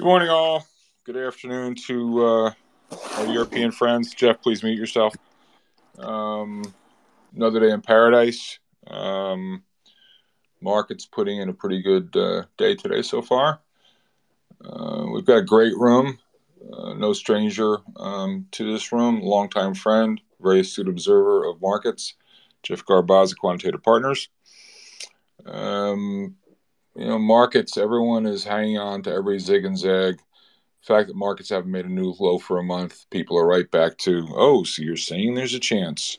Good morning, all. Good afternoon to uh, our European friends. Geoff, please mute yourself. Um, another day in paradise. Um, market's putting in a pretty good uh, day today so far. Uh, we've got a great room. Uh, no stranger um, to this room, longtime friend, very astute observer of markets, Geoff Garbacz, Quantitative Partners. Um, you know, markets, everyone is hanging on to every zig and zag. The fact that markets haven't made a new low for a month, people are right back to, oh, so you're saying there's a chance.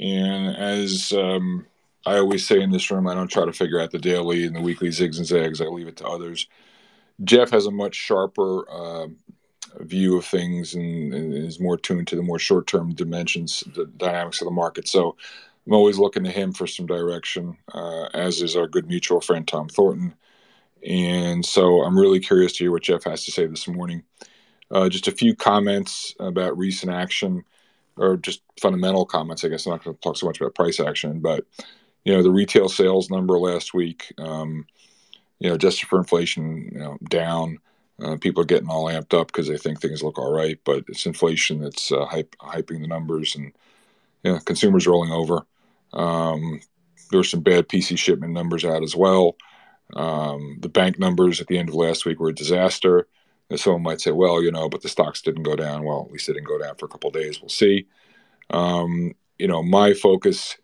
And as um, I always say in this room, I don't try to figure out the daily and the weekly zigs and zags. I leave it to others. Geoff has a much sharper uh, view of things and, and, is more tuned to the more short-term dimensions, the dynamics of the market. So I'm always looking to him for some direction, uh, as is our good mutual friend Tom Thornton. And so I'm really curious to hear what Geoff has to say this morning. Uh, just a few comments about recent action, or just fundamental comments. I guess I'm not going to talk so much about price action, but you know the retail sales number last week, um, you know, just for inflation, you know, down. Uh, people are getting all amped up because they think things look all right, but it's inflation that's uh, hype, hyping the numbers, and you know, consumers rolling over. Um, there were some bad PC shipment numbers out as well. Um, the bank numbers at the end of last week were a disaster. And someone might say, well, you know, but the stocks didn't go down. Well, at least they didn't go down for a couple days. We'll see. Um, you know, my focus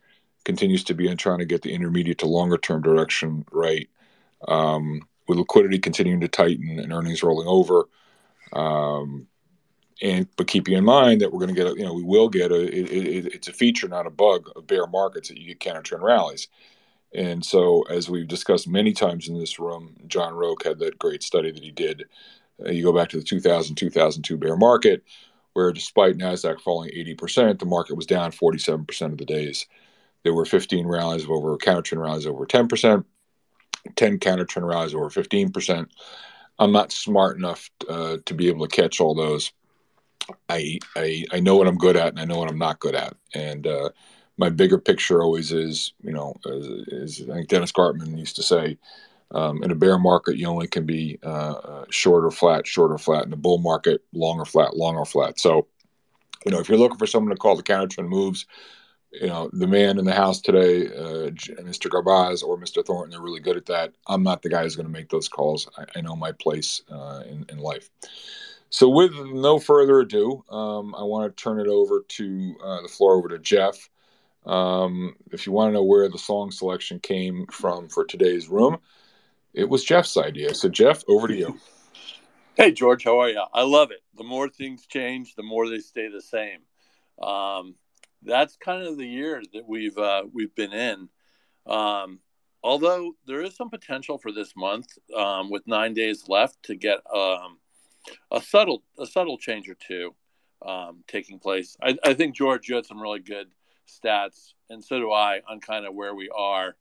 continues to be on trying to get the intermediate to longer term direction right. Um, with liquidity continuing to tighten and earnings rolling over, um, and but keeping in mind that we're going to get a, you know we will get a it, it, it's a feature not a bug of bear markets that you get counter trend rallies. And so as we've discussed many times in this room john roque had that great study that he did. Uh, you go back to the 2000 2002 bear market where despite nasdaq falling 80% the market was down 47% of the days. There were 15 rallies of over counter trend rallies over 10% 10 counter trend rallies over 15% i'm not smart enough uh, to be able to catch all those I, I I know what I'm good at and I know what I'm not good at. And uh, my bigger picture always is, you know, is, I think Dennis Gartman used to say, um, in a bear market, you only can be uh, uh, short or flat, short or flat. In a bull market, long or flat, long or flat. So, you know, if you're looking for someone to call the counter trend moves, you know, the man in the house today, uh, Mr. Garbacz or Mr. Thornton, they're really good at that. I'm not the guy who's going to make those calls. I, I know my place uh, in, in life. So, with no further ado, um, I want to turn it over to uh, the floor over to Geoff. Um, if you want to know where the song selection came from for today's room, it was Geoff's idea. So, Geoff, over to you. Hey, George, how are you? I love it. The more things change, the more they stay the same. Um, that's kind of the year that we've uh, we've been in. Um, although there is some potential for this month, um, with nine days left, to get um, a subtle a subtle change or two um, taking place. I, I, think George, you had some really good stats, and so do I on kind of where we are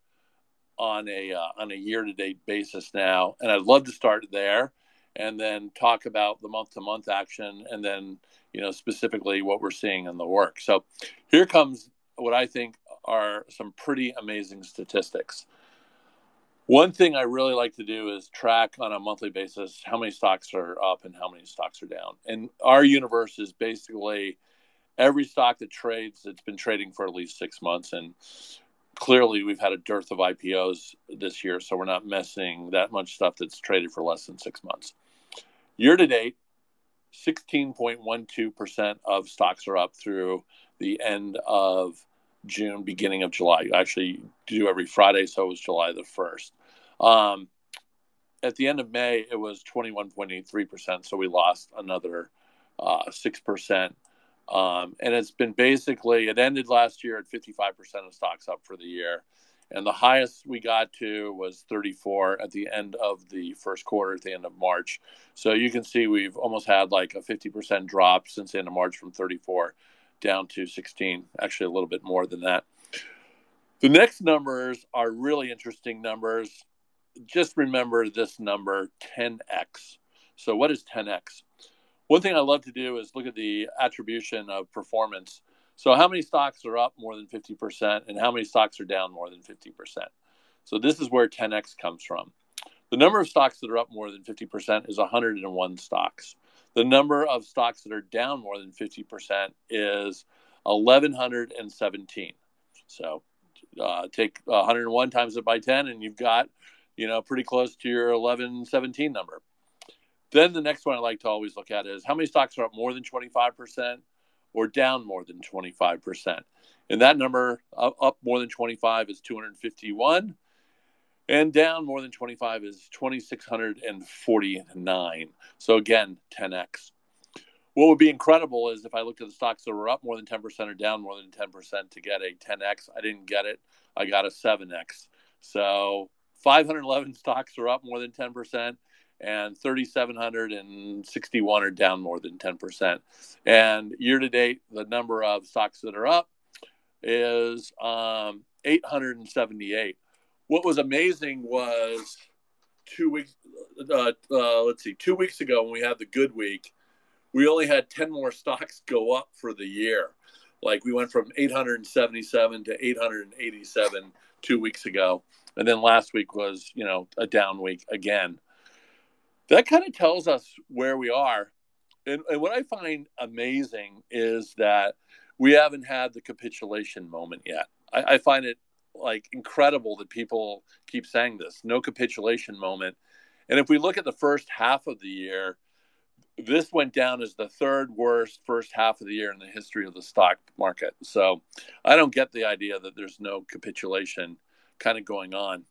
on a uh, on a year to date basis now. And I'd love to start there, and then talk about the month to month action, and then you know specifically what we're seeing in the work. So here comes what I think are some pretty amazing statistics. One thing I really like to do is track on a monthly basis how many stocks are up and how many stocks are down. And our universe is basically every stock that trades that's been trading for at least six months. And clearly, we've had a dearth of IPOs this year, so we're not missing that much stuff that's traded for less than six months. Year to date, 16.12% of stocks are up through the end of June, beginning of July. Actually do every Friday, so it was July the 1st. Um, at the end of May, it was 21.83%, so we lost another uh, 6%. Um, and it's been basically, it ended last year at 55% of stocks up for the year. And the highest we got to was 34 at the end of the first quarter, at the end of March. So you can see we've almost had like a 50% drop since the end of March from 34 down to 16, actually a little bit more than that. The next numbers are really interesting numbers. Just remember this number 10x. So, what is 10x? One thing I love to do is look at the attribution of performance. So, how many stocks are up more than 50% and how many stocks are down more than 50%? So, this is where 10x comes from. The number of stocks that are up more than 50% is 101 stocks. The number of stocks that are down more than 50% is 1,117. So uh, take 101 times it by 10, and you've got, you know, pretty close to your 1117 number. Then the next one I like to always look at is how many stocks are up more than 25% or down more than 25%. And that number up more than 25 is 251 and down more than 25 is 2649 so again 10x what would be incredible is if i looked at the stocks that were up more than 10% or down more than 10% to get a 10x i didn't get it. I got a 7x so 511 stocks are up more than 10% and 3,761 are down more than 10%. And year to date, the number of stocks that are up is um, 878. What was amazing was two weeks, uh, uh, let's see, two weeks ago when we had the good week, we only had 10 more stocks go up for the year. Like we went from 877 to 887 two weeks ago. And then last week was, you know, a down week again that kind of tells us where we are. And, and what I find amazing is that we haven't had the capitulation moment yet. I, I find it like incredible that people keep saying this no capitulation moment. And if we look at the first half of the year, this went down as the third worst first half of the year in the history of the stock market. So I don't get the idea that there's no capitulation kind of going on.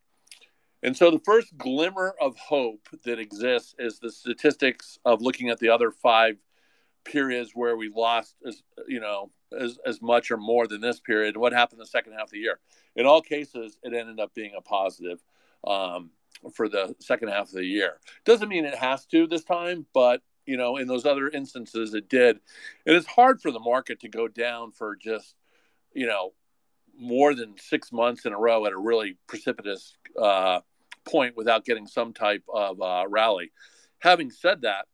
And so the first glimmer of hope that exists is the statistics of looking at the other five periods where we lost as you know as, as much or more than this period what happened the second half of the year. In all cases it ended up being a positive um, for the second half of the year. Doesn't mean it has to this time but you know in those other instances it did. And it's hard for the market to go down for just you know more than six months in a row at a really precipitous uh, point without getting some type of uh, rally. Having said that,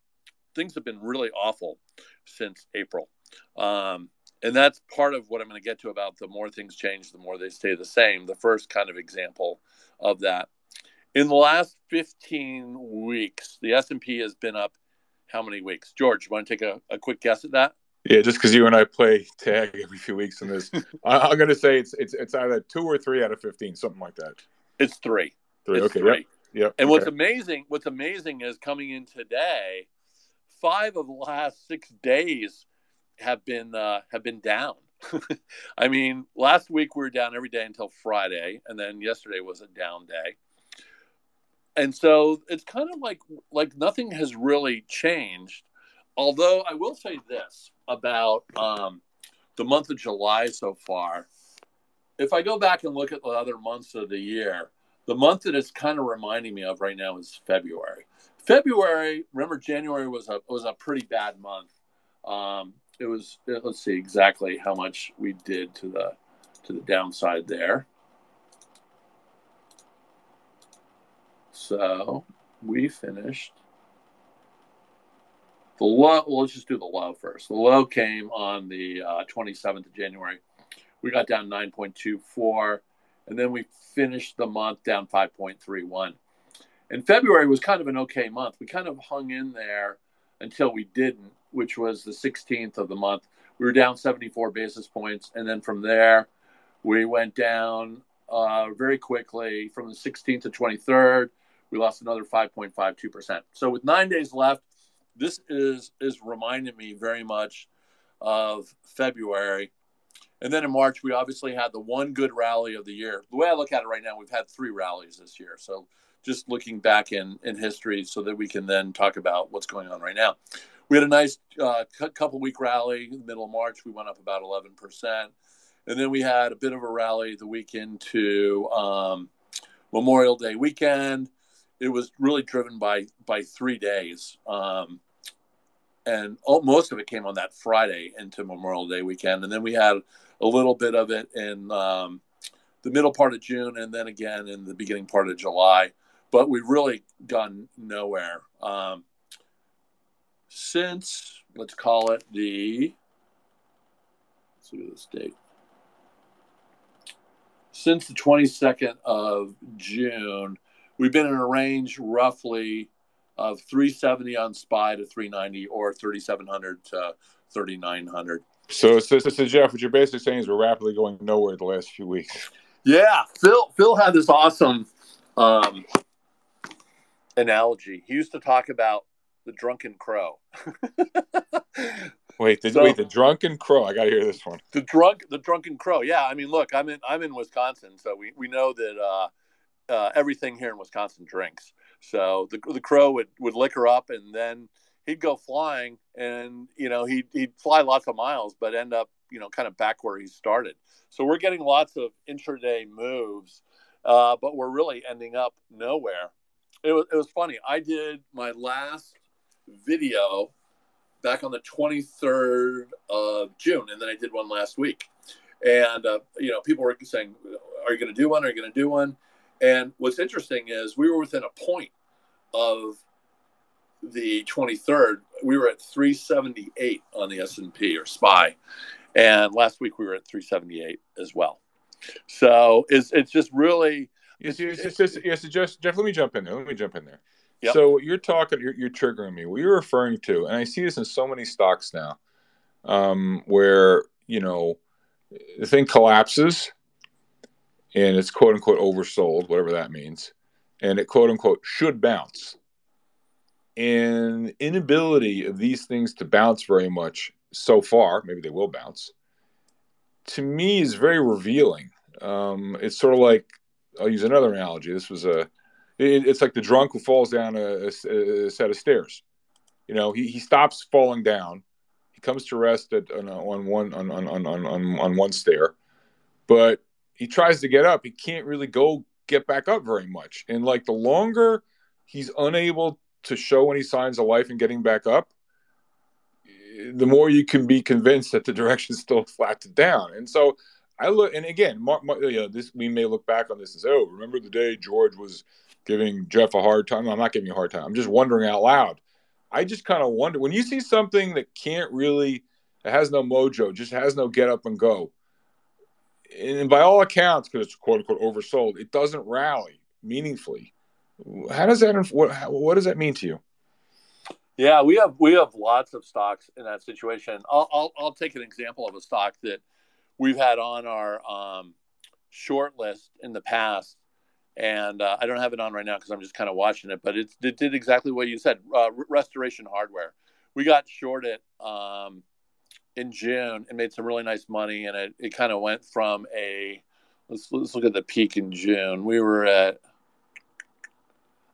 things have been really awful since April. Um, and that's part of what I'm going to get to about the more things change, the more they stay the same. The first kind of example of that. In the last 15 weeks, the S&P has been up how many weeks? George, you want to take a, a quick guess at that? Yeah, just because you and I play tag every few weeks in this, I, am going to say it's it's it's either two or three out of fifteen, something like that. It's three. Three. It's okay. Three. Yep. Yep. And okay. what's amazing, what's amazing is coming in today, five of the last six days have been uh, have been down. I mean, last week we were down every day until Friday, and then yesterday was a down day. And so it's kind of like like nothing has really changed Although I will say this about um, the month of July so far. If I go back and look at the other months of the year, the month that it's kind of reminding me of right now is February. February, remember January was a was a pretty bad month. Um, it was let's see exactly how much we did to the to the downside there. So we finished the low, well, let's just do the low first. The low came on the uh, 27th of January. We got down 9.24, and then we finished the month down 5.31. And February was kind of an okay month. We kind of hung in there until we didn't, which was the 16th of the month. We were down 74 basis points, and then from there, we went down uh, very quickly from the 16th to 23rd. We lost another 5.52%. So with nine days left, this is is reminding me very much of February. And then in March, we obviously had the one good rally of the year. The way I look at it right now, we've had three rallies this year. So just looking back in, in history so that we can then talk about what's going on right now. We had a nice uh, couple week rally in the middle of March. We went up about 11%. And then we had a bit of a rally the week into um, Memorial Day weekend it was really driven by by three days, um, and all, most of it came on that Friday into Memorial Day weekend, and then we had a little bit of it in um, the middle part of June, and then again in the beginning part of July. But we've really gone nowhere. Um, since let's call it the let's at this date. Since the 22nd of June we've been in a range roughly of 370 on SPY to 390 or 3700 to 3900. So, so, so, Geoff, what you're basically saying is we're rapidly going nowhere the last few weeks. Yeah, Phil. Phil had this awesome um, analogy. He used to talk about the drunken crow. wait, the, so, wait, the drunken crow. I got to hear this one. The drunk, the drunken crow. Yeah, I mean, look, I'm in, I'm in Wisconsin, so we, we know that uh, uh, everything here in Wisconsin drinks. So the the crow would would liquor up, and then he'd go flying, and you know he'd he'd fly lots of miles, but end up you know kind of back where he started. So we're getting lots of intraday moves, uh, but we're really ending up nowhere. It was it was funny. I did my last video back on the 23rd of June, and then I did one last week. And uh, you know, people were saying, "Are you going to do one? Are you going to do one?" And what's interesting is we were within a point of the 23rd. We were at 378 on the S&P or SPY, and last week we were at 378 as well. So it's it's just really. Yes, it's, just yes. Just Geoff, let me jump in there. Let me jump in there. Yep. So you're talking, you're, you're triggering me. What you're referring to, and I see this in so many stocks now, um, where you know the thing collapses, and it's quote unquote oversold, whatever that means, and it quote unquote should bounce. And inability of these things to bounce very much so far, maybe they will bounce, to me is very revealing. Um, it's sort of like I'll use another analogy. This was a it, it's like the drunk who falls down a, a, a, set of stairs. You know, he, he stops falling down. He comes to rest at on, on one on, on, on, on, on one stair, but he tries to get up. He can't really go get back up very much. And like the longer he's unable to show any signs of life and getting back up, the more you can be convinced that the direction is still flat to down. And so I look, and again, Mark, you know, this we may look back on this and say, "Oh, remember the day George was giving Geoff a hard time. I'm not giving you a hard time. I'm just wondering out loud. I just kind of wonder when you see something that can't really, it has no mojo, just has no get up and go. And by all accounts, because it's quote unquote oversold, it doesn't rally meaningfully. How does that what what does that mean to you? Yeah, we have we have lots of stocks in that situation. I'll I'll, I'll take an example of a stock that we've had on our um, short list in the past and uh, I don't have it on right now because I'm just kind of watching it. But it, it did exactly what you said. Uh, restoration hardware. We got shorted um, in June and made some really nice money, and it, it kind of went from a let's let's look at the peak in June. We were at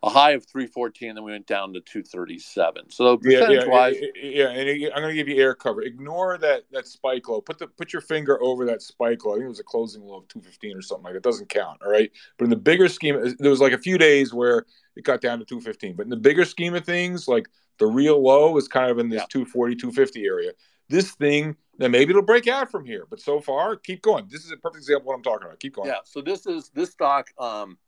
a high of 314, then we went down to 237. So percentage yeah, wise, yeah, and I'm going to give you air cover. Ignore that that spike low. Put the put your finger over that spike low. I think it was a closing low of 215 or something like that. Doesn't count, all right. But in the bigger scheme, there was like a few days where it got down to 215. But in the bigger scheme of things, like the real low is kind of in this yeah. 240, 250 area. This thing, then maybe it'll break out from here. But so far, keep going. This is a perfect example of what I'm talking about. Keep going. Yeah. So this is this stock. Um,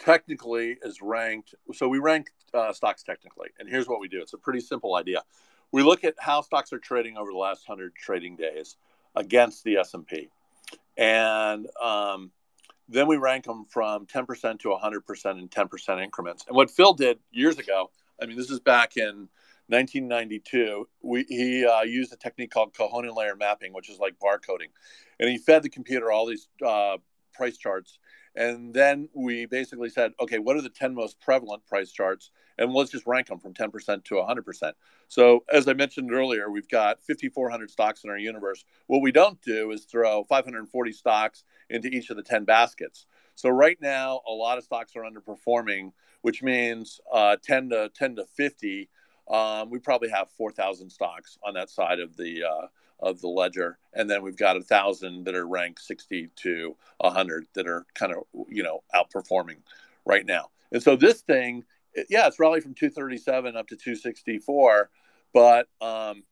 technically is ranked. So we rank uh, stocks technically, and here's what we do. It's a pretty simple idea. We look at how stocks are trading over the last hundred trading days against the S and P, and um, then we rank them from 10% to 100% in 10% increments. And what Phil did years ago, I mean, this is back in 1992. We, he uh, used a technique called Kohonen layer mapping, which is like barcoding, and he fed the computer all these uh, price charts and then we basically said, okay, what are the 10 most prevalent price charts? And let's just rank them from 10% to 100%. So, as I mentioned earlier, we've got 5,400 stocks in our universe. What we don't do is throw 540 stocks into each of the 10 baskets. So, right now, a lot of stocks are underperforming, which means uh, 10 to 10 to 50. Um, we probably have 4,000 stocks on that side of the uh, of the ledger, and then we've got a thousand that are ranked 60 to 100 that are kind of you know outperforming right now. And so this thing, yeah, it's rallied from 237 up to 264, but um,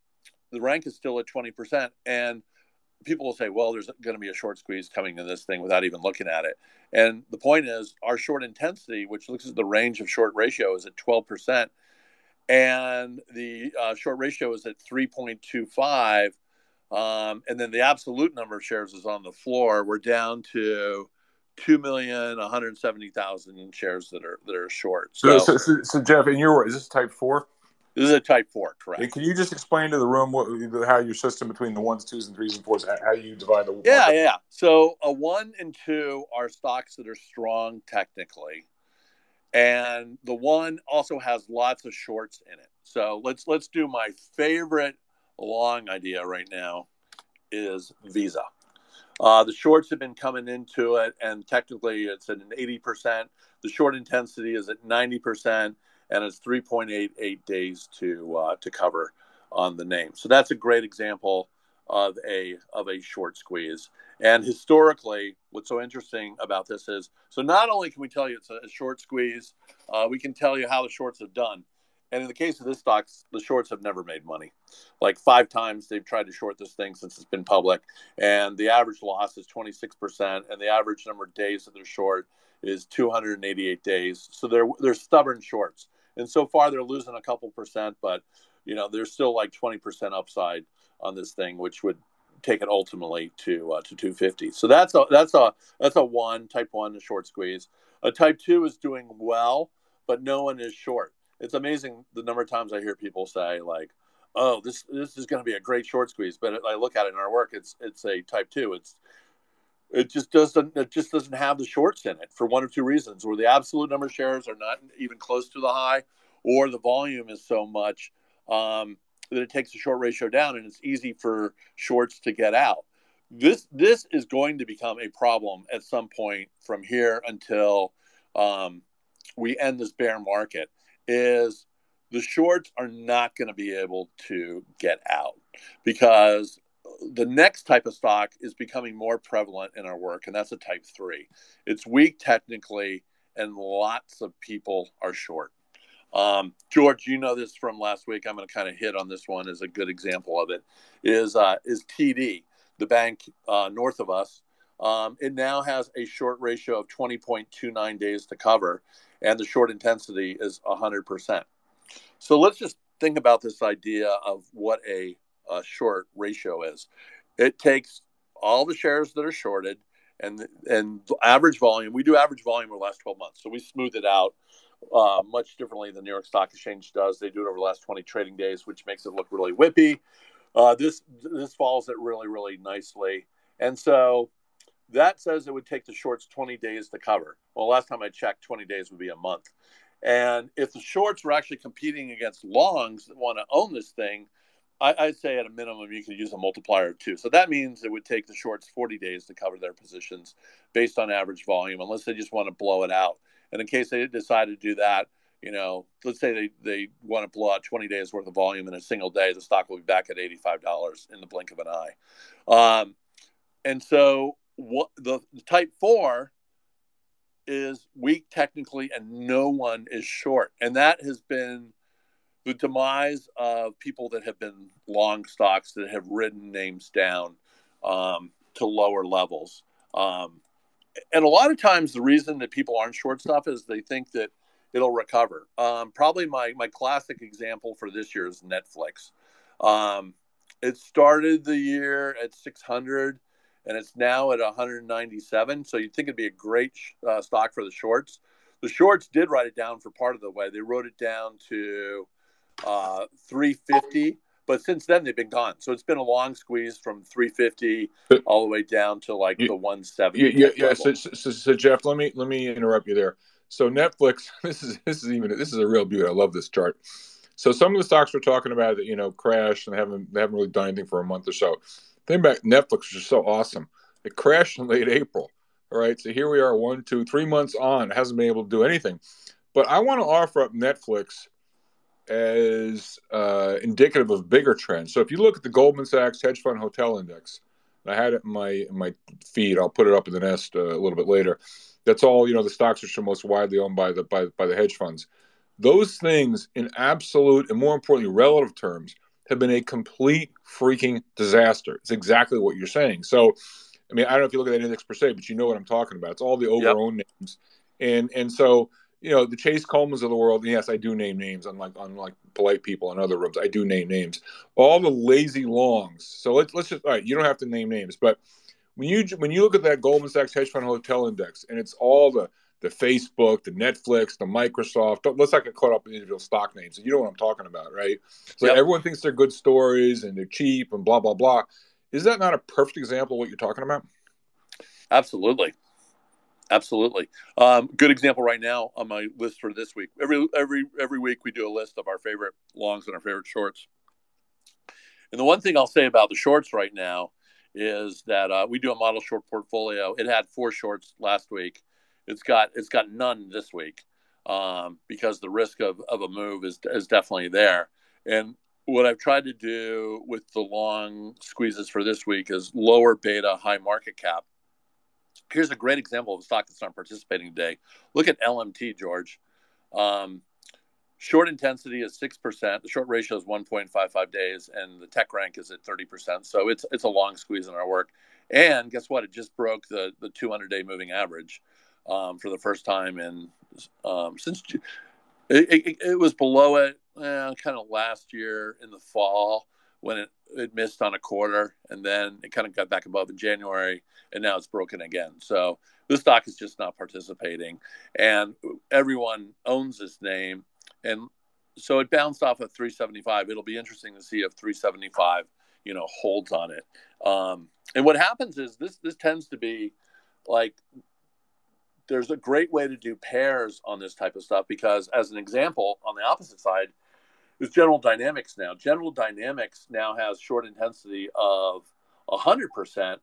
the rank is still at 20 percent, and people will say, well, there's going to be a short squeeze coming in this thing without even looking at it. And the point is, our short intensity, which looks at the range of short ratio, is at 12%. And the uh, short ratio is at 3.25. Um, and then the absolute number of shares is on the floor. We're down to two million one hundred seventy thousand shares that are that are short. So, so, so, so Geoff, in your is this type four? This is a type four, correct? And can you just explain to the room what how your system between the ones, twos, and threes and fours, how you divide the? Yeah, market? yeah. So a one and two are stocks that are strong technically, and the one also has lots of shorts in it. So let's let's do my favorite long idea right now is Visa. Uh, the shorts have been coming into it, and technically it's at an 80%. The short intensity is at 90% and it's 3.88 days to uh, to cover on the name. So that's a great example of a of a short squeeze. And historically, what's so interesting about this is so not only can we tell you it's a, a short squeeze, uh, we can tell you how the shorts have done. And in the case of this stock, the shorts have never made money. Like five times they've tried to short this thing since it's been public, and the average loss is 26%, and the average number of days that they're short is 288 days. So they're they're stubborn shorts and so far they're losing a couple percent, but you know there's still like 20% upside on this thing, which would take it ultimately to uh, to 250. So that's a that's a that's a one type one a short squeeze. A type two is doing well, but no one is short. It's amazing the number of times I hear people say like, "Oh, this this is going to be a great short squeeze," but I look at it in our work, it's it's a type two. It's it just doesn't it just doesn't have the shorts in it for one of two reasons or the absolute number of shares are not even close to the high or the volume is so much um, that it takes the short ratio down and it's easy for shorts to get out this this is going to become a problem at some point from here until um, we end this bear market is the shorts are not going to be able to get out because the next type of stock is becoming more prevalent in our work, and that's a type three. It's weak technically, and lots of people are short. Um, George, you know this from last week. I'm going to kind of hit on this one as a good example of it. Is uh, is TD, the bank uh, north of us? Um, it now has a short ratio of 20.29 days to cover, and the short intensity is 100%. So let's just think about this idea of what a uh, short ratio is. It takes all the shares that are shorted and and average volume. We do average volume over the last 12 months, so we smooth it out uh, much differently than New York Stock Exchange does. They do it over the last 20 trading days, which makes it look really whippy. Uh, this this follows it really really nicely, and so that says it would take the shorts 20 days to cover. Well, last time I checked, 20 days would be a month. And if the shorts were actually competing against longs that want to own this thing, I, would say at a minimum you could use a multiplier of two. So that means it would take the shorts 40 days to cover their positions based on average volume, unless they just want to blow it out. And in case they decide to do that, you know, let's say they, they want to blow out 20 days worth of volume in a single day, the stock will be back at $85 in the blink of an eye. Um, and so what the, the type four is weak technically and no one is short. And that has been the demise of people that have been long stocks that have ridden names down um, to lower levels. Um, and a lot of times, the reason that people aren't short stuff is they think that it'll recover. Um, probably my my classic example for this year is Netflix. Um, it started the year at 600 and it's now at 197. So you'd think it'd be a great uh, stock for the shorts. The shorts did write it down for part of the way. They wrote it down to uh, 350 but since then they've been gone. So it's been a long squeeze from 350 all the way down to like you, the 170. Yeah, yeah. So, so, so, Geoff, let me let me interrupt you there. So Netflix, this is this is even this is a real beauty. I love this chart. So some of the stocks we're talking about that you know crashed and haven't they haven't really done anything for a month or so. Think about Netflix, which is so awesome. It crashed in late April. All right, so here we are, one, two, three months on, hasn't been able to do anything. But I want to offer up Netflix as uh, indicative of bigger trends. So if you look at the Goldman Sachs Hedge Fund Hotel Index, I had it in my in my feed. I'll put it up in the nest uh, a little bit later. That's all you know. The stocks which are most widely owned by the by, by the hedge funds. Those things, in absolute and more importantly, relative terms, have been a complete freaking disaster. It's exactly what you're saying. So, I mean, I don't know if you look at that index per se, but you know what I'm talking about. It's all the overowned yep. names, and and so you know the Chase Coleman's of the world. yes, I do name names, unlike unlike polite people in other rooms. I do name names. All the lazy longs. So let's let's just all right. You don't have to name names, but when you when you look at that Goldman Sachs hedge fund hotel index, and it's all the the Facebook, the Netflix, the Microsoft. Don't, let's not get caught up in individual stock names. You know what I'm talking about, right? So yep. everyone thinks they're good stories and they're cheap and blah blah blah. Is that not a perfect example of what you're talking about? Absolutely, absolutely. Um, good example right now on my list for this week. Every every every week we do a list of our favorite longs and our favorite shorts. And the one thing I'll say about the shorts right now is that uh, we do a model short portfolio. It had four shorts last week. It's got it's got none this week um, because the risk of, of a move is is definitely there. And what I've tried to do with the long squeezes for this week is lower beta, high market cap. Here's a great example of a stock that's not participating today. Look at LMT, George. Um, short intensity is 6%. The short ratio is 1.55 days, and the tech rank is at 30%. So it's, it's a long squeeze in our work. And guess what? It just broke the, the 200 day moving average um, for the first time in um, since it, it, it, was below it eh, kind of last year in the fall when it, it missed on a quarter and then it kind of got back above in January and now it's broken again. So this stock is just not participating and everyone owns this name and so it bounced off at 375. It'll be interesting to see if 375 you know holds on it. Um, and what happens is this this tends to be like there's a great way to do pairs on this type of stuff because as an example on the opposite side is general dynamics now. General dynamics now has short intensity of 100%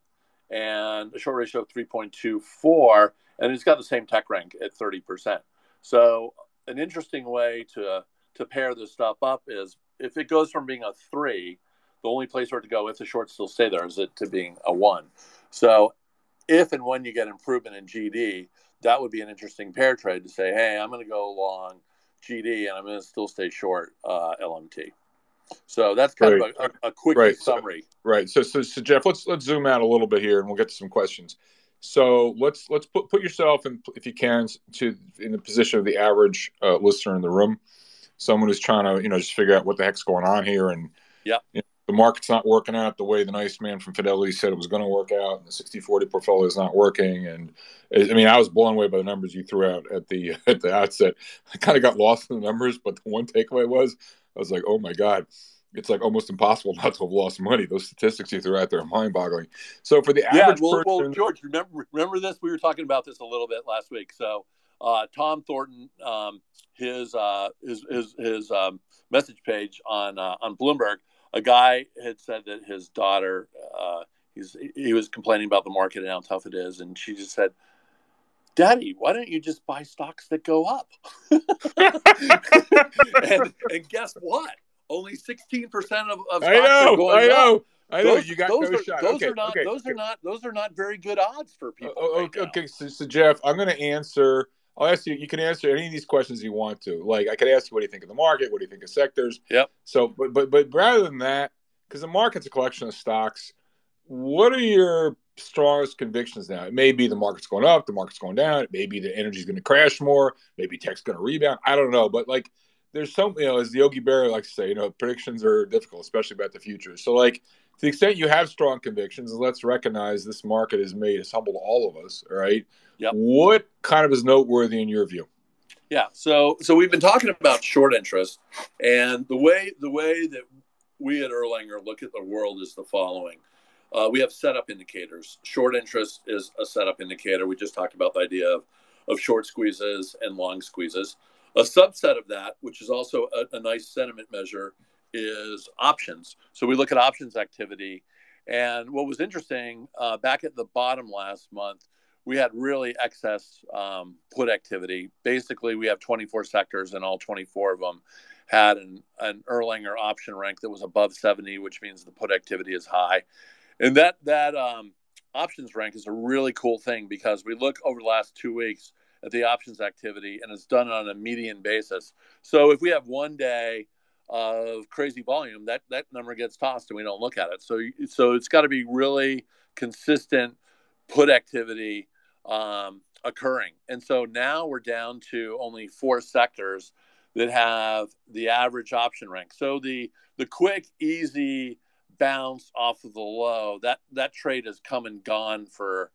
and a short ratio of 3.24 and it's got the same tech rank at 30% so an interesting way to to pair this stuff up is if it goes from being a three the only place it to go if the shorts still stay there is it to being a one. So if and when you get improvement in gd that would be an interesting pair trade to say, hey, I'm going to go long GD and I'm going to still stay short uh, LMT. So that's kind right. of a, a quick right. summary. So, right. So, so, so Geoff, let's let's zoom out a little bit here, and we'll get to some questions. So let's let's put put yourself in, if you can, to in the position of the average uh, listener in the room, someone who's trying to you know just figure out what the heck's going on here, and yeah, you know, the market's not working out the way the nice man from Fidelity said it was going to work out, and the 60-40 portfolio is not working. And I mean, I was blown away by the numbers you threw out at the at the outset. I kind of got lost in the numbers, but the one takeaway was I was like, oh my god. It's like almost impossible not to have lost money. Those statistics you threw out there are mind-boggling. So for the average yeah, well, person, well, George, remember remember this? We were talking about this a little bit last week. So uh, Tom Thornton, um, his uh, his his, his um, message page on uh, on Bloomberg a guy had said that his daughter, uh, he's he was complaining about the market and how tough it is, and she just said, "Daddy, why don't you just buy stocks that go up?" and, and, guess what? Only sixteen percent of, of stocks I know, are going I know. Up. I know those, you got those, are, shot. those okay, are not okay, those okay. are not those are not very good odds for people. Uh, right okay, so, so Geoff, I'm going to answer I'll ask you. You can answer any of these questions you want to. Like I could ask you, what do you think of the market? What do you think of sectors? Yep. So, but but but rather than that, because the market's a collection of stocks, what are your strongest convictions now? It may be the market's going up, the market's going down. It may be the energy's going to crash more. Maybe tech's going to rebound. I don't know, but like there's some, you know, as the Yogi Berra likes to say, you know, predictions are difficult, especially about the future. So like to the extent you have strong convictions, let's recognize this market is made as humble to all of us. Right. Yep. What kind of is noteworthy in your view? Yeah. So so we've been talking about short interest, and the way the way that we at Erlanger look at the world is the following. Uh, we have setup indicators. Short interest is a setup indicator. We just talked about the idea of, of short squeezes and long squeezes. A subset of that, which is also a, a nice sentiment measure, is options. So we look at options activity. And what was interesting uh, back at the bottom last month, we had really excess um, put activity. Basically, we have 24 sectors, and all 24 of them had an, an Erlanger option rank that was above 70, which means the put activity is high. And that that um, options rank is a really cool thing because we look over the last two weeks at the options activity, and it's done on a median basis. So if we have one day of crazy volume, that that number gets tossed, and we don't look at it. So so it's got to be really consistent put activity um, occurring. And so now we're down to only four sectors that have the average option rank. So the the quick, easy bounce off of the low, that that trade has come and gone for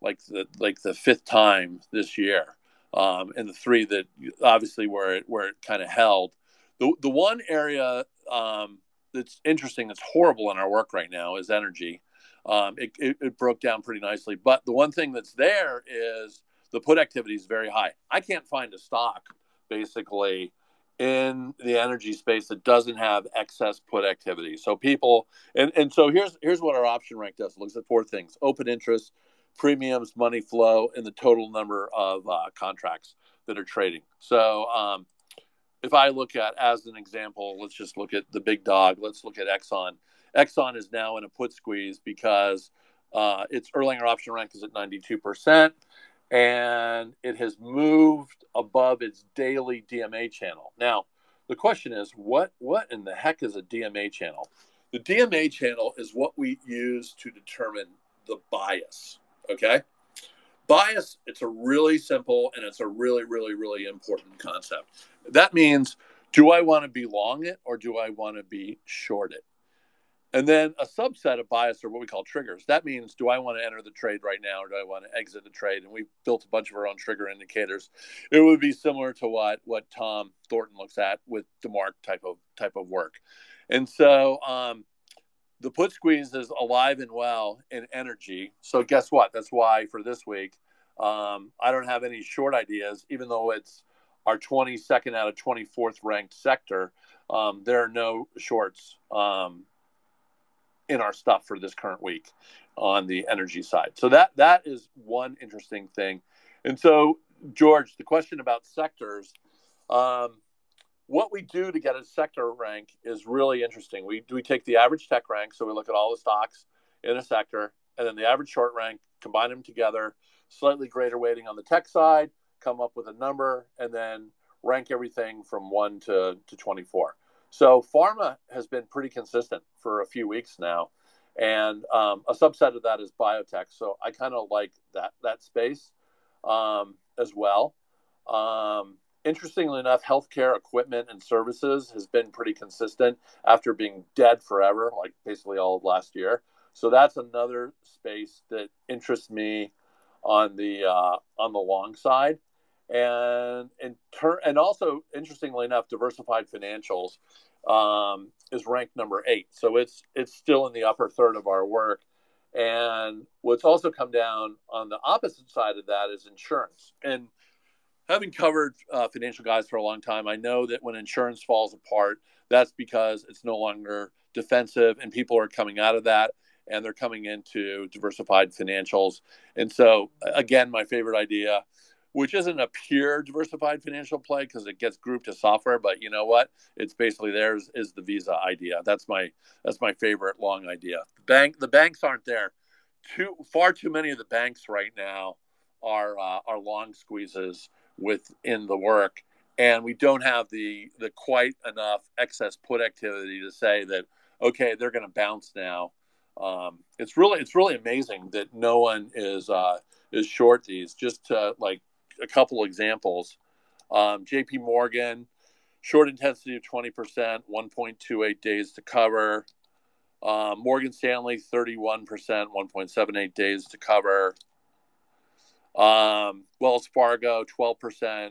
like the like the fifth time this year, um, and the three that obviously where it where it kind of held. The the one area um, that's interesting, that's horrible in our work right now, is energy. Um, it, it, it broke down pretty nicely, but the one thing that's there is the put activity is very high. I can't find a stock basically in the energy space that doesn't have excess put activity. So people and, and so here's here's what our option rank does. It looks at four things: open interest, premiums, money flow, and the total number of uh, contracts that are trading. So um, if I look at as an example, let's just look at the big dog. Let's look at Exxon. Exxon is now in a put squeeze because uh, its Erlanger option rank is at 92% and it has moved above its daily DMA channel. Now, the question is, what what in the heck is a DMA channel? The DMA channel is what we use to determine the bias. Okay, bias. It's a really simple and it's a really really really important concept. That means, do I want to be long it or do I want to be short it? And then a subset of bias are what we call triggers. That means do I want to enter the trade right now or do I want to exit the trade? And we've built a bunch of our own trigger indicators. It would be similar to what what Tom Thornton looks at with DeMark type of type of work. And so um, the put squeeze is alive and well in energy. So guess what? That's why for this week, um, I don't have any short ideas, even though it's our 22nd out of 24th ranked sector. Um, there are no shorts um, in our stuff for this current week on the energy side. So that that is one interesting thing. And so, George, the question about sectors, um, what we do to get a sector rank is really interesting. We we take the average tech rank, so we look at all the stocks in a sector, and then the average short rank, combine them together, slightly greater weighting on the tech side, come up with a number, and then rank everything from one to, to 24. So pharma has been pretty consistent for a few weeks now, and um, a subset of that is biotech. So I kind of like that that space um, as well. Um, interestingly enough, healthcare equipment and services has been pretty consistent after being dead forever, like basically all of last year. So that's another space that interests me on the uh, on the long side and and ter- and also interestingly enough, diversified financials um, is ranked number eight, so it's it's still in the upper third of our work. And what's also come down on the opposite side of that is insurance. And having covered uh, financial guys for a long time, I know that when insurance falls apart, that's because it's no longer defensive, and people are coming out of that and they're coming into diversified financials. And so, again, my favorite idea which isn't a pure diversified financial play because it gets grouped to software. But you know what? It's basically theirs is the Visa idea. That's my that's my favorite long idea. The bank the banks aren't there. Too far too many of the banks right now are uh, are long squeezes within the work, and we don't have the the quite enough excess put activity to say that okay they're going to bounce now. Um, it's really it's really amazing that no one is uh, is short these. Just to like a couple examples. Um, JP Morgan, short intensity of 20%, 1.28 days to cover. Um, Morgan Stanley, 31%, 1.78 days to cover. Um, Wells Fargo, 12%,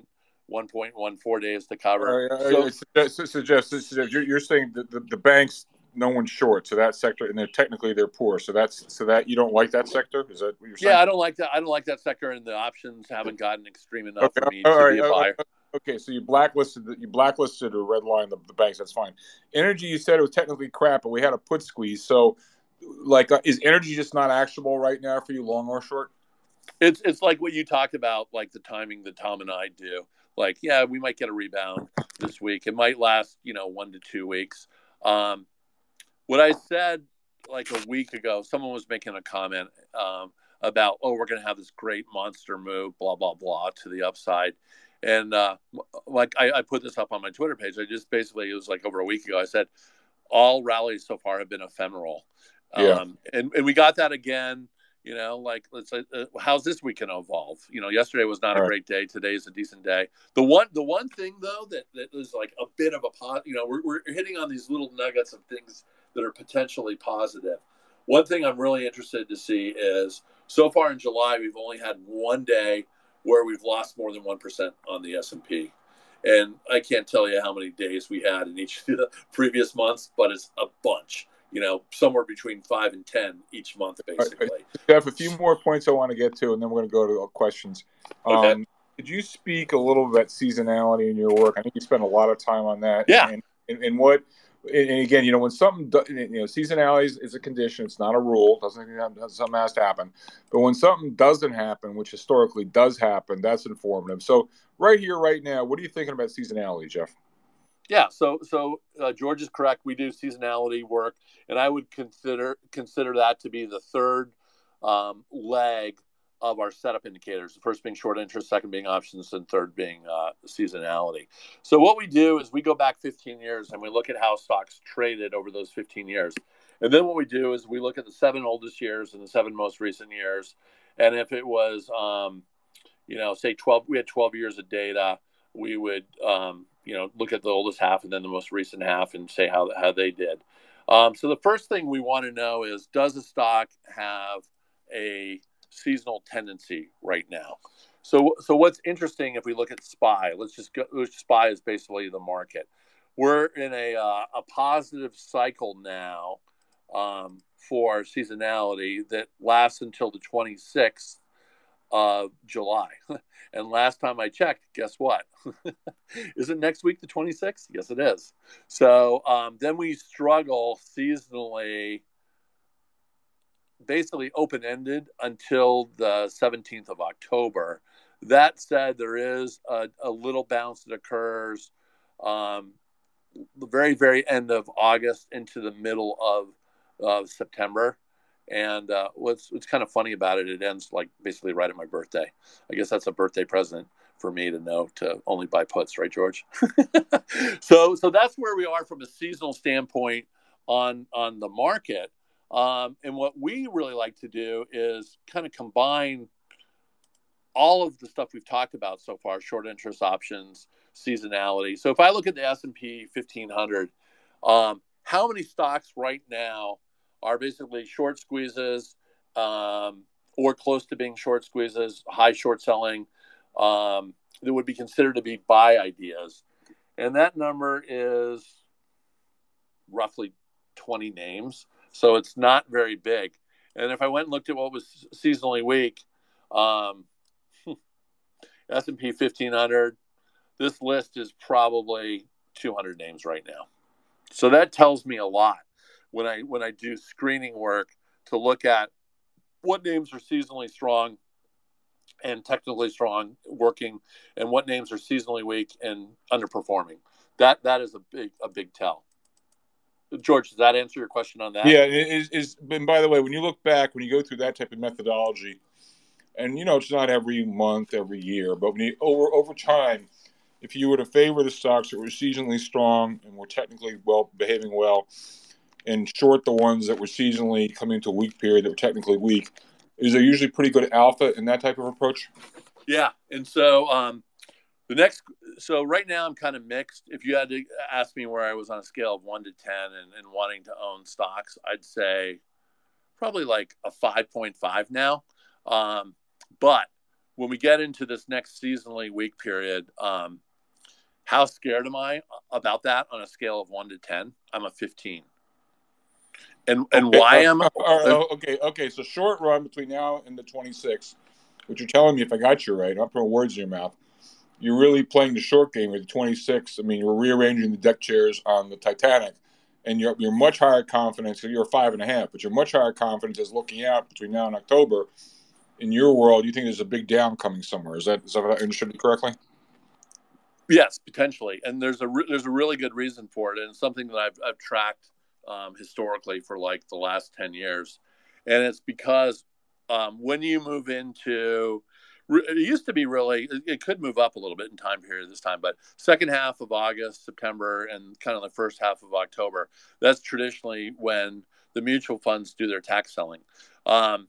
1.14 days to cover. Uh, so, so, so, Geoff, so, you're, you're saying that the, the banks no one's short. So that sector, and they're technically they're poor. So that's so that you don't like that sector. Is that what you're saying? Yeah, I don't like that. I don't like that sector, and the options haven't gotten extreme enough okay. for me All to right. be a buyer. Okay, so you blacklisted you blacklisted or redlined the, the banks. That's fine. Energy, you said it was technically crap, but we had a put squeeze. So, like, uh, is energy just not actionable right now for you, long or short? It's it's like what you talked about, like the timing that Tom and I do. Like, yeah, we might get a rebound this week. It might last, you know, one to two weeks. Um, what I said like a week ago, someone was making a comment um, about, oh, we're going to have this great monster move, blah, blah, blah, to the upside. And uh, like I, I, put this up on my Twitter page. I just basically, it was like over a week ago, I said, all rallies so far have been ephemeral. Yeah. Um, and, and we got that again you know, like let's say, uh, how's this week going to evolve? You know, yesterday was not All a great day. Today is a decent day. The one, the one thing though that that is like a bit of a pot. You know, we're we're hitting on these little nuggets of things that are potentially positive. One thing I'm really interested to see is so far in July we've only had one day where we've lost more than 1% on the S&P. And I can't tell you how many days we had in each of the previous months, but it's a bunch. You know, somewhere between five and ten each month, basically. Right. Geoff, a few more points I want to get to, and then we're going to go to questions. Okay. Um, could you speak a little about seasonality in your work? I think you spend a lot of time on that. Yeah. And, and, and what and again, you know, when something, you know, seasonality is, a condition. It's not a rule. Doesn't something has to happen. But when something doesn't happen, which historically does happen, that's informative. So right here, right now, what are you thinking about seasonality, Geoff? Yeah. So so uh, George is correct. We do seasonality work, and I would consider consider that to be the third um, leg of our setup indicators. The first being short interest, second being options, and third being uh, seasonality. So what we do is we go back 15 years and we look at how stocks traded over those 15 years. And then what we do is we look at the seven oldest years and the seven most recent years. And if it was, um, you know, say 12, we had 12 years of data, we would, um, you know, look at the oldest half and then the most recent half and say how, how they did. Um, so the first thing we want to know is does a stock have a seasonal tendency right now. So, so what's interesting if we look at SPY? Let's just go. SPY is basically the market. We're in a uh, a positive cycle now um, for seasonality that lasts until the 26th of July. and last time I checked, guess what? is it next week the 26th? Yes, it is. So um, then we struggle seasonally basically open ended until the 17th of October. That said, there is a, a little bounce that occurs um, the very, very end of August into the middle of, September. And uh, what's what's kind of funny about it, it ends like basically right at my birthday. I guess that's a birthday present for me to know to only buy puts, right, George? so so that's where we are from a seasonal standpoint on on the market. Um, and what we really like to do is kind of combine all of the stuff we've talked about so far: short interest options, seasonality. So if I look at the S and P 1500, um, how many stocks right now are basically short squeezes um, or close to being short squeezes, high short selling um, that would be considered to be buy ideas? And that number is roughly 20 names. So it's not very big. And if I went and looked at what was seasonally weak, um, S&P 1500, this list is probably 200 names right now. So that tells me a lot when I when I do screening work to look at what names are seasonally strong and technically strong working and what names are seasonally weak and underperforming. That that is a big a big tell. George, does that answer your question on that? Yeah, is is and by the way, when you look back, when you go through that type of methodology, and you know it's not every month, every year, but when you over over time, if you were to favor the stocks that were seasonally strong and were technically well behaving well, and short the ones that were seasonally coming to a weak period that were technically weak, is there usually pretty good alpha in that type of approach? Yeah, and so um, the next, so right now I'm kind of mixed. If you had to ask me where I was on a scale of one to 10 and, and wanting to own stocks, I'd say probably like a 5.5 now. Um, but when we get into this next seasonally weak period, um, how scared am I about that on a scale of one to 10? I'm a 15. And, and okay. why am I? okay, okay. So short run between now and the 26th, what you're telling me, if I got you right, I'm putting words in your mouth you're really playing the short game with the 26. I mean, you're rearranging the deck chairs on the Titanic, and you're, you're much higher confidence. You're five and a half, but you're much higher confidence as looking out between now and October. In your world, you think there's a big down coming somewhere. Is that is that understood correctly? Yes, potentially, and there's a re- there's a really good reason for it, and it's something that I've I've tracked um, historically for like the last ten years, and it's because um, when you move into it used to be really it could move up a little bit in time period this time but second half of august september and kind of the first half of october that's traditionally when the mutual funds do their tax selling. Um,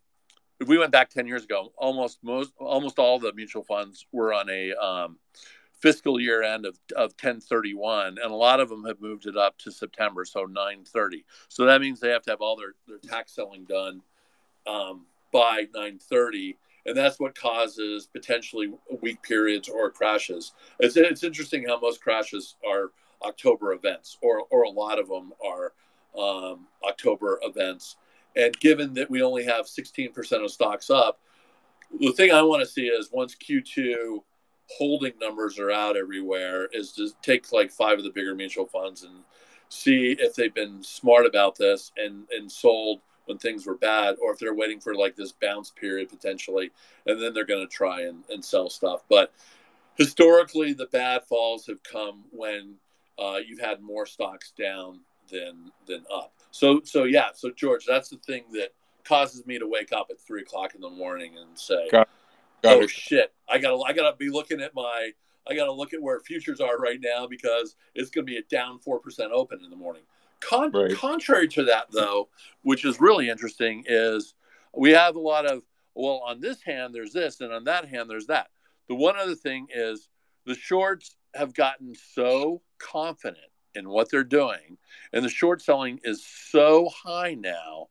if we went back 10 years ago almost most almost all the mutual funds were on a um, fiscal year end of, of 1031 and a lot of them have moved it up to september so 930 so that means they have to have all their, their tax selling done um, by 930 and that's what causes potentially weak periods or crashes. It's, it's interesting how most crashes are october events or, or a lot of them are um, october events. And given that we only have 16% of stocks up the thing i want to see is once q2 holding numbers are out everywhere is to take like five of the bigger mutual funds and see if they've been smart about this and and sold when things were bad or if they're waiting for like this bounce period potentially and then they're going to try and, and sell stuff but historically the bad falls have come when uh, you've had more stocks down than than up so so yeah so george that's the thing that causes me to wake up at three o'clock in the morning and say Got Got oh it. shit! I gotta I gotta be looking at my I gotta look at where futures are right now because it's gonna be a down four percent open in the morning. Con- right. Contrary to that, though, which is really interesting, is we have a lot of well on this hand there's this and on that hand there's that. The one other thing is the shorts have gotten so confident in what they're doing, and the short selling is so high now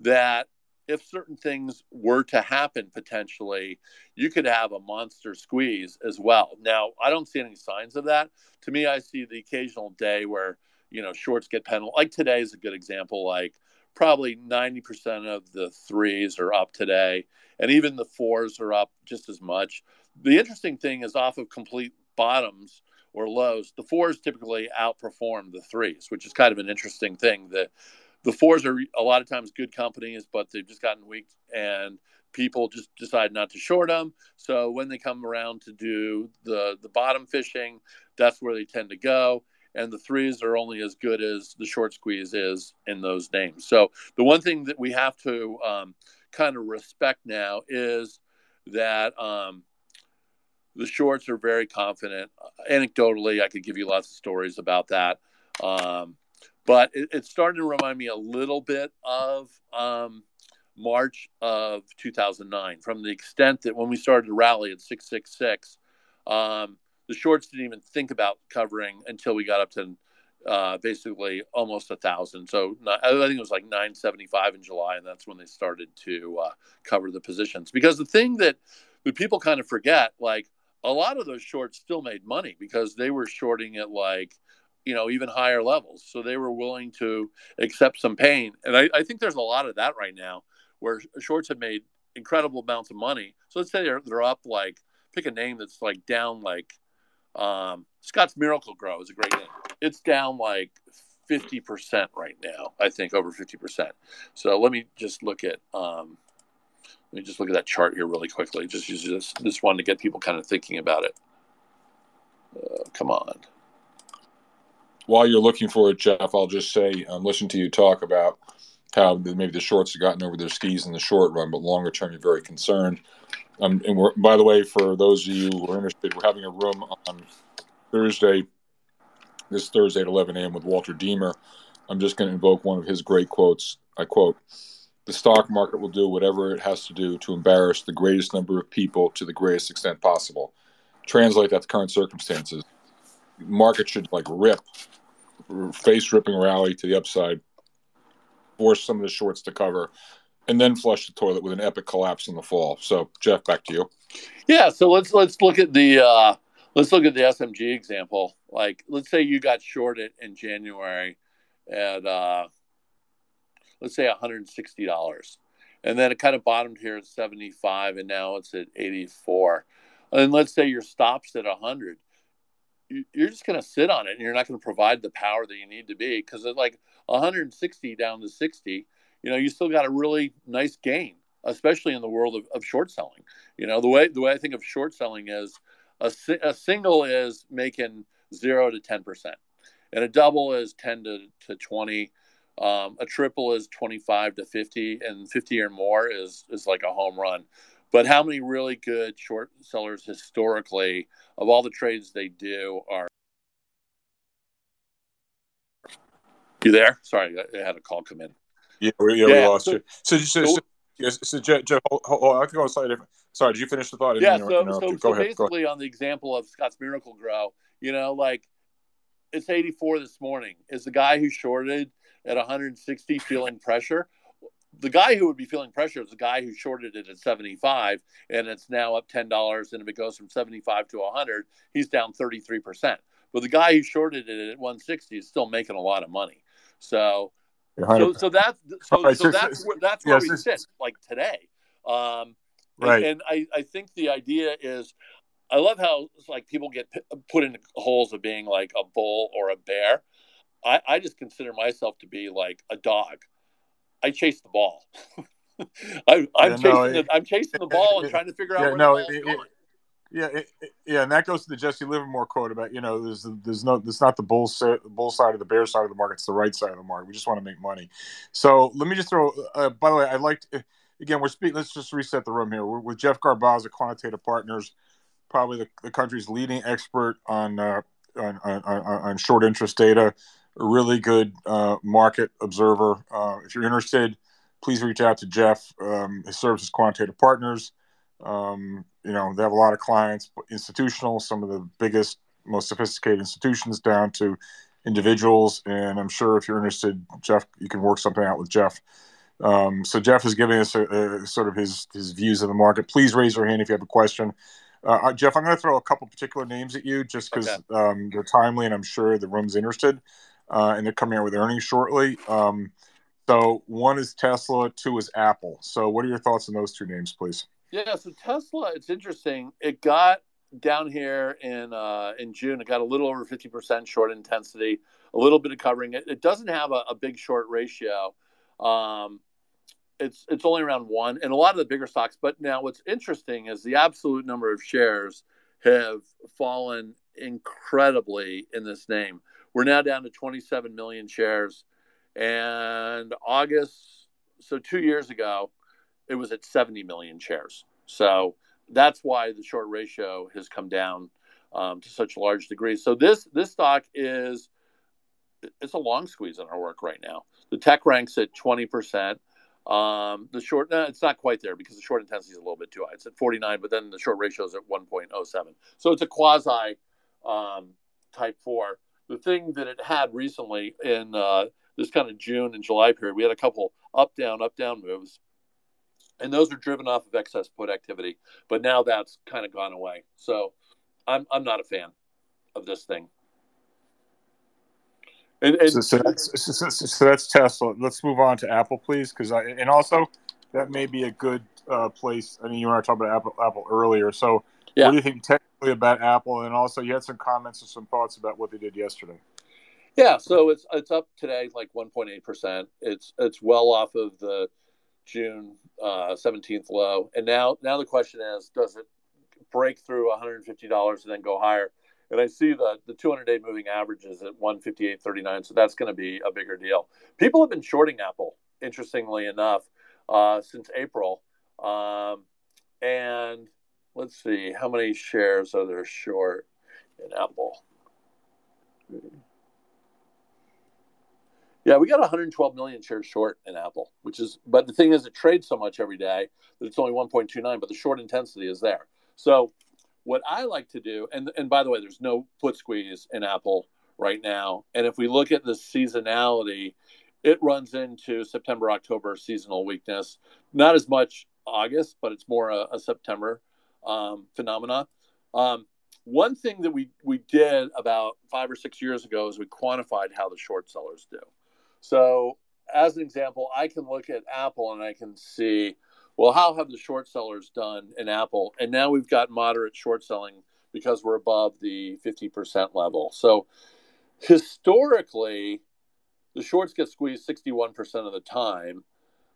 that if certain things were to happen potentially, you could have a monster squeeze as well. Now, I don't see any signs of that. To me, I see the occasional day where, you know, shorts get penalized. Like today is a good example. Like probably 90% of the threes are up today, and even the fours are up just as much. The interesting thing is off of complete bottoms or lows, the fours typically outperform the threes, which is kind of an interesting thing. that the fours are a lot of times good companies, but they've just gotten weak and people just decide not to short them. So when they come around to do the the bottom fishing, that's where they tend to go. And the threes are only as good as the short squeeze is in those names. So the one thing that we have to um, kind of respect now is that um, the shorts are very confident. Anecdotally, I could give you lots of stories about that. Um, but it, it's starting to remind me a little bit of um, March of 2009 from the extent that when we started to rally at 666, um, the shorts didn't even think about covering until we got up to uh, basically almost a thousand. So not, I think it was like 975 in July, and that's when they started to uh, cover the positions. Because the thing that, people kind of forget, like a lot of those shorts still made money because they were shorting at like you know even higher levels so they were willing to accept some pain and I, I, think there's a lot of that right now where shorts have made incredible amounts of money so let's say they're, they're up like pick a name that's like down like um, scott's Miracle-Gro is a great name it's down like 50% right now i think over 50% so let me just look at um, let me just look at that chart here really quickly. Just use this this one to get people kind of thinking about it. Uh, come on. While you're looking for it, Geoff, I'll just say, um, listen to you talk about how maybe the shorts have gotten over their skis in the short run, but longer term, you're very concerned. Um, and we're, by the way, for those of you who are interested, we're having a room on Thursday, this Thursday at 11 a.m. with Walter Deemer. I'm just going to invoke one of his great quotes. I quote, the stock market will do whatever it has to do to embarrass the greatest number of people to the greatest extent possible. Translate that to current circumstances market should like rip, face ripping rally to the upside, force some of the shorts to cover, and then flush the toilet with an epic collapse in the fall. So, Geoff, back to you. Yeah. So let's let's look at the uh, let's look at the SMG example. Like, let's say you got shorted in January at uh, let's say one hundred and sixty dollars, and then it kind of bottomed here at seventy five, and now it's at eighty four. And let's say your stops at 100 you're just going to sit on it and you're not going to provide the power that you need to be because it's like 160 down to 60 you know you still got a really nice gain especially in the world of, of short selling. You know the way the way i think of short selling is a, a single is making 0 to 10 percent and a double is 10 to, to 20 um, a triple is 25 to 50 and 50 or more is is like a home run. But how many really good short sellers historically of all the trades they do are you there sorry i had a call come in yeah, we, yeah, yeah we lost so, you so, so, so, so, so Geoff, Geoff hold, hold, i can go slightly different Sorry, did you finish the thought? Yeah. So, so, so, so basically, on the example of Scott's Miracle-Gro, you know, like it's 84 this morning. Is the guy who shorted at 160 feeling pressure? The guy who would be feeling pressure is the guy who shorted it at 75 and it's now up $10. And if it goes from 75 to 100, he's down 33%. But the guy who shorted it at 160 is still making a lot of money. So, so, so that's so, right, so, that's where, that's where we sit like today. Um, right. And, and I, I think the idea is I love how like people get put in holes of being like a bull or a bear. I, I just consider myself to be like a dog. I chase the ball. I, am yeah, chasing no, the, I'm chasing the ball it, and trying to figure out yeah, where no, the ball's it, going. Yeah, it, yeah, and that goes to the Jesse Livermore quote about you know there's there's no there's not the bull side the bull side of the bear side of the market, it's the right side of the market. We just want to make money. So let me just throw. Uh, by the way, I like again we're speaking. Let's just reset the room here. We're with Geoff Garbacz, Quantitative Partners, probably the, the country's leading expert on, uh, on, on, on short interest data. A really good uh, market observer. Uh, if you're interested, please reach out to Geoff. Um, his services Quantitative Partners. Um, you know, they have a lot of clients, institutional, some of the biggest, most sophisticated institutions down to individuals. And I'm sure if you're interested, Geoff, you can work something out with Geoff. Um, so Geoff is giving us a, a, sort of his his views of the market. Please raise your hand if you have a question. Uh, Geoff, I'm going to throw a couple particular names at you just because okay. um, they're timely and I'm sure the room's interested. Uh, and they're coming out with earnings shortly. Um, so one is Tesla, two is Apple. So what are your thoughts on those two names, please? Yeah, so Tesla, it's interesting. It got down here in uh, in June. It got a little over fifty percent short intensity, a little bit of covering. It, it doesn't have a, a big short ratio. Um, it's it's only around one, and a lot of the bigger stocks. But now, what's interesting is the absolute number of shares have fallen incredibly in this name. We're now down to 27 million shares, and August. So two years ago, it was at 70 million shares. So that's why the short ratio has come down um, to such large degree. So this this stock is it's a long squeeze in our work right now. The tech ranks at 20 percent. Um, the short, it's not quite there because the short intensity is a little bit too high. It's at 49, but then the short ratio is at 1.07. So it's a quasi um, type four. The thing that it had recently in uh, this kind of June and July period, we had a couple up, down, up, down moves and those are driven off of excess put activity. But now that's kind of gone away. So I'm I'm not a fan of this thing. And, and so, so, that's, so, so, that's Tesla. Let's move on to Apple, please, because I and also that may be a good uh, place. I mean, you and I talked about Apple, Apple earlier. So, yeah. what do you think technically about Apple? And also, you had some comments and some thoughts about what they did yesterday. Yeah, so it's it's up today like 1.8 percent. It's it's well off of the June uh, 17th low. And now, now the question is, does it break through $150 and then go higher? And I see the the 200 day moving average is at 158.39, so that's going to be a bigger deal. People have been shorting Apple, interestingly enough, uh, since April. Um, and let's see, how many shares are there short in Apple? Yeah, we got 112 million shares short in Apple, which is, but the thing is, it trades so much every day that it's only 1.29, but the short intensity is there. So, what I like to do, and and by the way, there's no put squeeze in Apple right now, and if we look at the seasonality, it runs into September October seasonal weakness. Not as much August, but it's more a, a September um, phenomena. Um, one thing that we we did about five or six years ago is we quantified how the short sellers do. So, as an example, I can look at Apple and I can see, well, how have the short sellers done in Apple? And now we've got moderate short selling because we're above the 50% level. So, historically, the shorts get squeezed 61% of the time,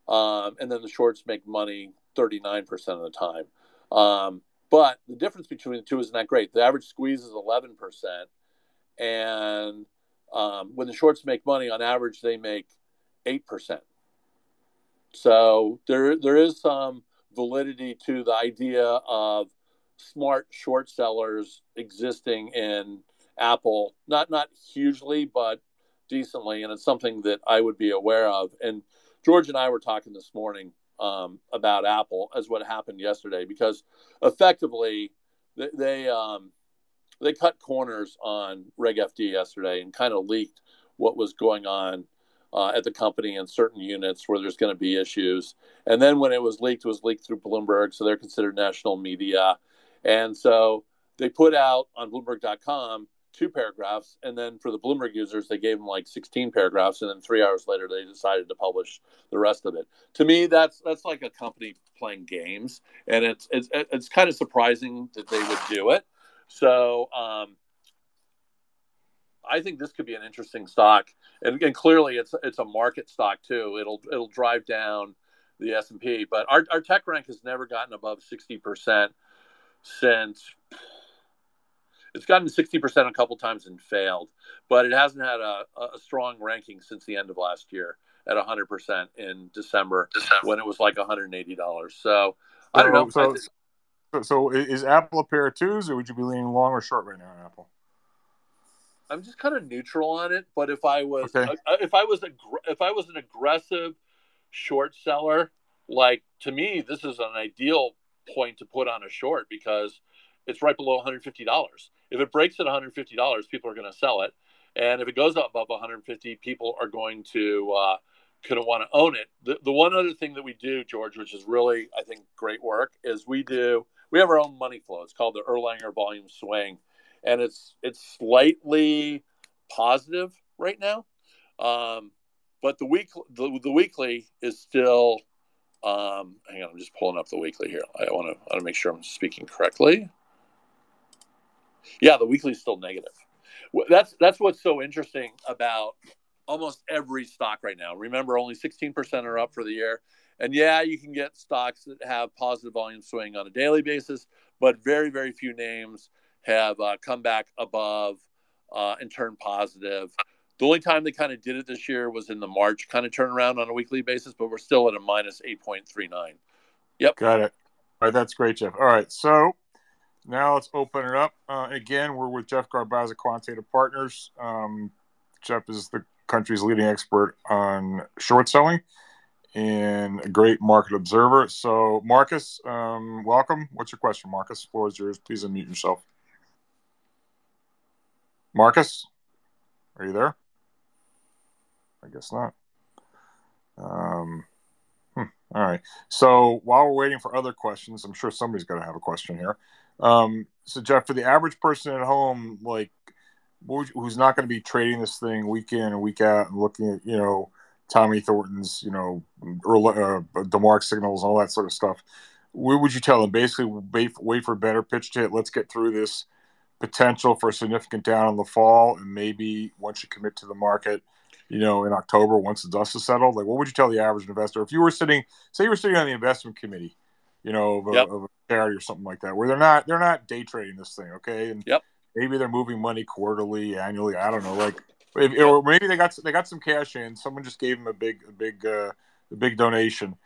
um, and then the shorts make money 39% of the time. Um, but the difference between the two isn't that great. The average squeeze is 11%, and um, when the shorts make money, on average, they make eight percent. So there there is some validity to the idea of smart short sellers existing in Apple. Not not hugely, but decently, and it's something that I would be aware of. And George and I were talking this morning um, about Apple as what happened yesterday because effectively they they, um, they cut corners on Reg FD yesterday and kind of leaked what was going on uh, at the company in certain units where there's going to be issues. And then when it was leaked, it was leaked through Bloomberg, so they're considered national media. And so they put out on Bloomberg.com two paragraphs, and then for the Bloomberg users, they gave them like 16 paragraphs, and then three hours later, they decided to publish the rest of it. To me, that's that's like a company playing games, and it's it's it's kind of surprising that they would do it. So. Um, I think this could be an interesting stock, and, and, clearly it's it's a market stock too. It'll it'll drive down the S and P, but our our tech rank has never gotten above sixty percent since it's gotten 60% a couple times and failed, but it hasn't had a, a strong ranking since the end of last year at 100% in December, December. when it was like $180. So I don't know. So, so, so, is Apple a pair of twos, or would you be leaning long or short right now on Apple? I'm just kind of neutral on it, but if I was okay. if I was a if I was an aggressive short seller, like to me, this is an ideal point to put on a short because it's right below $150. If it breaks at $150, people are going to sell it, and if it goes up above 150, people are going to uh, going to want to own it. The, the one other thing that we do, George, which is really I think great work, is we do we have our own money flow. It's called the Erlanger Volume Swing, and it's it's slightly positive right now, um, but the week the, the weekly is still. Um, hang on, I'm just pulling up the weekly here. I want to want to make sure I'm speaking correctly. Yeah, the weekly is still negative. That's that's what's so interesting about almost every stock right now. Remember, only 16% are up for the year. And yeah, you can get stocks that have positive volume swing on a daily basis, but very, very few names have uh, come back above uh, and turned positive. The only time they kind of did it this year was in the March kind of turnaround on a weekly basis, but we're still at a minus 8.39. Yep. Got it. All right. That's great, Geoff. All right. So now let's open it up. Uh, again, we're with Geoff Garbacz, Quantitative Partners. Um, Geoff is the country's leading expert on short selling and a great market observer. So, Marcus, um, welcome. What's your question, Marcus? The floor is yours. Please unmute yourself. Marcus, are you there? I guess not. Um, hmm, all right. So while we're waiting for other questions, I'm sure somebody's going to have a question here. Um, so Geoff, for the average person at home, like who's not going to be trading this thing week in and week out and looking at you know Tommy Thornton's you know early, uh, DeMark signals all that sort of stuff, what would you tell them? Basically, wait, wait for a better pitch to hit. Let's get through this potential for a significant down in the fall, and maybe once you commit to the market, you know, in October once the dust is settled. Like, what would you tell the average investor if you were sitting, say, you were sitting on the investment committee? you know, of a, yep. of a, charity or something like that, where they're not they're not day trading this thing, okay? And yep. maybe they're moving money quarterly, annually. I don't know, like or maybe they got they got some cash in. Someone just gave them a big a big uh, a big donation.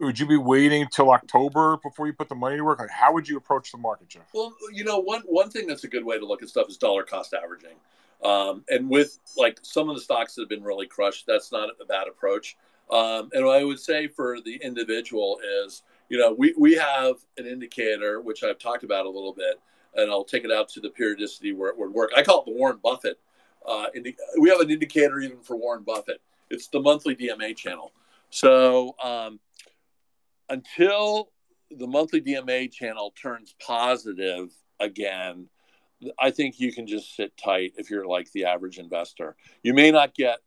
Would you be waiting till October before you put the money to work? Like, how would you approach the market, Geoff? Well, you know, one one thing that's a good way to look at stuff is dollar cost averaging. Um, and with like some of the stocks that have been really crushed, that's not a bad approach. Um, and what I would say for the individual is you know, we, we have an indicator, which I've talked about a little bit, and I'll take it out to the periodicity where it would work. I call it the Warren Buffett. Uh, we have an indicator even for Warren Buffett. It's the monthly DMA channel. So um, until the monthly DMA channel turns positive again, I think you can just sit tight if you're like the average investor. You may not get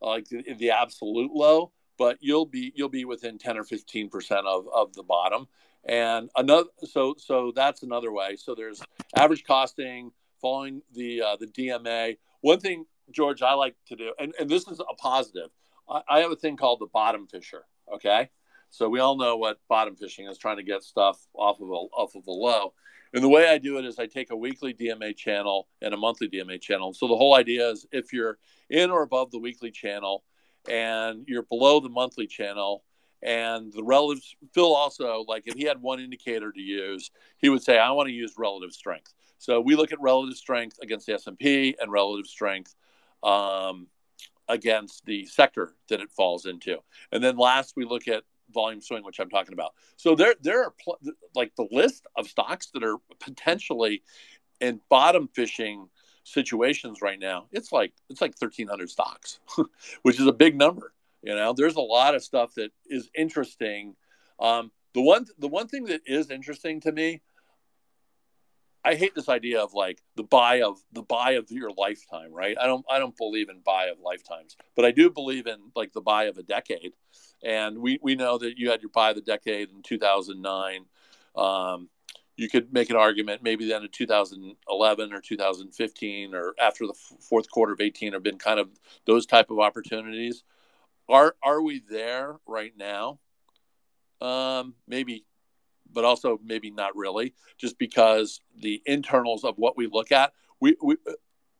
like the, the absolute low, but you'll be you'll be within 10 or 15 percent of of the bottom and another so so that's another way so there's average costing following the uh, the dma one thing george i like to do and, and this is a positive. I, I have a thing called the bottom fisher okay? So we all know what bottom fishing is trying to get stuff off of a off of a low. And the way I do it is I take a weekly DMA channel and a monthly DMA channel. So the whole idea is if you're in or above the weekly channel, and you're below the monthly channel and the relative phil also like if he had one indicator to use he would say i want to use relative strength so we look at relative strength against the s&p and relative strength um, against the sector that it falls into and then last we look at volume swing, which I'm talking about. So there there are pl- like the list of stocks that are potentially in bottom fishing situations right now. It's like it's like 1,300 stocks, which is a big number. You know, there's a lot of stuff that is interesting. Um, the one the one thing that is interesting to me I hate this idea of like the buy of the buy of your lifetime, right? I don't I don't believe in buy of lifetimes, but I do believe in like the buy of a decade. And we we know that you had your buy of the decade in 2009. Um, you could make an argument maybe then in 2011 or 2015 or after the fourth quarter of 18 have been kind of those type of opportunities. Are are we there right now? Um, maybe but also maybe not really, just because the internals of what we look at. We, we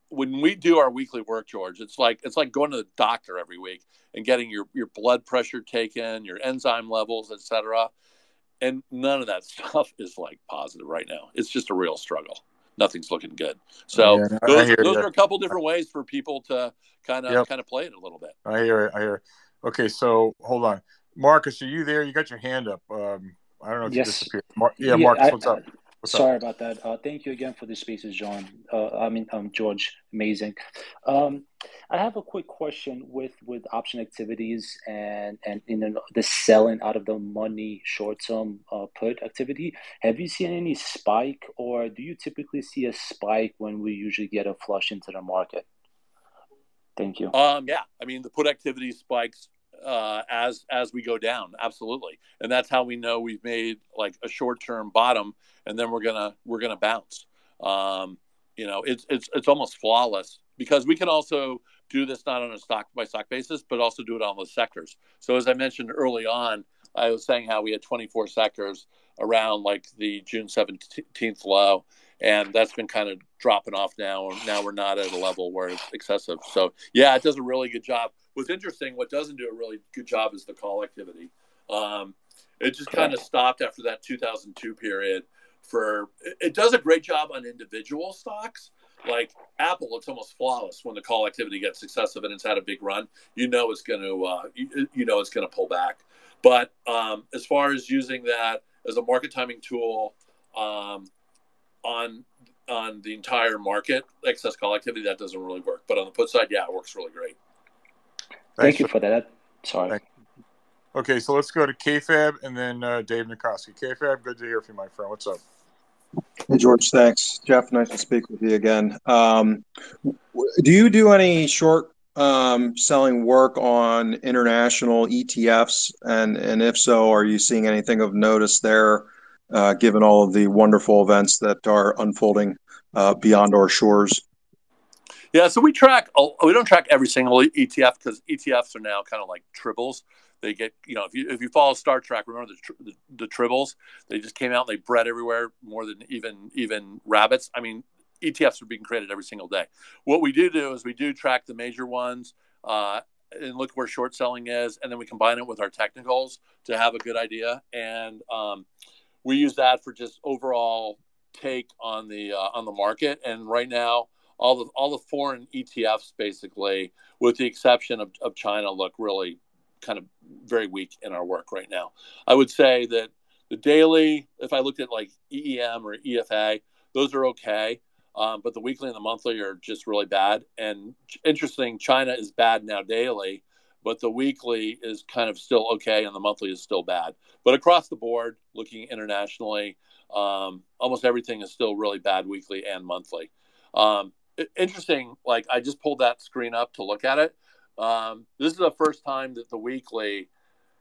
when we do our weekly work, George, it's like it's like going to the doctor every week and getting your your blood pressure taken, your enzyme levels, etc. And none of that stuff is like positive right now. It's just a real struggle. Nothing's looking good. So yeah, those, those are a couple different ways for people to kind of yep. kind of play it a little bit. I hear it. I hear it. Okay, so hold on, Marcus, are you there? You got your hand up. Um, I don't know if yes. you disappeared. Mar- yeah, yeah, Marcus, I, what's up? What's sorry up? about that. Uh, thank you again for the spaces, John. Uh, I mean, um, George, amazing. Um, I have a quick question with with option activities and and in the, the selling out of the money short term uh, put activity. Have you seen any spike, or do you typically see a spike when we usually get a flush into the market? Thank you. Um, yeah, I mean the put activity spikes uh, as as we go down. Absolutely. And that's how we know we've made like a short term bottom and then we're gonna we're gonna bounce. Um, you know it's it's it's almost flawless because we can also do this not on a stock by stock basis but also do it on the sectors. So as i mentioned early on i was saying how we had 24 sectors around like the june 17th low and that's been kind of dropping off now. Now we're not at a level where it's excessive. So yeah it does a really good job what's interesting, what doesn't do a really good job is the call activity. Um, it just kind of stopped after that 2002 period. For it does a great job on individual stocks. Like Apple, it's almost flawless when the call activity gets excessive and it's had a big run. You know it's going to, uh, you, you, know it's going to pull back. But um, as far as using that as a market timing tool um, on on the entire market, excess call activity, that doesn't really work. But on the put side, yeah, it works really great. Thank you for that. Sorry. Okay, so let's go to KFAB and then uh, Dave Nicoski. KFAB, good to hear from you, my friend. What's up? Hey, George, thanks. Geoff, nice to speak with you again. Um, do you do any short um, selling work on international ETFs? And, and if so, are you seeing anything of notice there, uh, given all of the wonderful events that are unfolding uh, beyond our shores? Yeah, so we track. We don't track every single ETF because ETFs are now kind of like tribbles. They get, you know, if you if you follow Star Trek, remember the, the, the tribbles? They just came out and they bred everywhere more than even even rabbits. I mean, ETFs are being created every single day. What we do do is we do track the major ones uh, and look where short selling is, and then we combine it with our technicals to have a good idea. And um, we use that for just overall take on the uh, on the market. And right now, all the all the foreign ETFs basically, with the exception of, of China, look really kind of very weak in our work right now. I would say that the daily, if I looked at like EEM or EFA, those are okay. Um, but the weekly and the monthly are just really bad. And interesting, China is bad now daily, but the weekly is kind of still okay, and the monthly is still bad. But across the board, looking internationally, um, almost everything is still really bad weekly and monthly. Um, interesting. Like I just pulled that screen up to look at it. Um, this is the first time that the weekly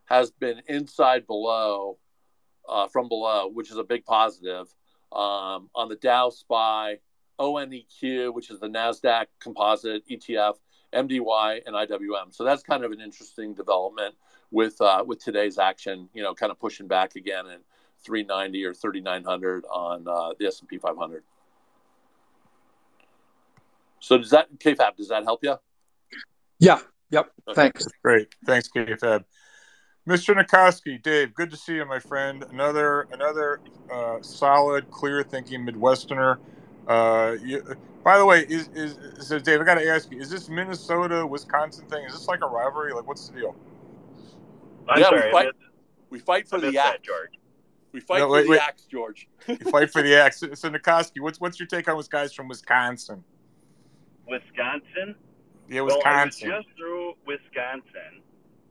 has been inside below uh, from below, which is a big positive. Um, on the Dow SPY, ONEQ, which is the Nasdaq Composite ETF, MDY, and IWM. So that's kind of an interesting development with uh, with today's action. You know, kind of pushing back again at 390 or 3900 on uh, the S&P 500. So does that KFAB? Does that help you? Yeah. Yep. Okay. Thanks. Great. Thanks, KFAB. Mr. Nicoski, Dave, good to see you, my friend. Another another uh, solid, clear thinking Midwesterner. Uh, you, by the way, is, is so Dave? I got to ask you: Is this Minnesota Wisconsin thing? Is this like a rivalry? Like, what's the deal? I'm yeah, sorry. We fight for I the missed that, axe, George. We fight No, for the wait. axe, George. You fight for the axe. So Nicoski, what's what's your take on those guys from Wisconsin? Wisconsin. Yeah, Well, I was Wisconsin. just through Wisconsin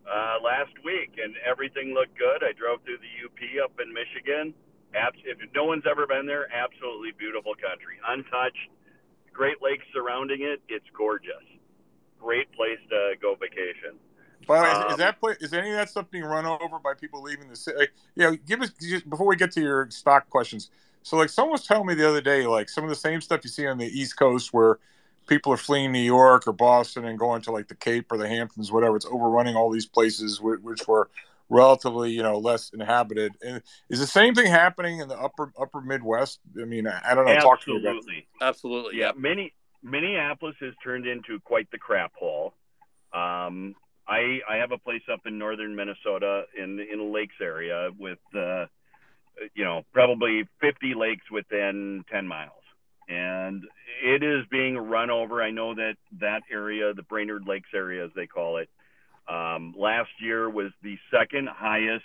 uh, last week, and everything looked good. I drove through the UP up in Michigan. Abs- if no one's ever been there, absolutely beautiful country, untouched. Great Lakes surrounding it. It's gorgeous. Great place to go vacation. But is, is Um, that play, is any of that stuff being run over by people leaving the city? You know, give us just before we get to your stock questions. So, like, someone was telling me the other day, like some of the same stuff you see on the East Coast, where people are fleeing New York or Boston and going to like the Cape or the Hamptons, whatever. It's overrunning all these places which, which were relatively, you know, less inhabited. And is the same thing happening in the upper upper Midwest? I mean, I, I don't know. Talk to me about. Absolutely. Absolutely, Yeah, yeah. Mini, Minneapolis has turned into quite the crap hole. Um, I I have a place up in northern Minnesota in in the lakes area with uh, you know probably 50 lakes within 10 miles, and it is being run over. I know that that area, the Brainerd Lakes area, as they call it, um, last year was the second highest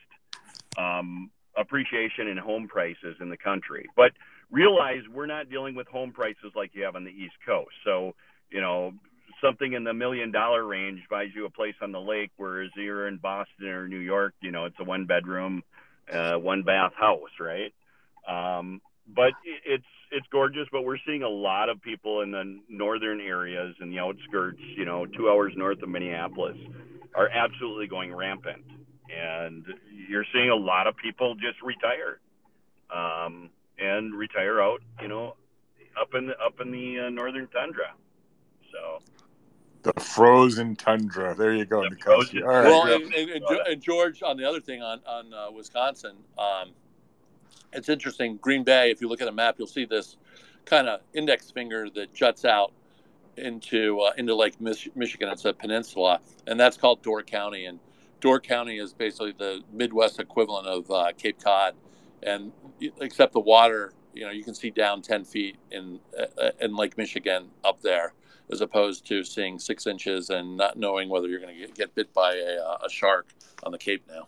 um, appreciation in home prices in the country, but realize we're not dealing with home prices like you have on the East Coast. So, you know, something in the million dollar range buys you a place on the lake, whereas you're in Boston or New York, you know, it's a one bedroom, uh, one bath house, right? Um, but it's it's gorgeous. But we're seeing a lot of people in the northern areas and the outskirts, you know, two hours north of Minneapolis, are absolutely going rampant, and you're seeing a lot of people just retire. Um, and retire out, you know, up in the up in the uh, northern tundra. So The frozen tundra. There you go, The Nicoski. frozen- All right. well, and, and, and, and George, on the other thing on on uh, Wisconsin, um, it's interesting. Green Bay, if you look at a map, you'll see this kind of index finger that juts out into uh, into Lake Mich- Michigan. It's a peninsula, and that's called Door County. And Door County is basically the Midwest equivalent of uh, Cape Cod, and except the water, you know, you can see down ten feet in uh, in Lake Michigan up there as opposed to seeing six inches and not knowing whether you're going to get, get bit by a, uh, a shark on the Cape now.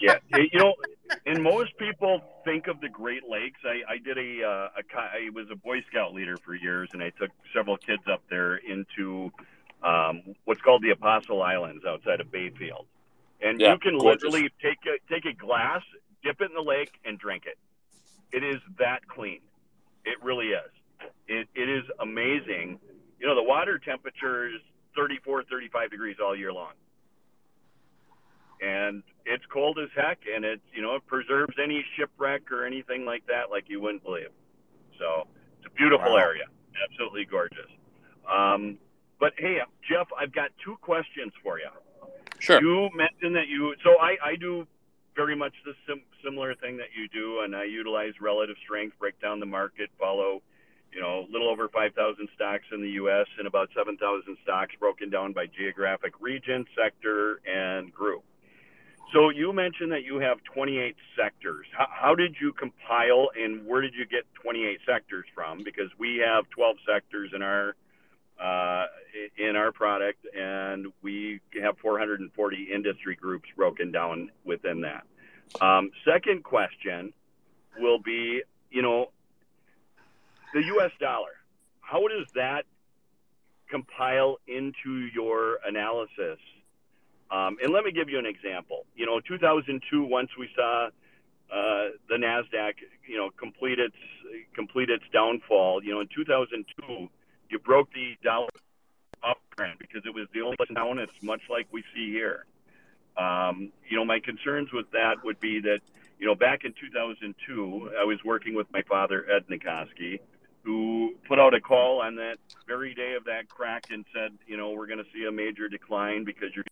Yeah, you know, and most people think of the Great Lakes. I, I did a, uh, a was a Boy Scout leader for years, and I took several kids up there into um, what's called the Apostle Islands outside of Bayfield, and Yeah, you can gorgeous. literally take a take a glass, dip it in the lake, and drink it. It is that clean. It really is. It, it is amazing. You know, the water temperature is 34, 35 degrees all year long. And it's cold as heck, and it, you know, it preserves any shipwreck or anything like that like you wouldn't believe. So it's a beautiful Wow. area. Absolutely gorgeous. Um, but hey, Geoff, I've got two questions for you. Sure. You mentioned that you, so I, I do very much the sim, similar thing that you do, and I utilize relative strength, break down the market, follow, you know, a little over 5,000 stocks in the U.S. and about 7,000 stocks broken down by geographic region, sector, and group. So you mentioned that you have 28 sectors. How, how did you compile, and where did you get 28 sectors from? Because we have 12 sectors in our uh, in our product, and we have 440 industry groups broken down within that. Um, second question will be, you know, the U.S. dollar. How does that compile into your analysis? Um, and let me give you an example. You know, 2002, once we saw uh, the Nasdaq, you know, complete its complete its downfall. You know, in 2002, you broke the dollar uptrend because it was the only down. It's much like we see here. Um, you know, my concerns with that would be that, you know, back in 2002, I was working with my father, Ed Nicoski, who put out a call on that very day of that crack and said, you know, we're going to see a major decline because you're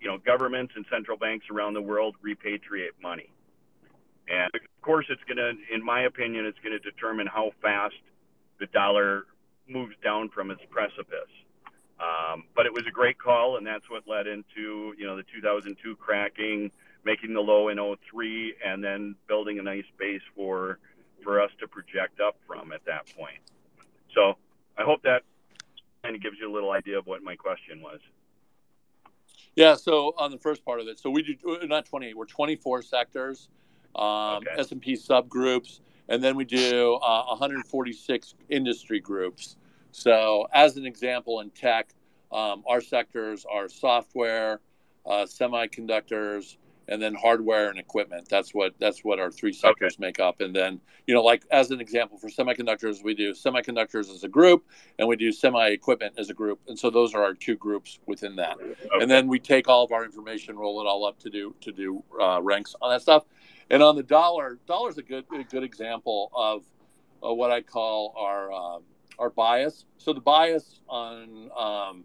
you know, governments and central banks around the world repatriate money. And of course, it's going to, in my opinion, it's going to determine how fast the dollar moves down from its precipice. Um, but it was a great call, and that's what led into you know the 2002 cracking, making the low in 03, and then building a nice base for for us to project up from at that point. So I hope that kind of gives you a little idea of what my question was. Yeah. So on the first part of it, so we do uh, not 28, we're 24 sectors, um, Okay. S&P subgroups, and then we do uh, 146 industry groups. So as an example, in tech, um, our sectors are software, uh, semiconductors, and then hardware and equipment. That's what that's what our three sectors make up. And then you know, like as an example for semiconductors, we do semiconductors as a group, and we do semi equipment as a group. And so those are our two groups within that Okay. and then we take all of our information, roll it all up to do to do uh, ranks on that stuff. And on the dollar, dollar's a good a good example of uh, what I call our um, our bias. So the bias on um,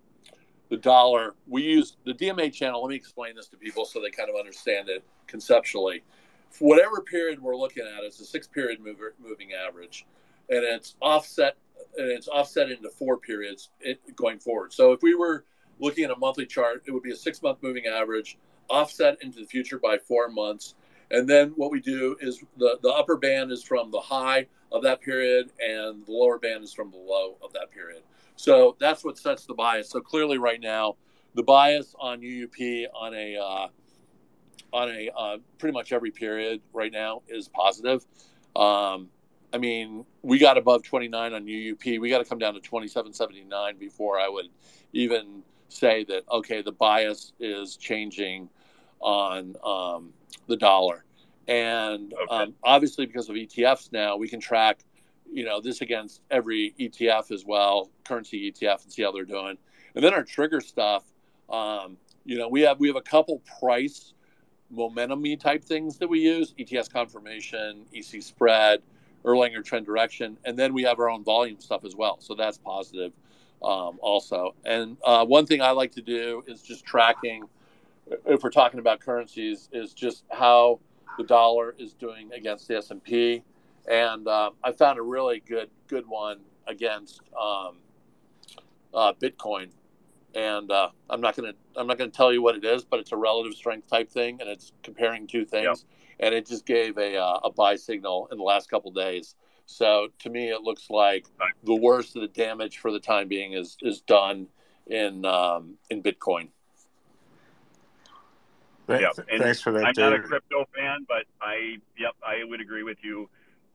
the dollar, we use the DMA channel. Let me explain this to people so they kind of understand it conceptually. For whatever period we're looking at, it's a six period moving average, and it's offset and it's offset into four periods going forward. So if we were looking at a monthly chart, it would be a six month moving average offset into the future by four months. And then what we do is the, the upper band is from the high of that period, and the lower band is from the low of that period. So that's what sets the bias. So clearly, right now, the bias on UUP on a uh, on a uh, pretty much every period right now is positive. Um, I mean, we got above 29 on UUP. We got to come down to 27.79 before I would even say that okay, the bias is changing on um, the dollar, and Okay. um, obviously because of ETFs now, we can track, you know, this against every ETF as well, currency ETF, and see how they're doing. And then our trigger stuff, um, you know, we have we have a couple price momentum type things that we use: ETS confirmation, EC spread, Erlanger trend direction, and then we have our own volume stuff as well. So that's positive um, also. And uh, one thing I like to do is just tracking, if we're talking about currencies, is just how the dollar is doing against the S and P. And uh, I found a really good good one against um, uh, Bitcoin. And uh, I'm not gonna I'm not gonna tell you what it is, but it's a relative strength type thing, and it's comparing two things. And it just gave a uh, a buy signal in the last couple days. So to me, it looks like Right. the worst of the damage for the time being is is done in um, in Bitcoin. Th- Yeah, and thanks for that, I'm not a crypto fan, but I yep I would agree with you.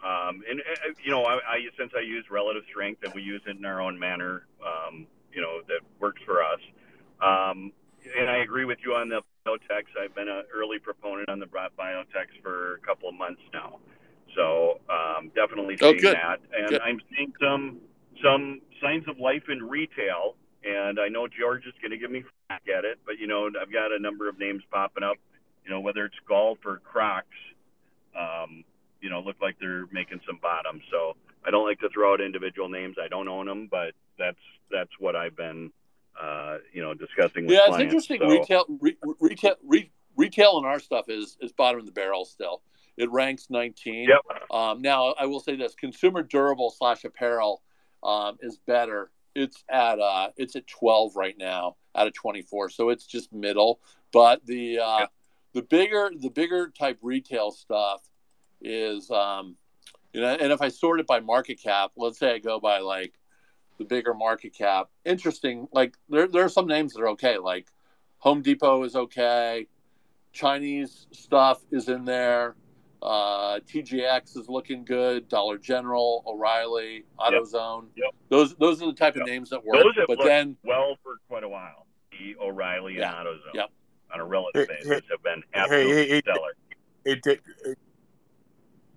Um, and uh, you know, I, I since I use relative strength and we use it in our own manner, um, you know, that works for us. Um, and I agree with you on the biotechs. I've been an early proponent on the bi- biotechs for a couple of months now. So um, definitely Oh, seeing good. that, and Good. I'm seeing some some signs of life in retail. And I know George is going to give me flack at it, but you know, I've got a number of names popping up. You know, whether it's golf or Crocs, um, you know, look like they're making some bottom. So I don't like to throw out individual names. I don't own them, but that's that's what I've been, uh, you know, discussing with Yeah, it's interesting. So, Retail, re, retail, re, retail, in our stuff is is bottom of the barrel still. It ranks 19. Yep. Um, now, I will say this: consumer durable slash apparel um, is better. It's at uh, it's at 12 right now out of 24, so it's just middle. But the uh, Yep. the bigger the bigger type retail stuff is um, you know, and if I sort it by market cap, let's say I go by like the bigger market cap. Interesting. Like there, there are some names that are okay. Like Home Depot is okay. Chinese stuff is in there. Uh, TJX is looking good. Dollar General, O'Reilly, AutoZone. Yep. Those those are the type of Yep. names that work. Those have but then well for quite a while. The O'Reilly Yeah. and AutoZone Yep. on a relative Hey, basis have been absolutely hey, hey, stellar. Hey, Da- hey,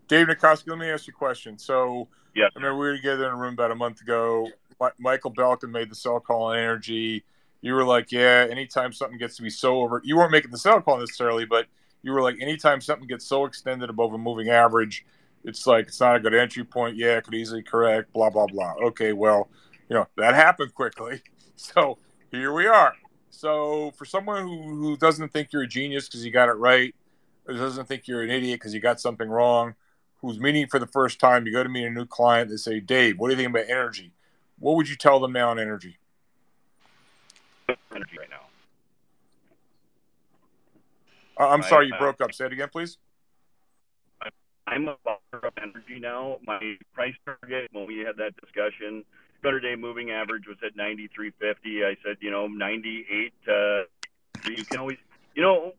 Dave Nicoski, let me ask you a question. So, Yes. I mean, we were together in a room about a month ago. Michael Belkin made the sell call on energy. You were like, yeah, anytime something gets to be so over, you weren't making the sell call necessarily, but you were like, anytime something gets so extended above a moving average, it's like it's not a good entry point. Yeah, it could easily correct. Blah blah blah. Okay, well, you know that happened quickly. So here we are. So for someone who, who doesn't think you're a genius because you got it right, or doesn't think you're an idiot because you got something wrong, who's meeting for the first time, you go to meet a new client, they say, Dave, what do you think about energy? What would you tell them now on energy? Energy right now. Uh, I'm I- sorry, you I- broke up. Say it again, please. I'm a buyer of energy now. My price target when we had that discussion, 200 day moving average was at 93.50. I said, you know, 98 to You can always, you know,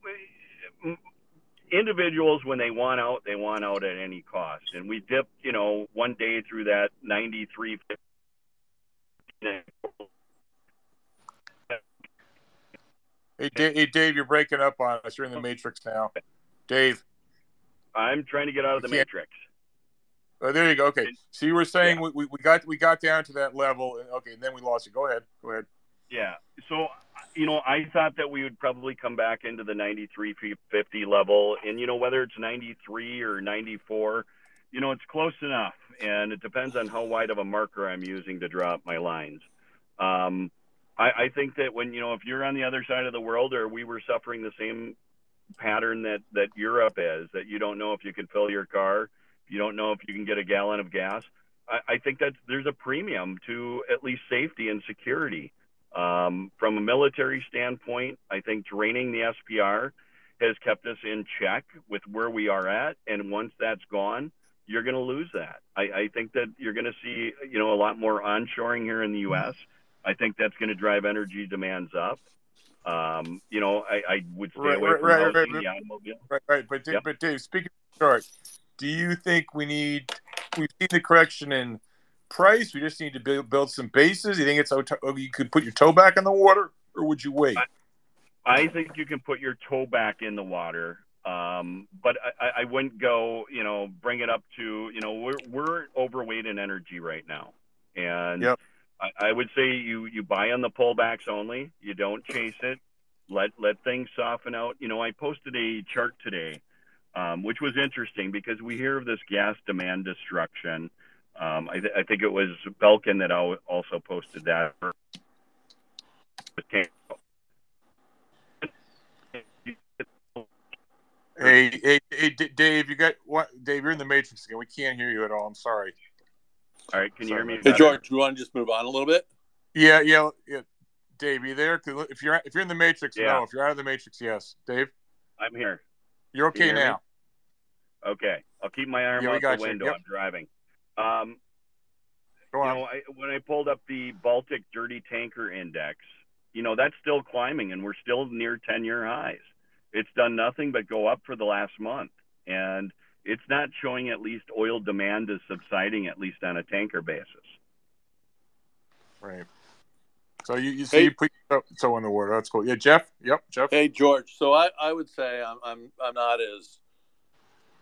individuals when they want out, they want out at any cost. And we dipped, you know, one day through that 93. Hey, Dave, hey, Dave, you're breaking up on us. You're in the matrix now. Dave. I'm trying to get out of the matrix. Oh, there you go. Okay. So you were saying yeah. we, we got we got down to that level. Okay, and then we lost you. Go ahead. Go ahead. Yeah. So you know, I thought that we would probably come back into the 9350 level, and you know, whether it's 93 or 94, you know, it's close enough, and it depends on how wide of a marker I'm using to draw up my lines. Um, I, I think that when you know, if you're on the other side of the world, or we were suffering the same pattern that that Europe is, that you don't know if you can fill your car, you don't know if you can get a gallon of gas. I, I think that there's a premium to at least safety and security. Um, from a military standpoint, I think draining the SPR has kept us in check with where we are at. And once that's gone, you're going to lose that. I, I think that you're going to see, you know, a lot more onshoring here in the U.S. I think that's going to drive energy demands up. Um, you know, I, I would stay right, away from right, right, the automobile. Right, right. But, Yep. but Dave, speaking of short, do you think we need we've seen the correction in price? We just need to build, build some bases. You think it's you could put your toe back in the water, or would you wait? I think you can put your toe back in the water, um, but I, I wouldn't go, you know, bring it up to, you know, we're we're overweight in energy right now, and Yep. I, I would say you you buy on the pullbacks only. You don't chase it. Let let things soften out. You know, I posted a chart today, um, which was interesting because we hear of this gas demand destruction. Um, I, th- I think it was Belkin that al- also posted that. Hey, hey, hey, D- Dave, you got what? Dave, you're in the matrix again. We can't hear you at all. I'm sorry. All right, can you hear me? Hey, better? George, you want to just move on a little bit? Yeah, yeah, yeah. Dave, you there? 'Cause If you're if you're in the matrix, Yeah. no. If you're out of the matrix, yes. Dave, I'm here. you're Can you okay me? now. Okay, I'll keep my arm Yeah, out the window. Yep. I'm driving. Um, Go you know, I, when I pulled up the Baltic Dirty Tanker Index, you know, that's still climbing and we're still near 10 year highs. It's done nothing but go up for the last month. And it's not showing at least oil demand is subsiding, at least on a tanker basis. Right. So you, you so Hey. you put your toe- toe in the water. That's cool. Yeah, Geoff. Yep, Geoff. Hey, George. So I, I would say I'm, I'm, I'm not as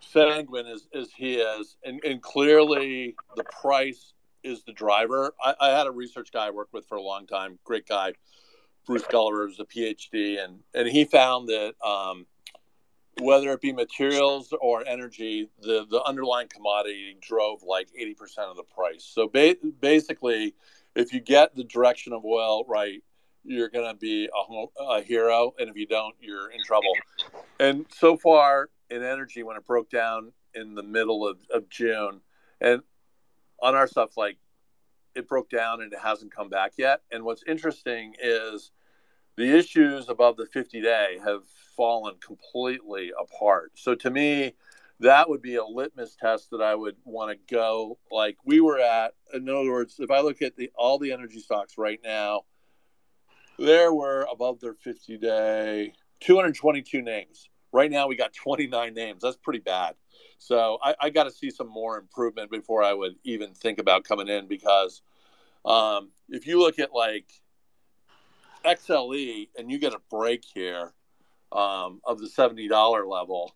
sanguine as, as he is. And, and clearly the price is the driver. I, I had a research guy I worked with for a long time, great guy, Bruce Gulliver, who's a PhD. And, and he found that um, whether it be materials or energy, the, the underlying commodity drove like 80% of the price. So ba- basically, if you get the direction of oil right, you're going to be a, a hero. And if you don't, you're in trouble. And so far in energy, when it broke down in the middle of, of June, and on our stuff, like it broke down and it hasn't come back yet. And what's interesting is the issues above the 50 day have fallen completely apart. So to me, that would be a litmus test that I would want to go like we were at. In other words, if I look at the all the energy stocks right now, there were above their 50 day 222 names. Right now we got 29 names. That's pretty bad. So I, I got to see some more improvement before I would even think about coming in because um, if you look at like XLE and you get a break here um, of the $70 level,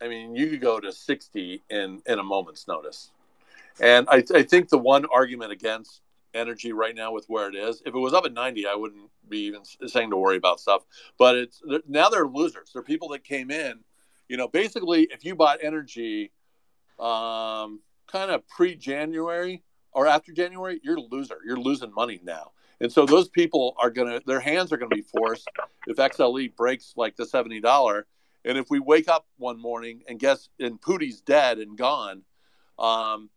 I mean, you could go to 60 in, in a moment's notice. And I, I think the one argument against energy right now with where it is, if it was up at 90, I wouldn't be even saying to worry about stuff. But it's now they're losers. They're people that came in, you know, basically, if you bought energy um, kind of pre January or after January, you're a loser. You're losing money now. And so those people are going to, their hands are going to be forced if XLE breaks like the $70. And if we wake up one morning and guess, and Pootie's dead and gone, um,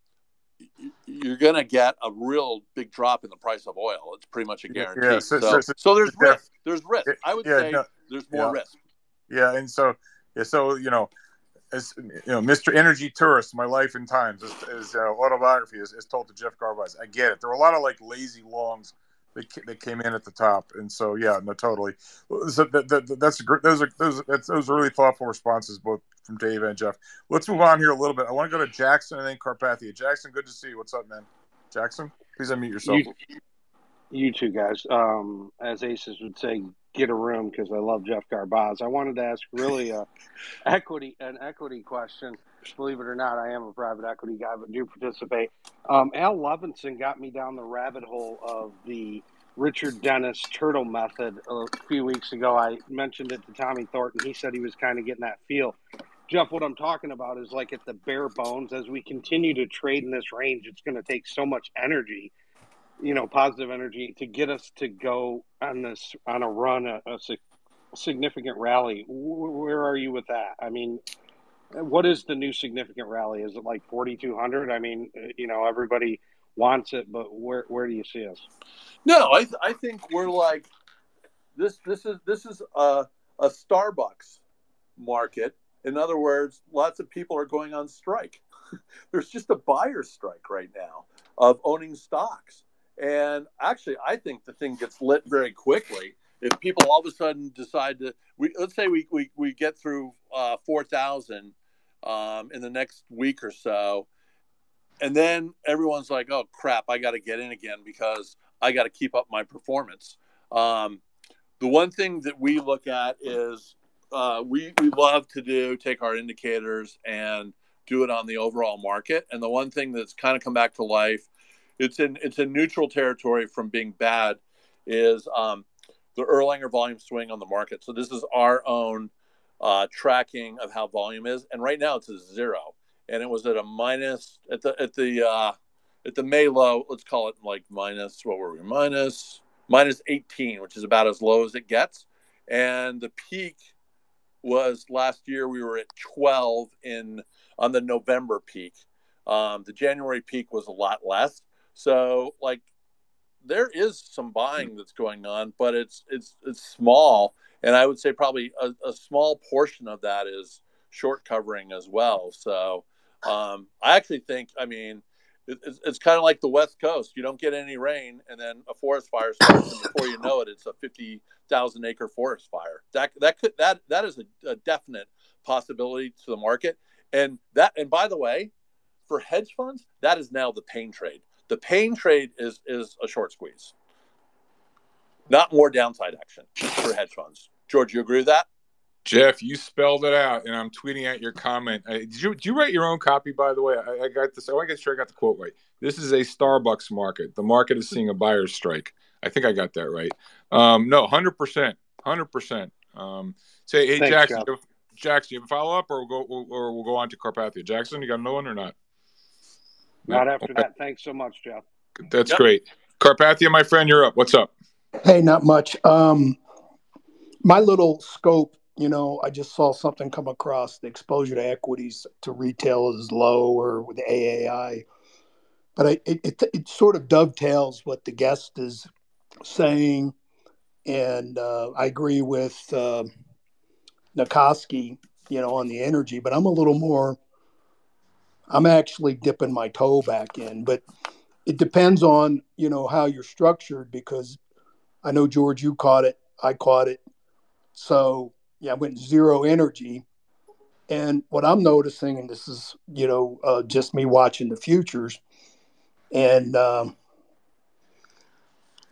you're going to get a real big drop in the price of oil. It's pretty much a guarantee. Yeah, so, so- so- so there's yeah. risk. There's risk. I would Yeah, say no, there's more risk. Yeah, and so yeah, so you know, as you know, Mr. Energy Tourist, my life in times, his, his uh, autobiography is, is told to Geoff Garbacz. I get it. There were a lot of like lazy longs. that, that came in at the top. And so, yeah, no, totally. So that, that, that's a great. Those are those. That's, those are really thoughtful responses, both from Dave and Geoff. Let's move on here a little bit. I want to go to Jackson and then Carpathia. Jackson, good to see you. What's up, man? Jackson, please unmute yourself. You, you two guys, um, as Aces would say, get a room because I love Geoff Garbacz. I wanted to ask really a equity an equity question. Believe it or not, I am a private equity guy, but do participate. Um, Al Levinson got me down the rabbit hole of the Richard Dennis turtle method a few weeks ago. I mentioned it to Tommy Thornton. He said he was kind of getting that feel. Geoff, what I'm talking about is like at the bare bones, as we continue to trade in this range, it's going to take so much energy you know, positive energy to get us to go on this on a run, a, a significant rally. Where are you with that? I mean, what is the new significant rally? Is it like 4,200? I mean, you know, everybody wants it, but where where do you see us? No, I I think we're like this. This is this is a a Starbucks market. In other words, lots of people are going on strike. There's just a buyer strike right now of owning stocks. And actually, I think the thing gets lit very quickly if people all of a sudden decide to. We let's say we we, we get through uh, four thousand um, in the next week or so, and then everyone's like, "Oh crap, I got to get in again because I got to keep up my performance." Um, the one thing that we look at is uh, we we love to do take our indicators and do it on the overall market. And the one thing that's kind of come back to life it's in it's in neutral territory from being bad is um, the Erlanger volume swing on the market. So this is our own uh, tracking of how volume is, and right now it's a zero, and it was at a minus at the at the uh, at the May low. Let's call it like minus what were we minus minus 18, which is about as low as it gets, and the peak was last year we were at 12 in on the November peak. Um, the January peak was a lot less. So like there is some buying that's going on, but it's it's it's small, and I would say probably a, a small portion of that is short covering as well. So um, I actually think, I mean, it's, it's kind of like the West Coast. You don't get any rain, and then a forest fire starts, and before you know it, it's a fifty thousand acre forest fire. That that could that that is a, a definite possibility to the market, and that and by the way, for hedge funds, that is now the pain trade. The pain trade is is a short squeeze, not more downside action for hedge funds. George, you agree with that? Geoff, you spelled it out, and I'm tweeting out your comment. Uh, did you did you write your own copy, by the way? I, I got this. I want to get sure I got the quote right. This is a Starbucks market. The market is seeing a buyer's strike. I think I got that right. Um, no, hundred percent, hundred percent. Um, say, hey Thanks, Jackson, Geoff. Jackson, you have a follow up, or we'll go, or we'll go on to Carpathia. Jackson, you got another one or not? Not after okay. that. Thanks so much, Geoff. That's yep. great. Carpathia, my friend, you're up. What's up? Hey, not much. Um, my little scope, you know, I just saw something come across the exposure to equities to retail is low or with AAI. But I, it, it, it sort of dovetails what the guest is saying. And uh, I agree with uh, Nicoski, you know, on the energy, but I'm a little more I'm actually dipping my toe back in, but it depends on you know how you're structured because I know George, you caught it, I caught it, so yeah, I went zero energy. And what I'm noticing, and this is you know uh, just me watching the futures, and um,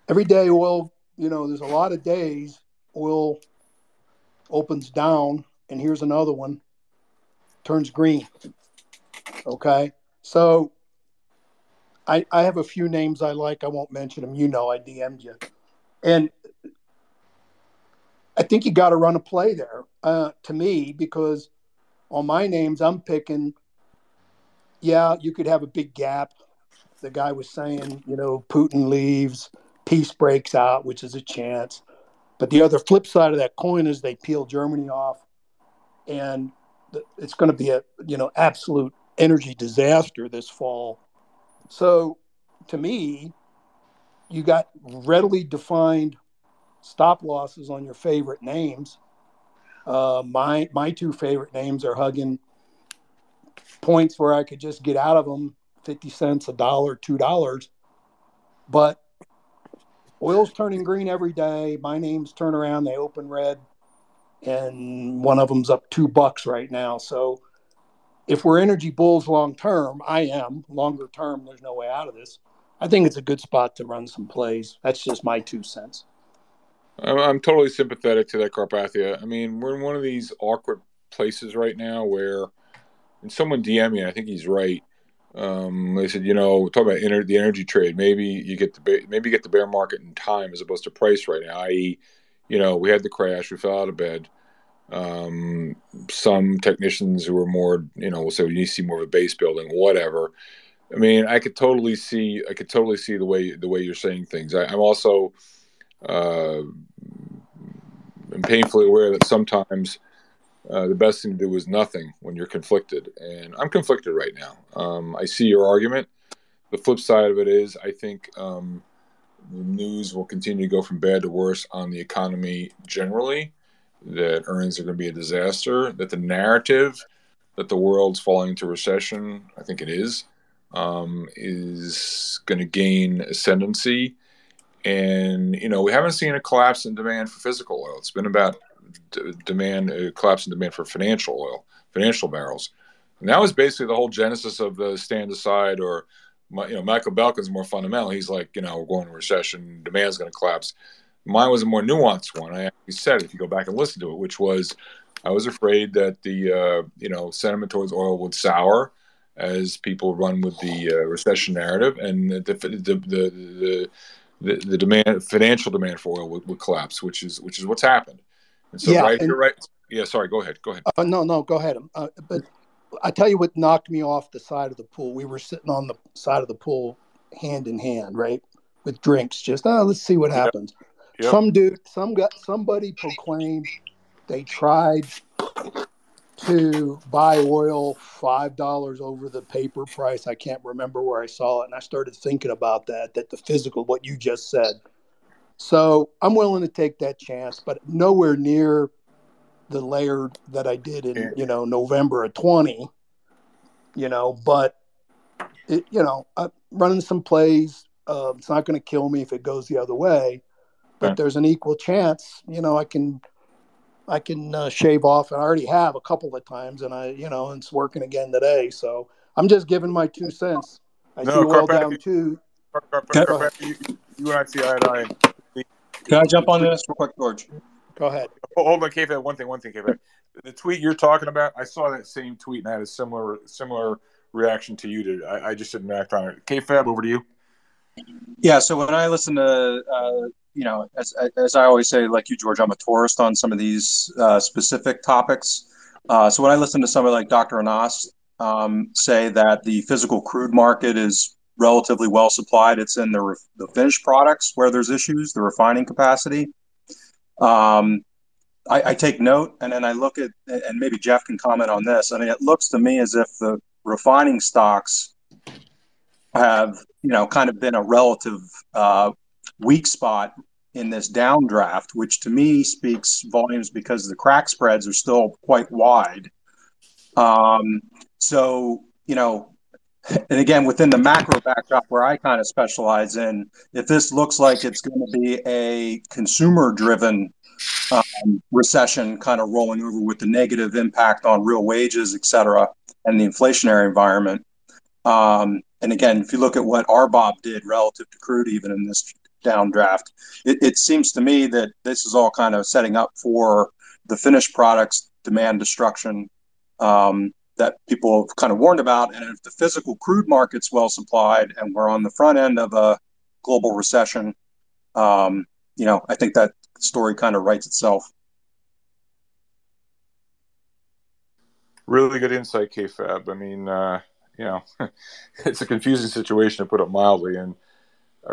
every day oil, you know, there's a lot of days oil opens down, and here's another one, turns green. Okay. So I, I have a few names I like. I won't mention them. You know, I DM'd you. And I think you got to run a play there uh, to me because on my names, I'm picking, yeah, you could have a big gap. The guy was saying, you know, Putin leaves, peace breaks out, which is a chance. But the other flip side of that coin is they peel Germany off, and it's going to be a you know absolute energy disaster this fall. So, to me, you got readily defined stop losses on your favorite names. Uh, my my two favorite names are hugging points where I could just get out of them fifty cents, a dollar, two dollars. But oil's turning green every day. My name's turn around, they open red, and one of them's up two bucks right now. So if we're energy bulls long term, I am. Longer term, there's no way out of this. I think it's a good spot to run some plays. That's just my two cents. I'm totally sympathetic to that Carpathia. I mean, we're in one of these awkward places right now where, and someone DM me, I think he's right. Um, they said, you know, talk about the energy trade. Maybe you get the maybe you get the bear market in time as opposed to price right now. I.e., you know, we had the crash, we fell out of bed. Um, some technicians who are more, you know, will say we need to see more of a base building, whatever. I mean, I could totally see, I could totally see the way the way you're saying things. I, am also uh, am painfully aware that sometimes uh, the best thing to do is nothing when you're conflicted. And I'm conflicted right now. Um, I see your argument. The flip side of it is, I think um, the news will continue to go from bad to worse on the economy generally, that earnings are going to be a disaster, that the narrative that the world's falling into recession, I think it is, um, is going to gain ascendancy. And, you know, we haven't seen a collapse in demand for physical oil. It's been about d- demand, uh, collapse in demand for financial oil, financial barrels. And that was basically the whole genesis of the stand aside or, you know, Michael Belkin's more fundamental. He's like, you know, we're going to recession, demand's going to collapse. Mine was a more nuanced one. I actually said, if you go back and listen to it, which was, I was afraid that the, uh, you know, sentiment towards oil would sour as people run with the uh, recession narrative, and the the the, the the, the demand, financial demand for oil would, would, collapse, which is which is what's happened. And so, yeah, right, and, you're right. Yeah, sorry. Go ahead. Go ahead. Uh, no, no, go ahead. Uh, but I tell you what knocked me off the side of the pool. We were sitting on the side of the pool, hand in hand, right, with drinks. Just oh, let's see what happens. Yep. Yep. Some dude, some got somebody proclaimed they tried to buy oil five dollars over the paper price. I can't remember where I saw it, and I started thinking about that. That the physical, what you just said. So I'm willing to take that chance, but nowhere near the layer that I did in you know November of 20. You know, but it, you know, I'm running some plays. Uh, it's not going to kill me if it goes the other way, but there's an equal chance. You know, I can I can uh, shave off. And I already have a couple of times, and I, you know, it's working again today. So I'm just giving my two cents. I no, see well down too. You, you and I see eye to eye. Can I jump on this real quick, George? Go ahead. Hold on, Kate. One thing. One thing, Kate. The tweet you're talking about, I saw that same tweet and I had a similar similar reaction to you. Did I, I just didn't act on it. KFAB, over to you. Yeah. So when I listen to uh, you know, as, as I always say, like you, George, I'm a tourist on some of these uh, specific topics. Uh, so when I listen to somebody like Dr. Anas um, say that the physical crude market is relatively well supplied, it's in the, re- the finished products where there's issues, the refining capacity. Um, I, I, take note, and then I look at, and maybe Geoff can comment on this. I mean, it looks to me as if the refining stocks have, you know, kind of been a relative uh, weak spot in this downdraft, which to me speaks volumes because the crack spreads are still quite wide. Um, so, you know, and again, within the macro backdrop where I kind of specialize in, if this looks like it's going to be a consumer driven um, recession kind of rolling over with the negative impact on real wages, et cetera, and the inflationary environment. Um, and again, if you look at what RBOB did relative to crude, even in this downdraft. It, it seems to me that this is all kind of setting up for the finished products demand destruction um, that people have kind of warned about. And if the physical crude market's well supplied and we're on the front end of a global recession, um, you know, I think that story kind of writes itself. Really good insight, KFAB. I mean, uh, you know, it's a confusing situation to put it mildly. And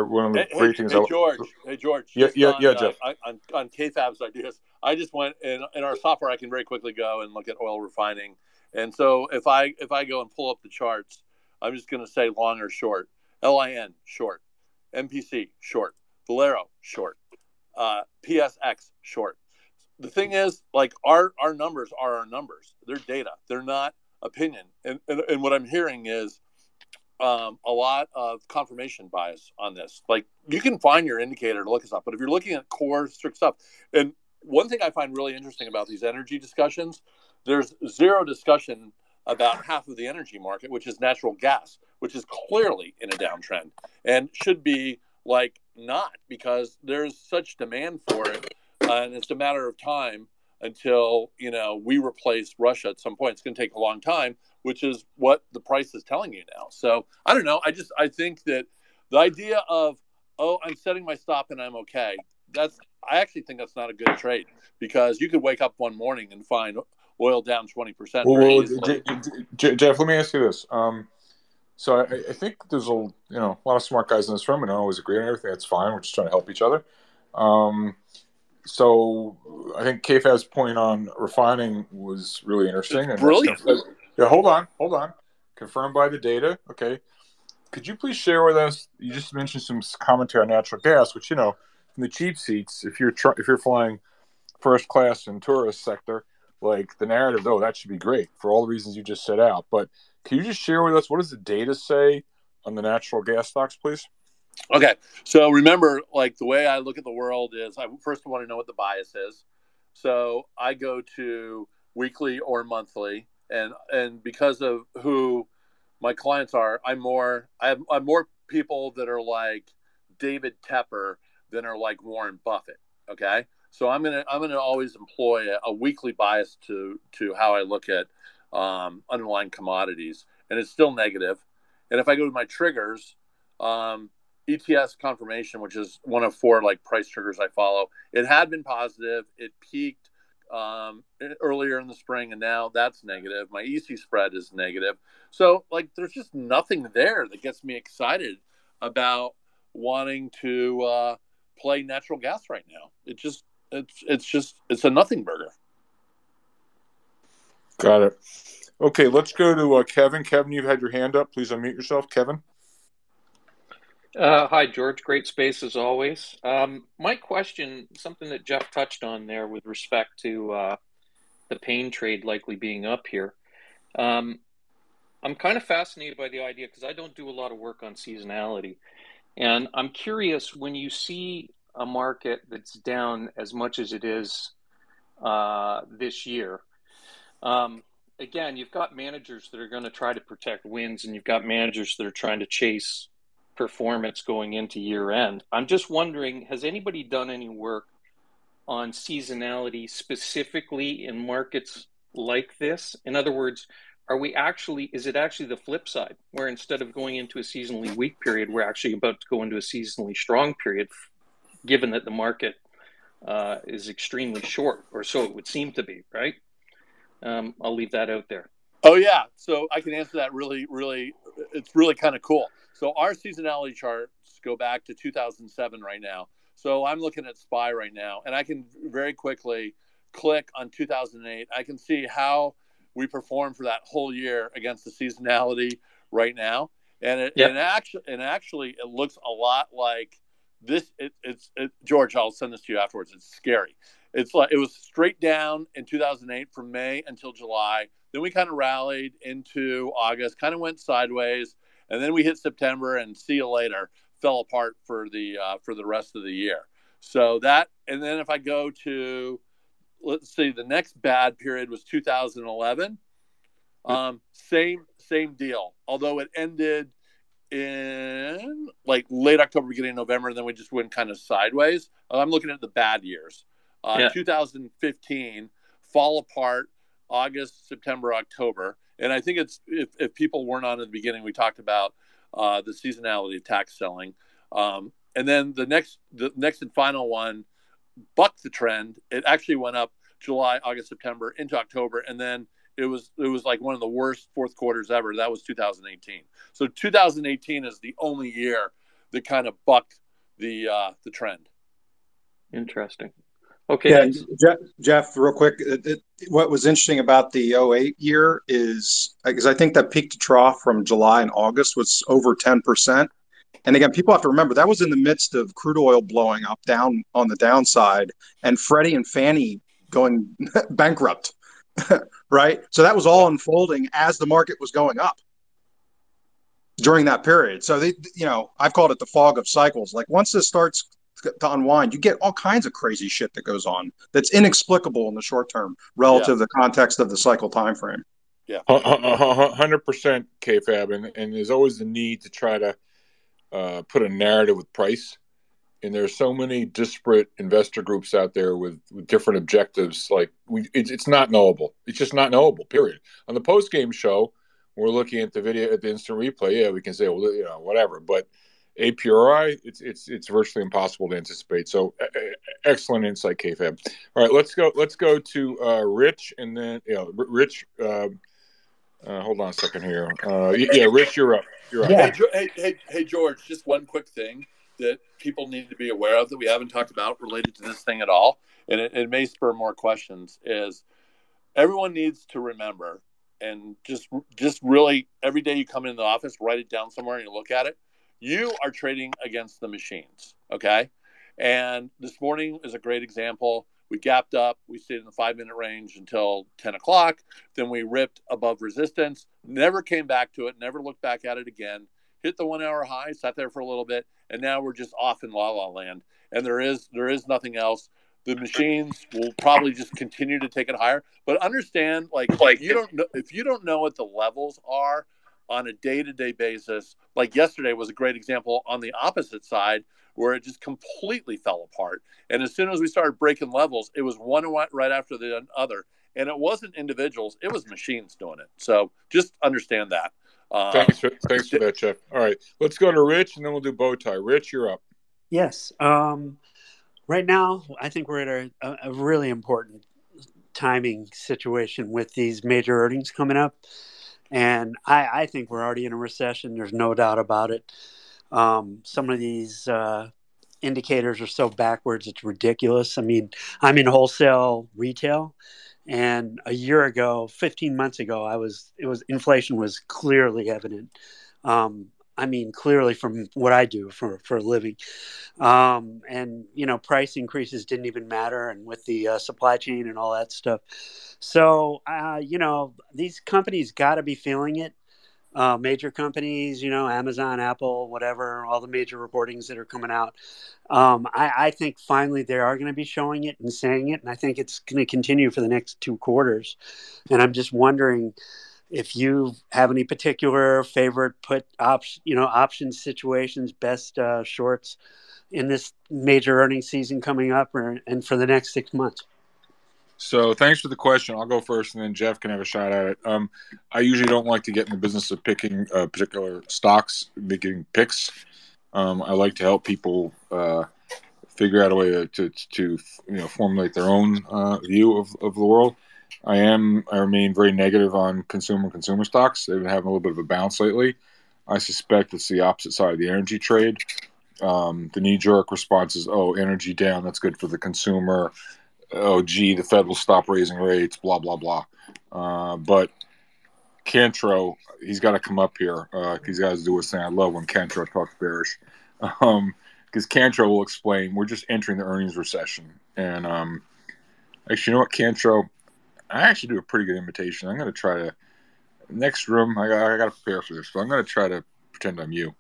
one of the hey, great hey, things. Hey, I, George. Hey, George. Yeah, yeah, on, yeah, Geoff. Uh, on, on KFAB's ideas, I just went in in our software. I can very quickly go and look at oil refining, and so if I if I go and pull up the charts, I'm just going to say long or short. LIN short, MPC short, Valero short, uh, PSX short. The thing is, like our our numbers are our numbers. They're data. They're not opinion. And and, and what I'm hearing is um, a lot of confirmation bias on this. Like you can find your indicator to look this up, but if you're looking at core strict stuff, and one thing I find really interesting about these energy discussions, there's zero discussion about half of the energy market, which is natural gas, which is clearly in a downtrend and should be like not because there's such demand for it, and it's a matter of time until you know we replace Russia at some point. It's going to take a long time, which is what the price is telling you now. So I don't know. I just I think that the idea of oh I'm setting my stop and I'm okay. That's I actually think that's not a good trade because you could wake up one morning and find oil down twenty percent. Well, J- J- Geoff, let me ask you this. Um, so I, I, think there's a you know a lot of smart guys in this room, and I always agree on everything. That's fine. We're just trying to help each other. Um, so I think KFAB's point on refining was really interesting. And brilliant. Yeah, hold on, hold on. Confirmed by the data. Okay. Could you please share with us? You just mentioned some commentary on natural gas, which you know, in the cheap seats, if you're tr- if you're flying first class in tourist sector, like the narrative, oh, that should be great for all the reasons you just set out. But can you just share with us what does the data say on the natural gas stocks, please? Okay, so remember, like the way I look at the world is, I first want to know what the bias is. So I go to weekly or monthly, and and because of who my clients are, I'm more I have I'm more people that are like David Tepper than are like Warren Buffett. Okay, so I'm gonna I'm gonna always employ a, a weekly bias to to how I look at um, underlying commodities, and it's still negative. And if I go to my triggers, um, ETS confirmation, which is one of four like price triggers I follow, it had been positive. It peaked um, earlier in the spring, and now that's negative. My EC spread is negative. So like, there's just nothing there that gets me excited about wanting to uh, play natural gas right now. It just it's it's just it's a nothing burger. Got it. Okay, let's go to uh, Kevin. Kevin, you've had your hand up. Please unmute yourself, Kevin. Uh, hi, George. Great space as always. Um, my question, something that Geoff touched on there with respect to uh, the pain trade likely being up here. Um, I'm kind of fascinated by the idea because I don't do a lot of work on seasonality. And I'm curious when you see a market that's down as much as it is uh, this year. Um, again, you've got managers that are going to try to protect wins, and you've got managers that are trying to chase performance going into year end. I'm just wondering has anybody done any work on seasonality specifically in markets like this? In other words, are we actually, is it actually the flip side where instead of going into a seasonally weak period, we're actually about to go into a seasonally strong period, given that the market uh, is extremely short, or so it would seem to be, right? Um, I'll leave that out there. Oh, yeah. So I can answer that really, really, it's really kind of cool. So our seasonality charts go back to 2007 right now. So I'm looking at SPY right now, and I can very quickly click on 2008. I can see how we perform for that whole year against the seasonality right now, and it, yep. and actually and actually it looks a lot like this. It, it's it, George. I'll send this to you afterwards. It's scary. It's like it was straight down in 2008 from May until July. Then we kind of rallied into August, kind of went sideways and then we hit September and see you later fell apart for the uh, for the rest of the year. So that and then if I go to let's see the next bad period was 2011. Um, same same deal. Although it ended in like late October, beginning of November, and then we just went kind of sideways. I'm looking at the bad years. Uh, yeah. 2015 fall apart August, September, October. And I think it's if, if people weren't on at the beginning, we talked about uh, the seasonality of tax selling. Um, and then the next the next and final one bucked the trend. It actually went up July, August, September into October, and then it was it was like one of the worst fourth quarters ever. That was 2018. So 2018 is the only year that kind of bucked the uh, the trend. Interesting. Okay. Yeah, Geoff, Geoff, real quick. It, it, what was interesting about the 08 year is because I think that peak to trough from July and August was over 10%. And again, people have to remember that was in the midst of crude oil blowing up down on the downside and Freddie and Fannie going bankrupt, right? So that was all unfolding as the market was going up. during that period. So they, you know, I've called it the fog of cycles. Like once this starts to unwind, you get all kinds of crazy shit that goes on that's inexplicable in the short term relative yeah. to the context of the cycle time frame. Yeah, hundred percent, KFAB, and and there's always the need to try to uh, put a narrative with price. And there's so many disparate investor groups out there with, with different objectives. Like we, it, it's not knowable. It's just not knowable. Period. On the post game show, we're looking at the video at the instant replay. Yeah, we can say, well, you know, whatever. But a priori, it's it's it's virtually impossible to anticipate. So excellent insight, KFAB. All right, let's go. Let's go to uh, Rich, and then you know, Rich. Uh, uh, hold on a second here. Uh, yeah, Rich, you're up. You're up. Yeah. Hey, hey, hey, George. Just one quick thing that people need to be aware of that we haven't talked about related to this thing at all, and it, it may spur more questions. Is everyone needs to remember and just just really every day you come into the office, write it down somewhere and you look at it. You are trading against the machines. Okay. And this morning is a great example. We gapped up, we stayed in the five minute range until 10 o'clock. Then we ripped above resistance, never came back to it, never looked back at it again. Hit the one hour high, sat there for a little bit, and now we're just off in la la land. And there is there is nothing else the machines will probably just continue to take it higher. But understand, like, like you don't know if you don't know what the levels are on a day to day basis. Like yesterday was a great example on the opposite side where it just completely fell apart. And as soon as we started breaking levels, it was one right after the other. And it wasn't individuals; it was machines doing it. So just understand that. Uh, thanks for thanks for that, Jeff. All right, let's go to Rich, and then we'll do bow tie. Rich, you're up. Yes. Um, right now, I think we're at a, a really important timing situation with these major earnings coming up. And I, I, think we're already in a recession. There's no doubt about it. Um, some of these uh, indicators are so backwards, it's ridiculous. I mean, I'm in wholesale retail, and a year ago, 15 months ago, I was it was inflation was clearly evident. Um, I mean, clearly from what I do for, for a living. Um, and, you know, price increases didn't even matter. And with the uh, supply chain and all that stuff. So, uh, you know, these companies got to be feeling it. Uh, major companies, you know, Amazon, Apple, whatever, all the major reportings that are coming out. Um, I, I, think finally they are going to be showing it and saying it. And I think it's going to continue for the next two quarters. And I'm just wondering, if you have any particular favorite put option, you know, option situations, best uh, shorts in this major earnings season coming up, or, and for the next six months. So thanks for the question. I'll go first, and then Geoff can have a shot at it. Um, I usually don't like to get in the business of picking uh, particular stocks, making picks. Um, I like to help people uh, figure out a way to, to, to, you know formulate their own uh, view of, of the world. I am I remain very negative on consumer consumer stocks. They've been having a little bit of a bounce lately. I suspect it's the opposite side of the energy trade. Um, the knee jerk response is, "Oh, energy down. That's good for the consumer." Oh, gee, the Fed will stop raising rates. Blah blah blah. Uh, but Cantro, he's got to come up here. Uh, these guys do a thing. I love when Cantro talks bearish, because um, Cantro will explain. We're just entering the earnings recession, and um, actually, you know what, Cantro, I actually do a pretty good imitation. I'm going to try to next room. I got, I got to prepare for this, but I'm going to try to pretend I'm you.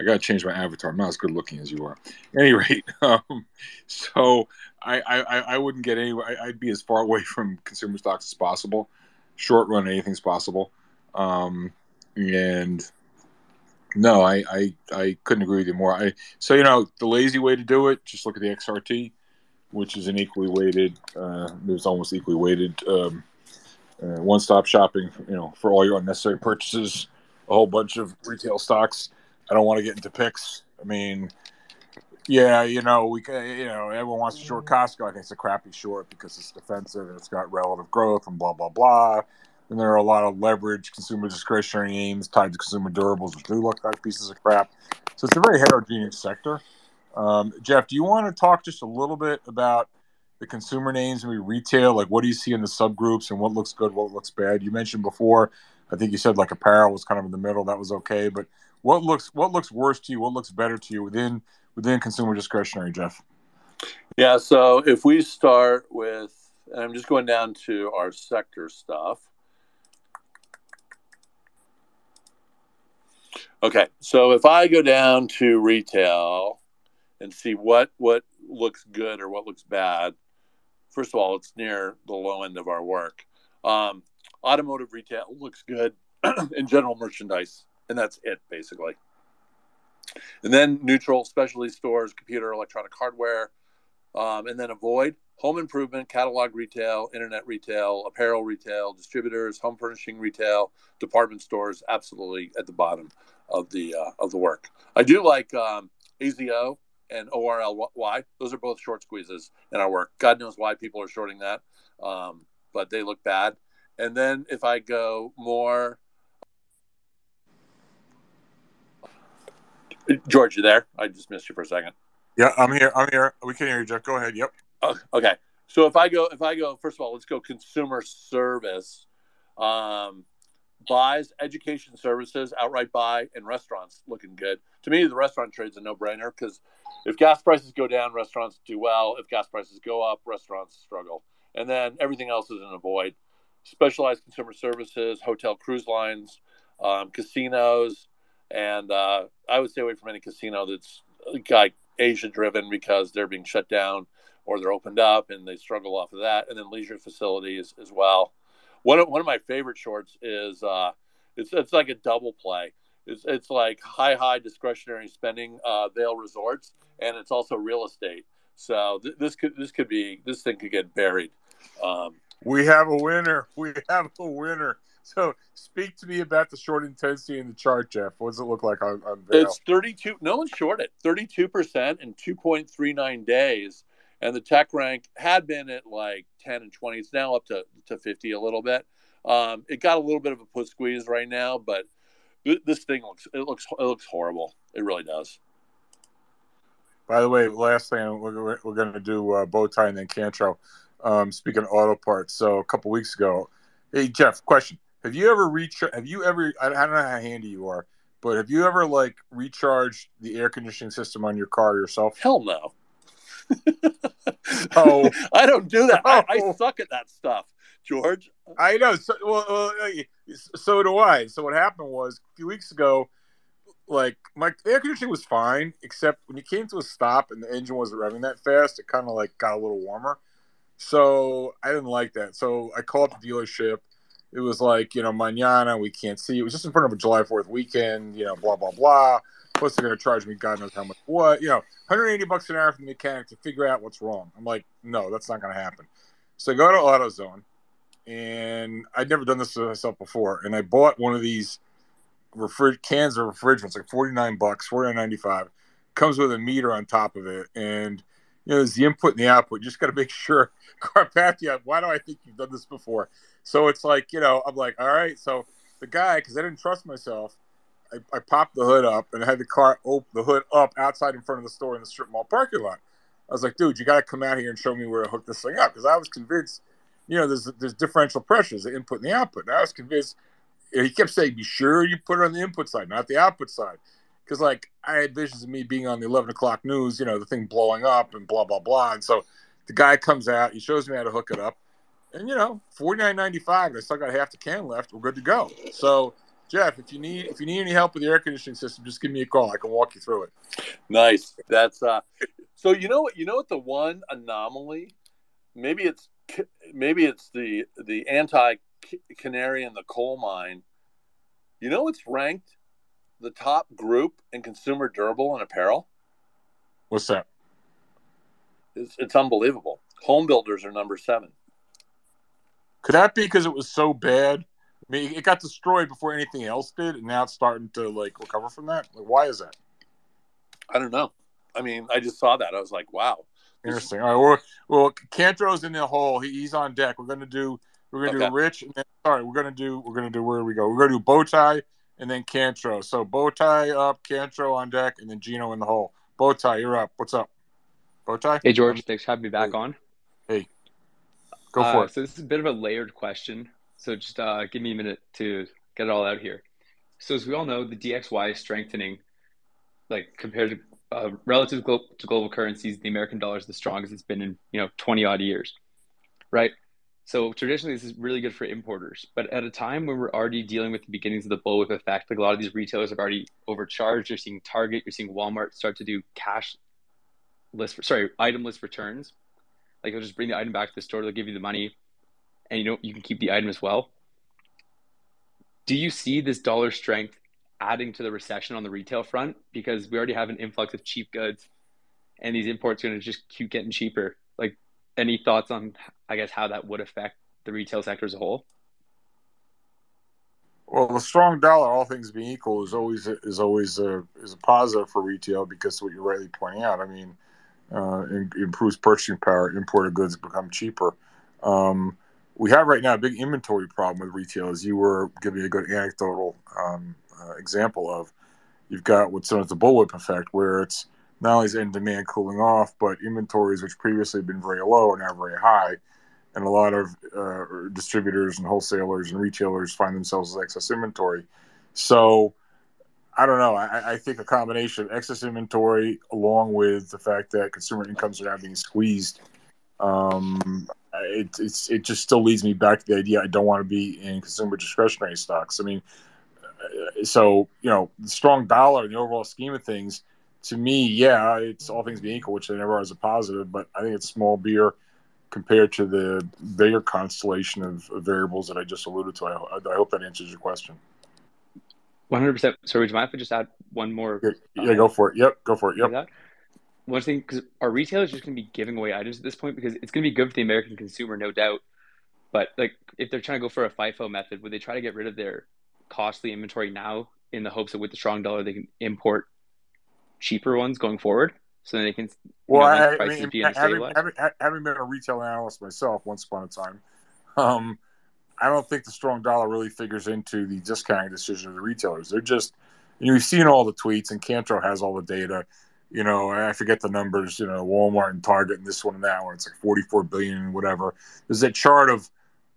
I got to change my avatar. I'm not as good looking as you are. Any rate, um, so I, I, I wouldn't get anywhere. I'd be as far away from consumer stocks as possible. Short run, anything's possible. Um, and no, I, I, I couldn't agree with you more. I so you know the lazy way to do it. Just look at the XRT which is an equally weighted. Uh, there's almost equally weighted um, uh, one-stop shopping. You know, for all your unnecessary purchases, a whole bunch of retail stocks. I don't want to get into picks. I mean, yeah, you know, we you know everyone wants to short Costco. I think it's a crappy short because it's defensive and it's got relative growth and blah blah blah. And there are a lot of leverage consumer discretionary names tied to consumer durables, which do look like pieces of crap. So it's a very heterogeneous sector. Um, Geoff, do you want to talk just a little bit about the consumer names and retail? Like, what do you see in the subgroups and what looks good, what looks bad? You mentioned before, I think you said like apparel was kind of in the middle. That was okay, but what looks what looks worse to you? What looks better to you within within consumer discretionary, Geoff? Yeah. So if we start with, and I'm just going down to our sector stuff. Okay, so if I go down to retail and see what what looks good or what looks bad, first of all, it's near the low end of our work. Um, automotive retail looks good in general merchandise, and that's it basically. And then neutral specialty stores, computer, electronic hardware, um, and then avoid home improvement, catalog retail, internet retail, apparel retail, distributors, home furnishing retail, department stores. Absolutely at the bottom of the uh, of the work. I do like um, AZO and ORLY. Those are both short squeezes in our work. God knows why people are shorting that, um, but they look bad. And then if I go more, George, you there? I just missed you for a second. Yeah, I'm here. I'm here. We can hear you, Geoff. Go ahead. Yep. Oh, okay. So if I go, if I go, first of all, let's go consumer service, um, buys, education services, outright buy, and restaurants looking good. To me, the restaurant trade's a no-brainer because if gas prices go down, restaurants do well. If gas prices go up, restaurants struggle. And then everything else is in a void. Specialized consumer services, hotel, cruise lines, um, casinos, and uh, I would stay away from any casino that's like Asia driven because they're being shut down or they're opened up and they struggle off of that. And then leisure facilities as well. One of, one of my favorite shorts is uh, it's it's like a double play. It's it's like high high discretionary spending uh, Vail Resorts, and it's also real estate. So th- this could this could be this thing could get buried. Um, we have a winner. We have a winner. So speak to me about the short intensity in the chart, Geoff. What does it look like on, on Vail? It's 32. No one's short it. 32% in 2.39 days. And the tech rank had been at like 10 and 20. It's now up to, to 50 a little bit. Um, it got a little bit of a put squeeze right now, but this thing looks it looks it looks horrible. It really does. By the way, last thing we're, we're going to do uh, bow tie and then Kantro. Um, speaking of auto parts, so a couple weeks ago, hey Geoff, question: Have you ever reach? Have you ever? I don't know how handy you are, but have you ever like recharged the air conditioning system on your car yourself? Hell no. oh, I don't do that. Oh, I, I, suck at that stuff, George. I know. So, well, so do I. So what happened was a few weeks ago, like my air conditioning was fine, except when you came to a stop and the engine wasn't revving that fast, it kind of like got a little warmer. So I didn't like that. So I called the dealership. It was like, you know, manana, we can't see. It was just in front of a July 4th weekend, you know, blah, blah, blah. Plus, they're going to charge me God knows how much. What? You know, 180 bucks an hour for the mechanic to figure out what's wrong. I'm like, no, that's not going to happen. So I go to AutoZone, and I'd never done this to myself before. And I bought one of these refri- cans of refrigerants, like 49 bucks, 49.95. Comes with a meter on top of it. And you know, there's the input and the output. You just got to make sure. Carpathia, why do I think you've done this before? So it's like, you know, I'm like, all right. So the guy, because I didn't trust myself, I, I, popped the hood up and I had the car open the hood up outside in front of the store in the strip mall parking lot. I was like, dude, you got to come out here and show me where to hook this thing up because I was convinced, you know, there's there's differential pressures, the input and the output. And I was convinced. He kept saying, "Be sure you put it on the input side, not the output side." because like I had visions of me being on the eleven o'clock news, you know, the thing blowing up and blah blah blah. And so the guy comes out, he shows me how to hook it up, and you know, forty nine ninety five. I still got half the can left. We're good to go. So Geoff, if you need if you need any help with the air conditioning system, just give me a call. I can walk you through it. Nice. That's uh. So you know what? You know what? The one anomaly, maybe it's maybe it's the the anti canary in the coal mine. You know, it's ranked the top group in consumer durable and apparel? What's that? It's, it's unbelievable. Home builders are number seven. Could that be because it was so bad? I mean, it got destroyed before anything else did, and now it's starting to like recover from that. Like, why is that? I don't know. I mean, I just saw that. I was like, wow. Interesting. All right. Well, well Kantro's in the hole. He, he's on deck. We're gonna do. We're gonna okay. do Rich. And then, sorry, we're gonna do. We're gonna do. Where do we go? We're gonna do bow tie and then Kantro. So Bowtie up, Kantro on deck, and then Gino in the hole. Bowtie, you're up. What's up? Bowtie? Hey George, thanks for having me back on. Hey, go uh, for it. So this is a bit of a layered question. So just uh, give me a minute to get it all out here. So as we all know, the DXY is strengthening, like compared to uh, relative to global, to global currencies, the American dollar is the strongest it's been in you know 20 odd years, right? So traditionally, this is really good for importers. But at a time when we're already dealing with the beginnings of the bullwhip effect, like a lot of these retailers have already overcharged. You're seeing Target, you're seeing Walmart start to do cash list, sorry, itemless returns. Like you'll just bring the item back to the store, they'll give you the money, and you know you can keep the item as well. Do you see this dollar strength adding to the recession on the retail front? Because we already have an influx of cheap goods, and these imports are going to just keep getting cheaper. Like, any thoughts on, I guess, how that would affect the retail sector as a whole? Well, the strong dollar, all things being equal, is always is always a, is a positive for retail because what you're rightly pointing out. I mean, uh, improves purchasing power. Imported goods become cheaper. Um, we have right now a big inventory problem with retail, as you were giving a good anecdotal um, uh, example of. You've got what's known as the bullwhip effect, where it's not only is end demand cooling off, but inventories, which previously had been very low, are now very high. And a lot of uh, distributors and wholesalers and retailers find themselves with excess inventory. So, I don't know. I, I, think a combination of excess inventory, along with the fact that consumer incomes are now being squeezed, um, it, it's it just still leads me back to the idea I don't want to be in consumer discretionary stocks. I mean, uh, so you know, the strong dollar in the overall scheme of things, to me, yeah, it's all things being equal, which they never are as a positive. But I think it's small beer compared to the bigger constellation of, of variables that I just alluded to. I, I, hope that answers your question. One hundred percent. So, would you mind if I just add one more? Yeah, uh, go for it. Yep, go for it. Yep one thing because our retailers just going to be giving away items at this point because it's going to be good for the American consumer, no doubt. But like, if they're trying to go for a FIFO method, would they try to get rid of their costly inventory now in the hopes that with the strong dollar they can import cheaper ones going forward, so then they can well, know, I, I mean, having, having, having, been a retail analyst myself once upon a time, um, I don't think the strong dollar really figures into the discounting decision of the retailers. They're just, you know, we've seen all the tweets, and Kantro has all the data you know, I forget the numbers, you know, Walmart and Target and this one and that one. It's like 44 billion and whatever. There's that chart of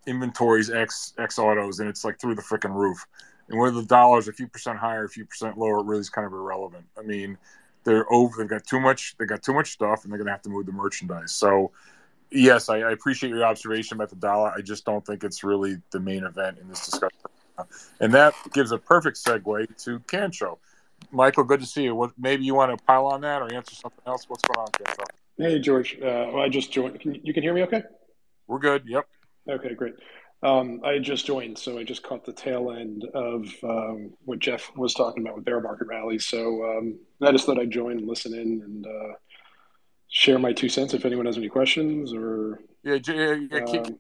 inventories X X autos, and it's like through the freaking roof. And whether the dollar's a few percent higher, a few percent lower, it really is kind of irrelevant. I mean, they're over. They've got too much. They got too much stuff, and they're going to have to move the merchandise. So, yes, I, I, appreciate your observation about the dollar. I just don't think it's really the main event in this discussion. And that gives a perfect segue to Kantro. Michael, good to see you. What maybe you want to pile on that or answer something else? What's going on, Geoff? Hey, George. Uh, well, I just joined. Can, you can hear me okay? We're good. Yep. Okay, great. Um, I just joined, so I just caught the tail end of um, what Geoff was talking about with bear market rallies. So um, I just thought I'd join and listen in and uh, share my two cents if anyone has any questions or. Yeah, yeah, yeah keep, um,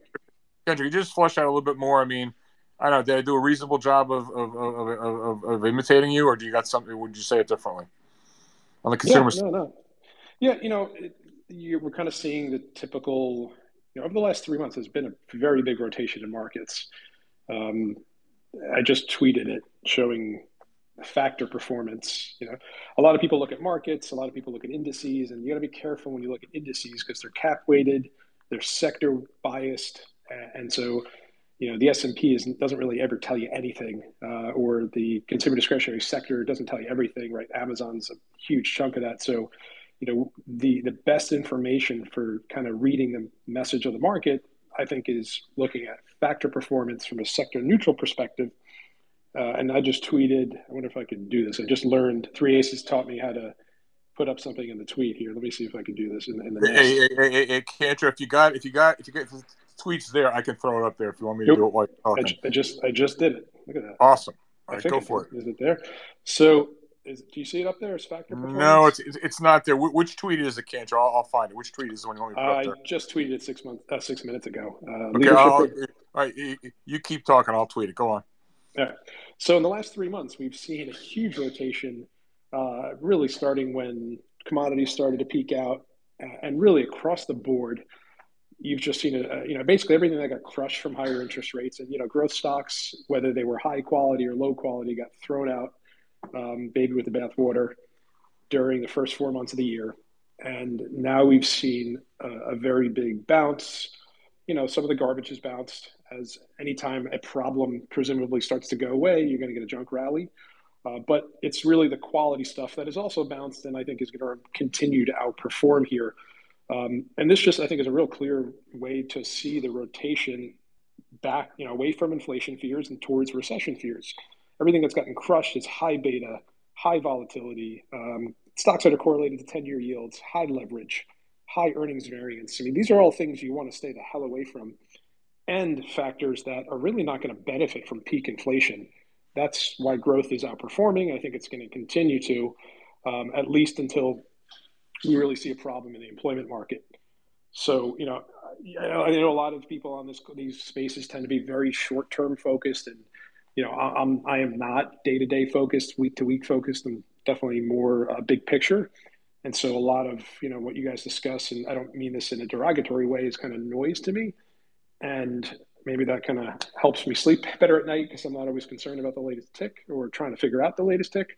Kendrick, you just flesh out a little bit more. I mean, I don't know. Did I do a reasonable job of of, of, of, of imitating you, or do you got something? Would you say it differently on the consumer? Yeah, no, no. Yeah, you know, it, you, we're kind of seeing the typical. You know, over the last three months, there's been a very big rotation in markets. Um, I just tweeted it showing factor performance. You know, a lot of people look at markets, a lot of people look at indices, and you got to be careful when you look at indices because they're cap weighted, they're sector biased, and so you know the S&P is, doesn't really ever tell you anything uh, or the consumer discretionary sector doesn't tell you everything right? Amazon's a huge chunk of that. So you know the the best information for kind of reading the message of the market I think is looking at factor performance from a sector neutral perspective. Uh, and I just tweeted I wonder if I can do this. I just learned three aces taught me how to put up something in the tweet here. Let me see if I can do this in, in the next. Hey, hey, hey, hey, Cantor, if you got if you got if you get tweets there. I can throw it up there if you want me to yep. do it while you're talking. I, just I just did it. Look at that. Awesome. All right, go for it. Is it there? So is, do you see it up there? Is factor performance? No, it's it's not there. Which tweet is it, Cantor? I'll, I'll find it. Which tweet is the one you want me to put I up there? just tweeted it six months, uh, six minutes ago. Uh, okay, all right. You keep talking. I'll tweet it. Go on. All right. So in the last three months, we've seen a huge rotation, uh, really starting when commodities started to peak out, and really across the board you've just seen a, you know basically everything that got crushed from higher interest rates and you know growth stocks whether they were high quality or low quality got thrown out um, baby with the bathwater during the first four months of the year. And now we've seen a, a, very big bounce. You know some of the garbage has bounced as anytime a problem presumably starts to go away you're going to get a junk rally. Uh, but it's really the quality stuff that has also bounced and i think is going to continue to outperform here Um, and this just, I think, is a real clear way to see the rotation back, you know, away from inflation fears and towards recession fears. Everything that's gotten crushed is high beta, high volatility, um, stocks that are correlated to 10 year yields, high leverage, high earnings variance. I mean, these are all things you want to stay the hell away from, and factors that are really not going to benefit from peak inflation. That's why growth is outperforming. I think it's going to continue to, um, at least until we really see a problem in the employment market. So, you know, I know a lot of people on this these spaces tend to be very short term focused, and you know, I'm I am not day to day focused, week to week focused. I'm definitely more uh, big picture. And so, a lot of you know what you guys discuss, and I don't mean this in a derogatory way, is kind of noise to me, and maybe that kind of helps me sleep better at night because I'm not always concerned about the latest tick or trying to figure out the latest tick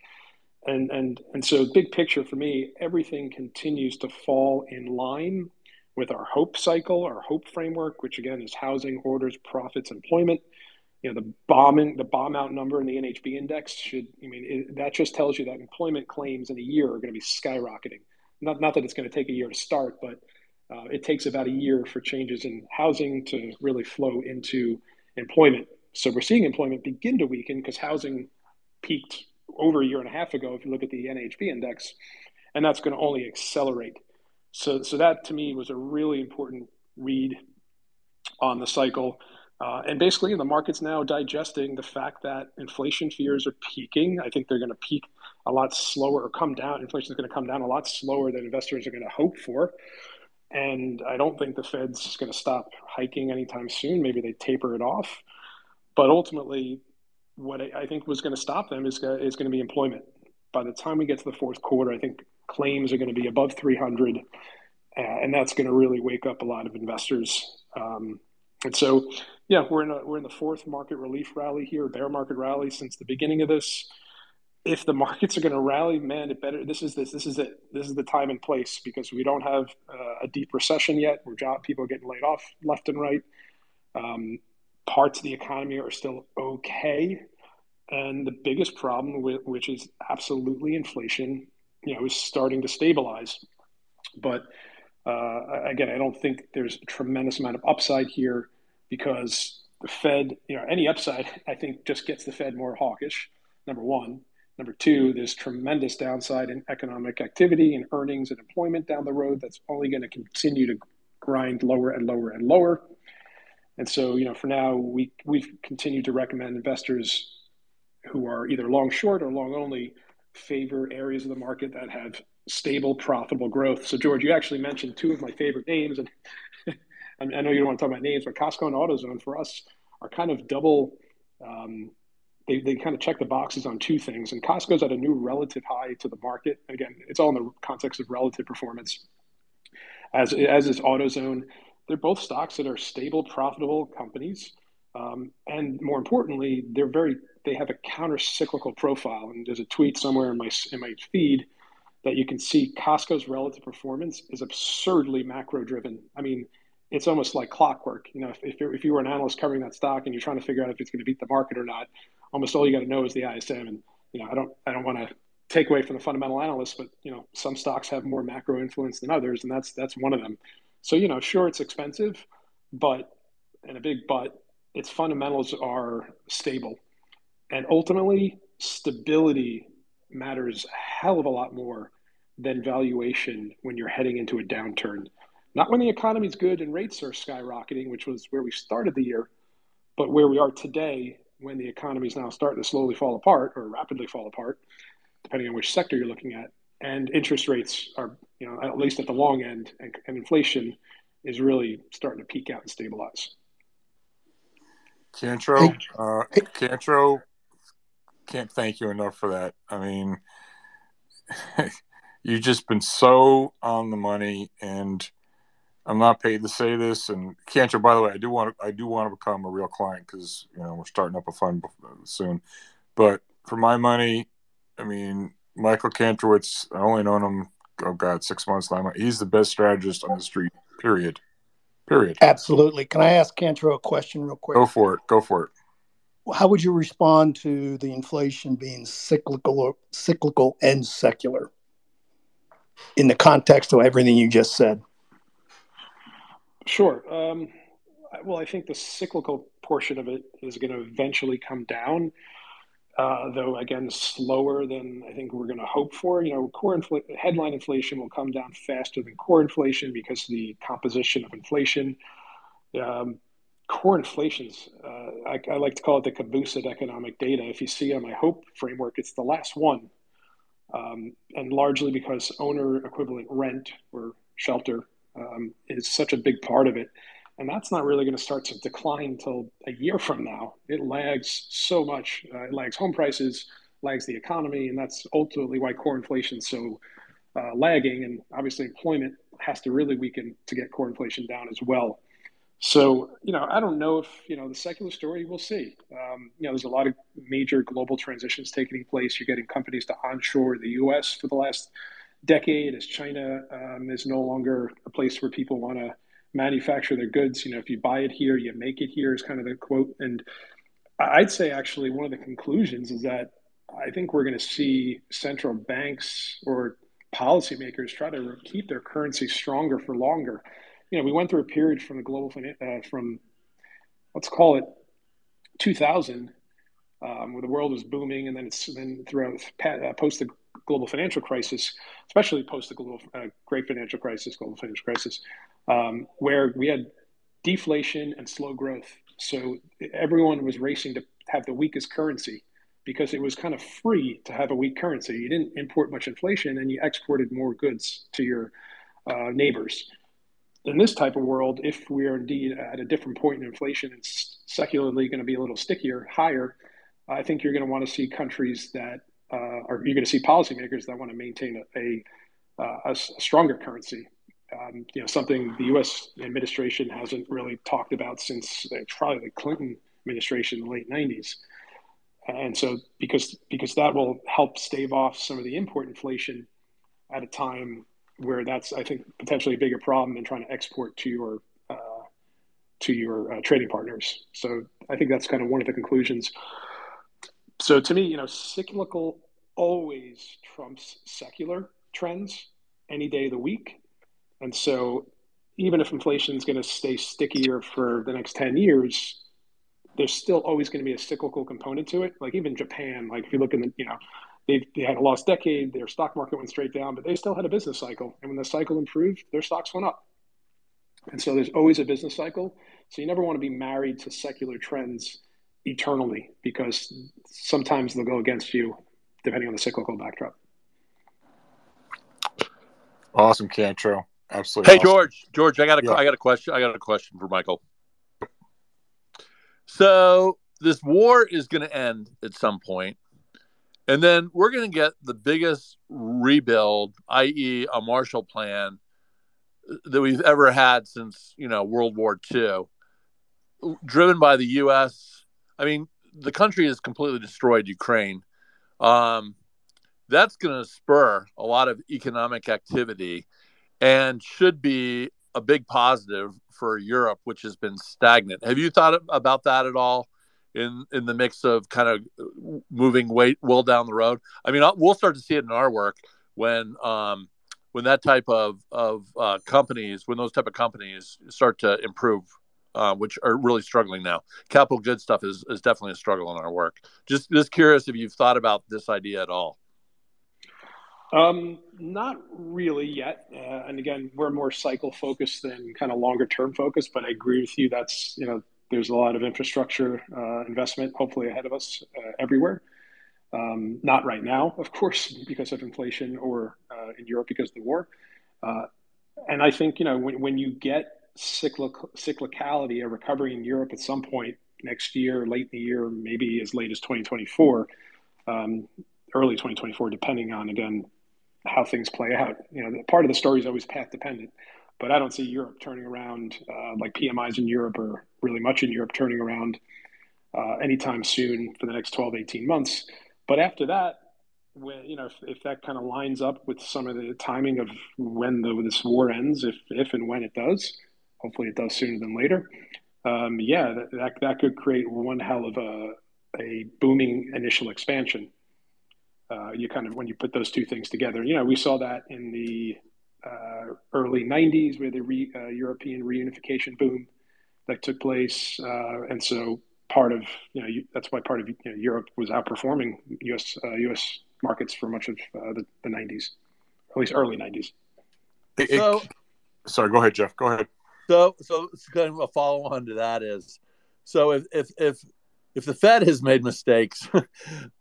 and and and so big picture for me everything continues to fall in line with our hope cycle our hope framework which again is housing orders profits employment. You know the bombing the bomb out number in the nhb index should i mean it, that just tells you that employment claims in a year are going to be skyrocketing. Not, not that it's going to take a year to start but uh, it takes about a year for changes in housing to really flow into employment. So we're seeing employment begin to weaken because housing peaked over a year and a half ago if you look at the NHB index, and that's going to only accelerate. So, so that to me was a really important read on the cycle. Uh, and basically, the market's now digesting the fact that inflation fears are peaking. I think they're going to peak a lot slower or come down. Inflation is going to come down a lot slower than investors are going to hope for. And I don't think the Fed's going to stop hiking anytime soon. Maybe they taper it off. But ultimately, what I think was going to stop them is, is going to be employment. By the time we get to the fourth quarter, I think claims are going to be above 300, uh, and that's going to really wake up a lot of investors. Um, and so, yeah, we're in a, we're in the fourth market relief rally here, bear market rally since the beginning of this. If the markets are going to rally, man, it better. This is this. This is it. This is the time and place because we don't have uh, a deep recession yet. We're job people are getting laid off left and right. Um, parts of the economy are still okay. And the biggest problem, which is absolutely inflation, you know, is starting to stabilize. But uh, again, I don't think there's a tremendous amount of upside here because the Fed, you know, any upside, I think, just gets the Fed more hawkish. Number one. Number two, there's tremendous downside in economic activity and earnings and employment down the road that's only going to continue to grind lower and lower and lower. And so, you know, for now, we we've continued to recommend investors who are either long short or long only favor areas of the market that have stable, profitable growth. So, George, you actually mentioned two of my favorite names, and I know you don't want to talk about names, but Costco and AutoZone for us are kind of double. Um, they, they kind of check the boxes on two things, and Costco's at a new relative high to the market. Again, it's all in the context of relative performance. As as is AutoZone, they're both stocks that are stable, profitable companies, um, and more importantly, they're very they have a counter cyclical profile. And there's a tweet somewhere in my in my feed that you can see Costco's relative performance is absurdly macro driven. I mean, it's almost like clockwork. You know, if, if, if you were an analyst covering that stock and you're trying to figure out if it's going to beat the market or not, almost all you got to know is the ISM. And you know, I don't I don't want to take away from the fundamental analysts, but you know, some stocks have more macro influence than others, and that's that's one of them. So, you know, sure, it's expensive, but, and a big but, its fundamentals are stable. And ultimately, stability matters a hell of a lot more than valuation when you're heading into a downturn. Not when the economy's good and rates are skyrocketing, which was where we started the year, but where we are today when the economy is now starting to slowly fall apart or rapidly fall apart, depending on which sector you're looking at and interest rates are, you know, at least at the long end, and, and inflation is really starting to peak out and stabilize. Kantro, uh, Kantro, can't thank you enough for that. I mean, you've just been so on the money, and I'm not paid to say this. And Kantro, by the way, I do want to, I do want to become a real client because you know we're starting up a fund soon. But for my money, I mean, Michael Kantrowitz, I only known him, oh God, six months now. He's the best strategist on the street, period. Period. Absolutely. Can I ask Kantro a question real quick? Go for it. Go for it. How would you respond to the inflation being cyclical or cyclical and secular in the context of everything you just said? Sure. Um, well, I think the cyclical portion of it is going to eventually come down, uh, though again slower than I think we're going to hope for. You know, core infl- headline inflation will come down faster than core inflation because of the composition of inflation. Um, core inflation's uh, I, I, like to call it the caboose of economic data. If you see on my hope framework, it's the last one, um, and largely because owner equivalent rent or shelter um, is such a big part of it. And that's not really going to start to decline until a year from now. It lags so much. Uh, it lags home prices, lags the economy, and that's ultimately why core inflation is so uh, lagging. And obviously, employment has to really weaken to get core inflation down as well. So, you know, I don't know if, you know, the secular story, we'll see. Um, you know, there's a lot of major global transitions taking place. You're getting companies to onshore the US for the last decade as China um, is no longer a place where people want to manufacture their goods. You know, if you buy it here, you make it here is kind of the quote. And I'd say actually one of the conclusions is that I think we're going to see central banks or policymakers try to keep their currency stronger for longer. You know, we went through a period from the global uh, from let's call it 2000, um, where the world was booming, and then it's then throughout uh, post the global financial crisis, especially post the global uh, great financial crisis, global financial crisis, um, where we had deflation and slow growth. So everyone was racing to have the weakest currency because it was kind of free to have a weak currency. You didn't import much inflation and you exported more goods to your uh, neighbors. In this type of world, if we are indeed at a different point in inflation, it's secularly going to be a little stickier, higher. I think you're going to want to see countries that uh, are you're going to see policymakers that want to maintain a, a, uh, a, a stronger currency. Um, you know, something the U.S. administration hasn't really talked about since probably the Clinton administration in the late '90s. And so, because because that will help stave off some of the import inflation at a time where that's, I think, potentially a bigger problem than trying to export to your uh, to your uh, trading partners. So, I think that's kind of one of the conclusions so to me, you know, cyclical always trumps secular trends any day of the week. And so even if inflation is going to stay stickier for the next 10 years, there's still always going to be a cyclical component to it. Like even Japan, like if you look in the, you know, they, they had a lost decade, their stock market went straight down, but they still had a business cycle. And when the cycle improved, their stocks went up. And so there's always a business cycle. So you never want to be married to secular trends eternally because sometimes they'll go against you depending on the cyclical backdrop. Awesome, Kantro. Absolutely. Hey, awesome. George. George, I got a yeah. I got a question. I got a question for Michael. So this war is going to end at some point, and then we're going to get the biggest rebuild, i.e., a Marshall Plan, that we've ever had since you know World War II, driven by the U.S I mean, the country has completely destroyed Ukraine. Um, that's going to spur a lot of economic activity and should be a big positive for Europe, which has been stagnant. Have you thought about that at all in in the mix of kind of moving weight well down the road? I mean, we'll start to see it in our work when um, when that type of of uh, companies, when those type of companies start to improve uh, which are really struggling now. Capital goods stuff is, is definitely a struggle in our work. Just just curious if you've thought about this idea at all. Um, not really yet. Uh, and again, we're more cycle focused than kind of longer term focused. But I agree with you. That's you know, there's a lot of infrastructure uh, investment hopefully ahead of us uh, everywhere. Um, not right now, of course, because of inflation, or uh, in Europe because of the war. Uh, and I think you know when when you get cyclic, cyclicality, a recovery in Europe at some point next year, late in the year, maybe as late as 2024, um, early 2024, depending on again how things play out. You know, part of the story is always path dependent, but I don't see Europe turning around uh, like PMIs in Europe or really much in Europe turning around uh, anytime soon for the next 12, 18 months. But after that, when you know if, if that kind of lines up with some of the timing of when the, this war ends, if if and when it does, hopefully it does sooner than later. Um, yeah, that, that, that could create one hell of a a booming initial expansion. Uh, you kind of when you put those two things together, you know, we saw that in the uh, early 90s with the re, uh, European reunification boom that took place. Uh, and so part of, you know, that's why part of you know, Europe was outperforming US, US markets for much of the, the 90s, at least early 90s. So, sorry, go ahead, Geoff. Go ahead. So, so it's kind of a follow on to that is, so if if if if the Fed has made mistakes,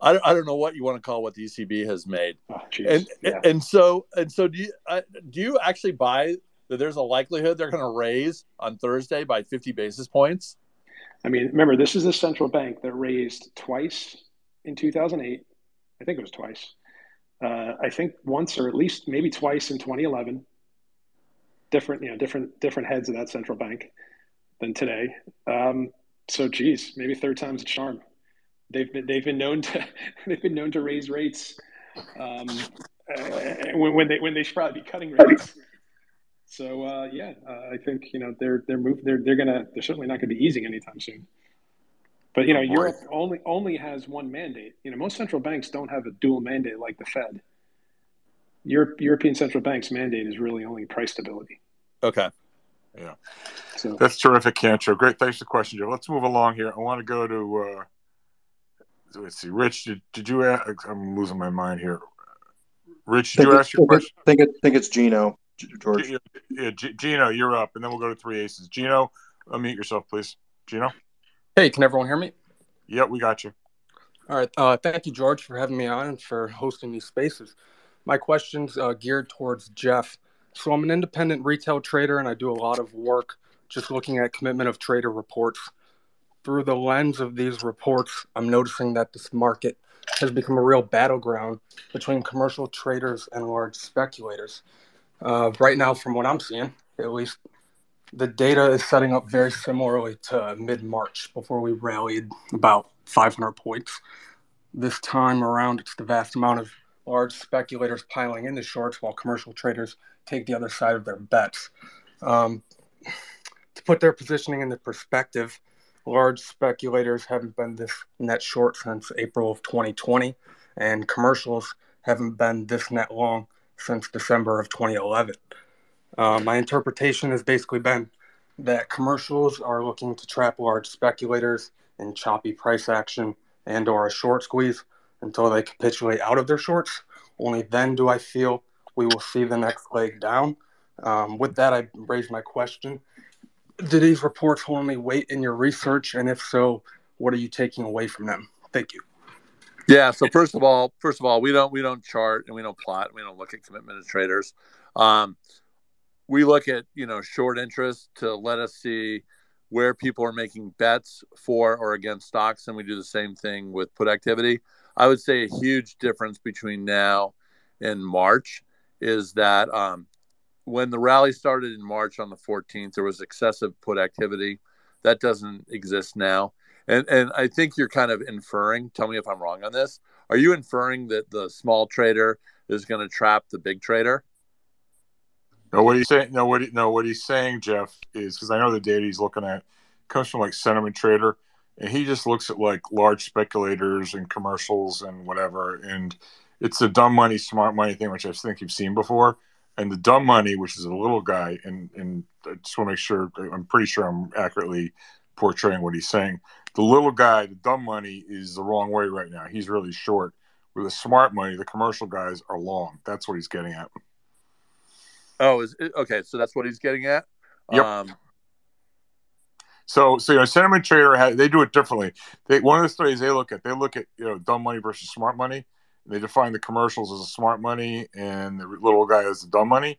I don't, I don't know what you want to call what the ECB has made, oh, and yeah. and so and so do you uh, do you actually buy that there's a likelihood they're going to raise on Thursday by 50 basis points? I mean, remember this is the central bank that raised twice in 2008. I think it was twice. Uh, I think once or at least maybe twice in 2011. Different, you know, different different heads of that central bank than today. Um, so, geez, maybe third time's a charm. They've been they've been known to they've been known to raise rates um, uh, when, when, they when they should probably be cutting rates. So uh, yeah, uh, I think you know they're they're move they're they're gonna they're certainly not going to be easing anytime soon. But you know, Europe only only has one mandate. You know, most central banks don't have a dual mandate like the Fed. Europe, European central bank's mandate is really only price stability. Okay. Yeah. So That's terrific, Cancho. Great. Thanks for the question, Joe. Let's move along here. I want to go to, uh, let's see, Rich, did, did you ask? I'm losing my mind here. Rich, did think you ask your think it- question? think it think it's Gino, George. Yeah, yeah, Gino, you're up, and then we'll go to three aces. Gino, unmute yourself, please. Gino? Hey, can everyone hear me? Yep, we got you. All right. Uh, thank you, George, for having me on and for hosting these spaces. My question's uh, geared towards Geoff. So I'm an independent retail trader, and I do a lot of work just looking at commitment of trader reports. Through the lens of these reports, I'm noticing that this market has become a real battleground between commercial traders and large speculators. Uh, right now, from what I'm seeing, at least, the data is setting up very similarly to mid March before we rallied about 500 points. This time around, it's the vast amount of large speculators piling into shorts while commercial traders take the other side of their bets. Um, to put their positioning into perspective, large speculators haven't been this net short since April of 2020, and commercials haven't been this net long since December of 2011. Uh, my interpretation has basically been that commercials are looking to trap large speculators in choppy price action and or a short squeeze until they capitulate out of their shorts. Only then do I feel we will see the next leg down. Um, with that, I raise my question. Do these reports hold any weight in your research? And if so, what are you taking away from them? Thank you. Yeah. So first of all, first of all, we don't we don't chart and we don't plot. and We don't look at commitment of traders. Um, we look at you know short interest to let us see where people are making bets for or against stocks, and we do the same thing with put activity. I would say a huge difference between now and March is that um, when the rally started in March on the 14th, there was excessive put activity. That doesn't exist now. And, and I think you're kind of inferring, tell me if I'm wrong on this. Are you inferring that the small trader is going to trap the big trader? No, what he's saying, no, what he, no, what he's saying, Geoff, is because I know the data he's looking at comes from like Sentiment Trader, and he just looks at like large speculators and commercials and whatever, and it's a dumb money, smart money thing, which I think you've seen before, and the dumb money, which is a little guy, and and I just want to make sure I'm pretty sure I'm accurately portraying what he's saying. The little guy, the dumb money, is the wrong way right now. He's really short. With the smart money, the commercial guys are long. That's what he's getting at. Oh, is it, okay. So that's what he's getting at. Yep. Um, So, so you know, sentiment trader they do it differently. They one of the studies they look at, they look at you know dumb money versus smart money. They define the commercials as a smart money and the little guy as the dumb money.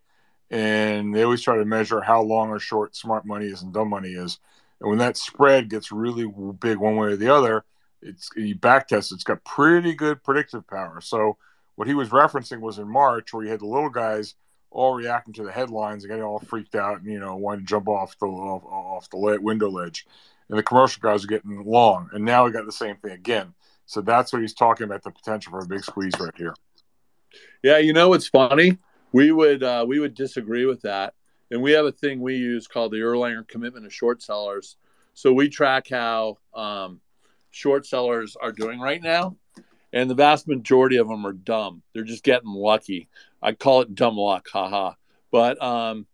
And they always try to measure how long or short smart money is and dumb money is. And when that spread gets really big one way or the other, it's you back test. It's got pretty good predictive power. So what he was referencing was in March, where you had the little guys all reacting to the headlines and getting all freaked out and you know wanting to jump off the off, off the window ledge, and the commercial guys are getting long. And now we got the same thing again. So that's what he's talking about the potential for a big squeeze right here. Yeah, you know what's funny? We would uh, we would disagree with that, and we have a thing we use called the Erlanger commitment of short sellers. So we track how um, short sellers are doing right now, and the vast majority of them are dumb. They're just getting lucky. I call it dumb luck, haha. But um,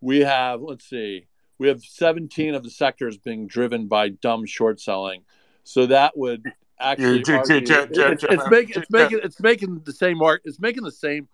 we have, let's see, we have 17 of the sectors being driven by dumb short selling. So that would actually argue, it's, it's, making it's making it's making the same mark it's making the same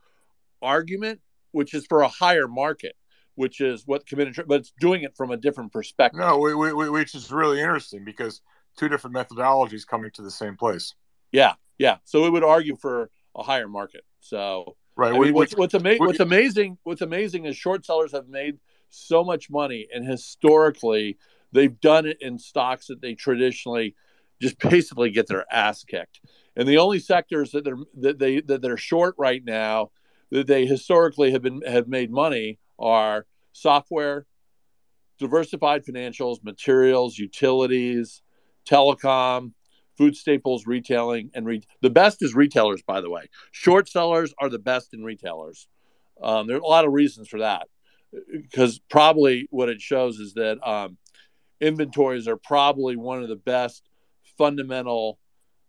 argument, which is for a higher market, which is what committed, but it's doing it from a different perspective. No, we, we, which is really interesting because two different methodologies coming to the same place. Yeah, yeah. So it would argue for a higher market. So right. I mean, what's what's, ama- what's amazing what's amazing is short sellers have made so much money, and historically they've done it in stocks that they traditionally just basically get their ass kicked. And the only sectors that they're that they that they're short right now that they historically have been have made money are software, diversified financials, materials, utilities, telecom, food staples, retailing, and re- the best is retailers. By the way, short sellers are the best in retailers. Um, there are a lot of reasons for that because probably what it shows is that um, inventories are probably one of the best fundamental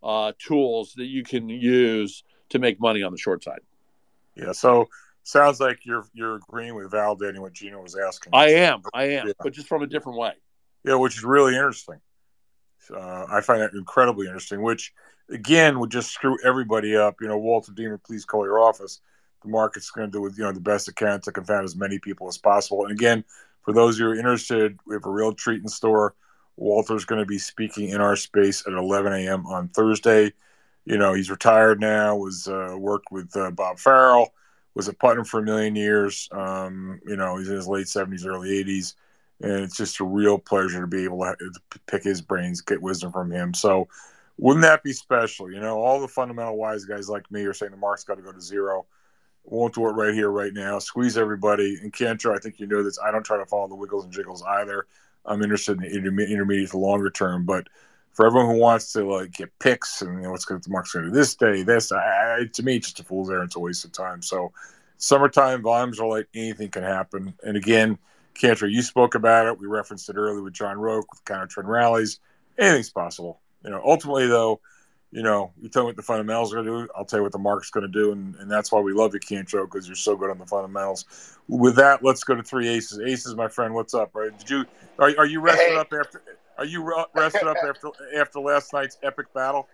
uh, tools that you can use to make money on the short side. Yeah. So sounds like you're you're agreeing with validating what Gino was asking. I am. I am, yeah. but just from a different way. Yeah, which is really interesting. Uh, I find that incredibly interesting. Which again would just screw everybody up. You know, Walter Deemer, please call your office. The market's going to do with you know the best it can to confound as many people as possible. And again, for those who are interested, we have a real treat in store. Walter's going to be speaking in our space at 11 a.m. on Thursday. You know, he's retired now. Was uh, worked with uh, Bob Farrell. Was at Putnam for a million years. Um, you know, he's in his late 70s, early 80s, and it's just a real pleasure to be able to, to pick his brains, get wisdom from him. So, wouldn't that be special? You know, all the fundamental wise guys like me are saying the mark's got to go to zero. Won't do it right here, right now. Squeeze everybody. And Kantro, I think you know this. I don't try to follow the wiggles and jiggles either. I'm interested in the intermediate to longer term. But for everyone who wants to like get picks and you know what's going to the market's going to do this day, this I, to me, just a fool's errand. It's a waste of time. So summertime volumes are like anything can happen. And again, Cantor, you spoke about it. We referenced it earlier with John Roque with counter trend rallies. Anything's possible. You know, ultimately though, you know, you tell me what the fundamentals are going to do. I'll tell you what the market's going to do, and, and that's why we love you, Kantro, because you're so good on the fundamentals. With that, let's go to three aces. Aces, my friend, what's up? Right? Did you are, are you rested hey. up after? Are you rested up after after last night's epic battle?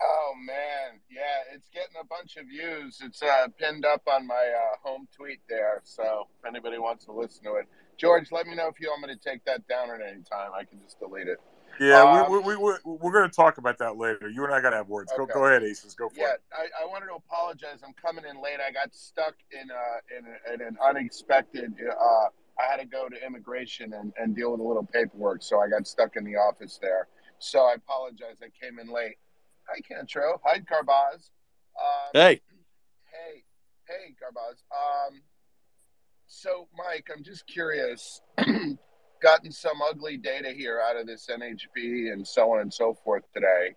Oh man, yeah, it's getting a bunch of views. It's uh, pinned up on my uh, home tweet there. So if anybody wants to listen to it, George, let me know if you want me to take that down at any time. I can just delete it. Yeah, um, we, we, we, we're going to talk about that later. You and I got to have words. Okay. Go, go ahead, Aces. Go for yeah, it. I, I wanted to apologize. I'm coming in late. I got stuck in, uh, in, in an unexpected. Uh, I had to go to immigration and, and deal with a little paperwork, so I got stuck in the office there. So I apologize. I came in late. Hi, Kantro. Hi, Garbacz. Um, hey. Hey. Hey, Garbacz. Um, so, Mike, I'm just curious. gotten some ugly data here out of this NHB and so on and so forth today.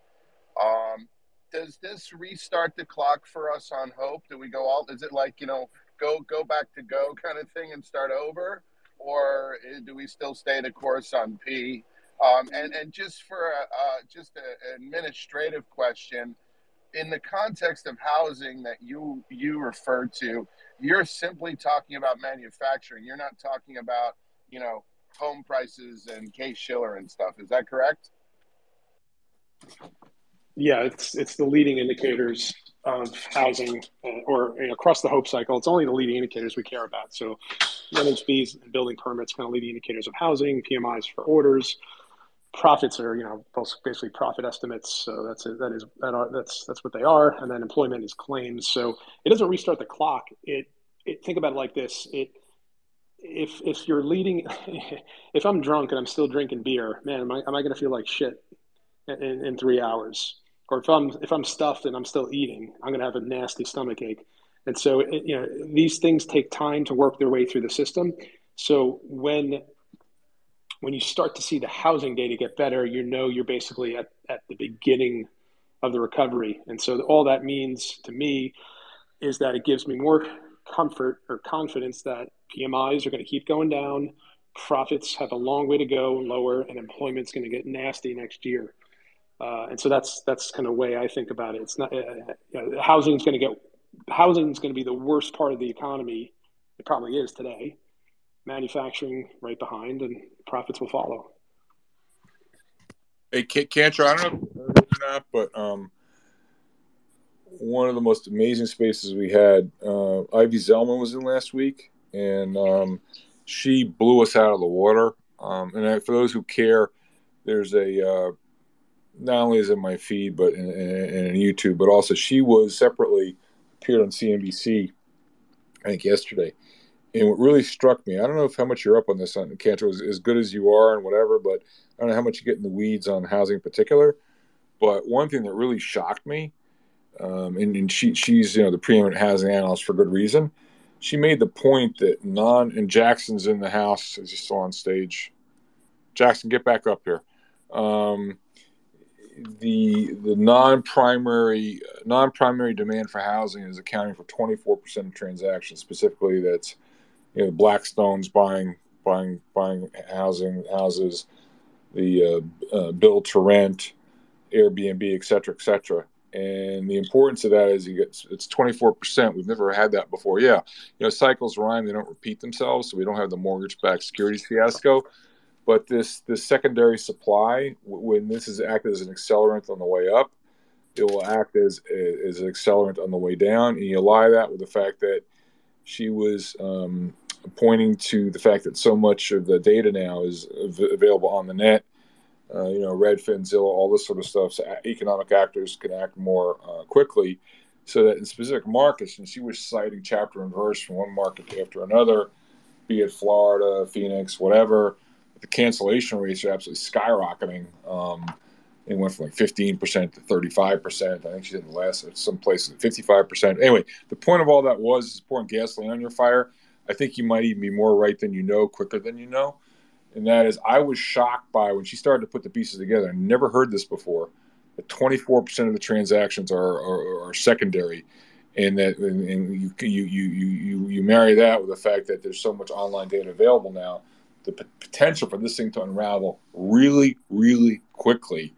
Um, does this restart the clock for us on hope? Do we go all? Is it like you know, go go back to go kind of thing and start over, or do we still stay the course on P? Um, and and just for a, uh, just an administrative question, in the context of housing that you you referred to, you're simply talking about manufacturing. You're not talking about you know home prices and Case Shiller and stuff. Is that correct? Yeah, it's it's the leading indicators of housing uh, or you know, across the hope cycle. It's only the leading indicators we care about. So NHBs and building permits kind of leading indicators of housing, PMIs for orders. Profits are, you know, basically profit estimates. So that's it. That is that are that's that's what they are. And then employment is claims. So it doesn't restart the clock. It, it think about it like this. It if if you're leading, if I'm drunk and I'm still drinking beer, man, am I am I going to feel like shit in, in three hours? Or if I'm if I'm stuffed and I'm still eating, I'm going to have a nasty stomach ache. And so, it, you know, these things take time to work their way through the system. So when when you start to see the housing data get better, you know you're basically at, at the beginning of the recovery. And so all that means to me is that it gives me more comfort or confidence that PMIs are going to keep going down, profits have a long way to go lower, and employment's going to get nasty next year. Uh, and so that's that's kind of the way I think about it. It's not uh, you know, housing is going to get housing is going to be the worst part of the economy. It probably is today. Manufacturing right behind, and profits will follow. Hey, Cantor, I don't know if not, but um, one of the most amazing spaces we had, uh, Ivy Zelman was in last week, and um, she blew us out of the water. Um, and for those who care, there's a uh, not only is it my feed, but in, in, in, YouTube, but also she was separately appeared on CNBC, I think yesterday. And what really struck me, I don't know if how much you're up on this on Cantor, as, as good as you are and whatever, but I don't know how much you get in the weeds on housing in particular. But one thing that really shocked me, um, and, and she, she's you know the preeminent housing analyst for good reason. She made the point that non and Jackson's in the house as you saw on stage. Jackson, get back up here. Um, the the non-primary non-primary demand for housing is accounting for 24% of transactions specifically that's you know blackstone's buying buying buying housing houses the uh, uh, build to rent airbnb et cetera et cetera and the importance of that is it's 24% we've never had that before. Yeah. You know cycles rhyme. They don't repeat themselves so we don't have the mortgage-backed securities fiasco. But this this secondary supply, when this is acted as an accelerant on the way up, it will act as as an accelerant on the way down. And you lie that with the fact that she was um, pointing to the fact that so much of the data now is available on the net. Uh, you know, Redfin, Zillow, all this sort of stuff. So economic actors can act more uh, quickly. So that in specific markets, and she was citing chapter and verse from one market after another, be it Florida, Phoenix, whatever the cancellation rates are absolutely skyrocketing. Um, it went from like 15% to 35%. I think she did the last, some places 55%. Anyway, the point of all that was is pouring gasoline on your fire. I think you might even be more right than you know, quicker than you know. And that is, I was shocked by when she started to put the pieces together. I never heard this before. That 24% of the transactions are, are, are secondary. And that and, and you, you, you, you, you marry that with the fact that there's so much online data available now the p- potential for this thing to unravel really, really quickly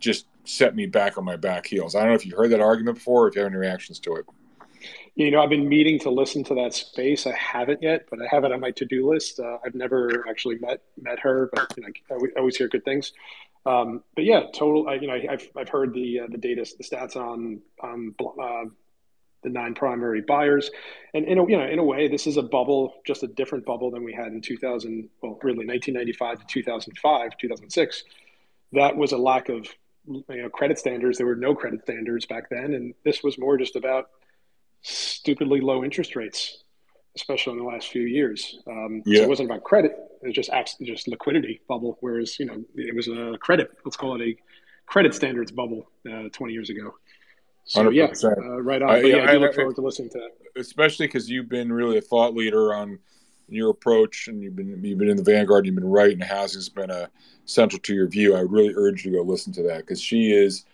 just set me back on my back heels. I don't know if you heard that argument before or if you have any reactions to it. You know, I've been meeting to listen to that space. I haven't yet, but I have it on my to-do list. Uh, I've never actually met met her, but you know, I always hear good things. Um, but yeah, total. I, you know, I've I've heard the uh, the data, the stats on on uh, the nine primary buyers. And in a, you know, in a way, this is a bubble, just a different bubble than we had in 2000, well, really 1995 to 2005, 2006. That was a lack of you know, credit standards. There were no credit standards back then. And this was more just about stupidly low interest rates, especially in the last few years. Um, yeah. So it wasn't about credit. It was just just liquidity bubble. Whereas, you know, it was a credit, let's call it a credit standards bubble uh, 20 years ago. So 100%. yeah, uh, right on. But yeah, I, I, I look forward to listening to that. Especially because you've been really a thought leader on your approach, and you've been you've been in the vanguard. You've been right, and housing's been a central to your view. I would really urge you to go listen to that because she is.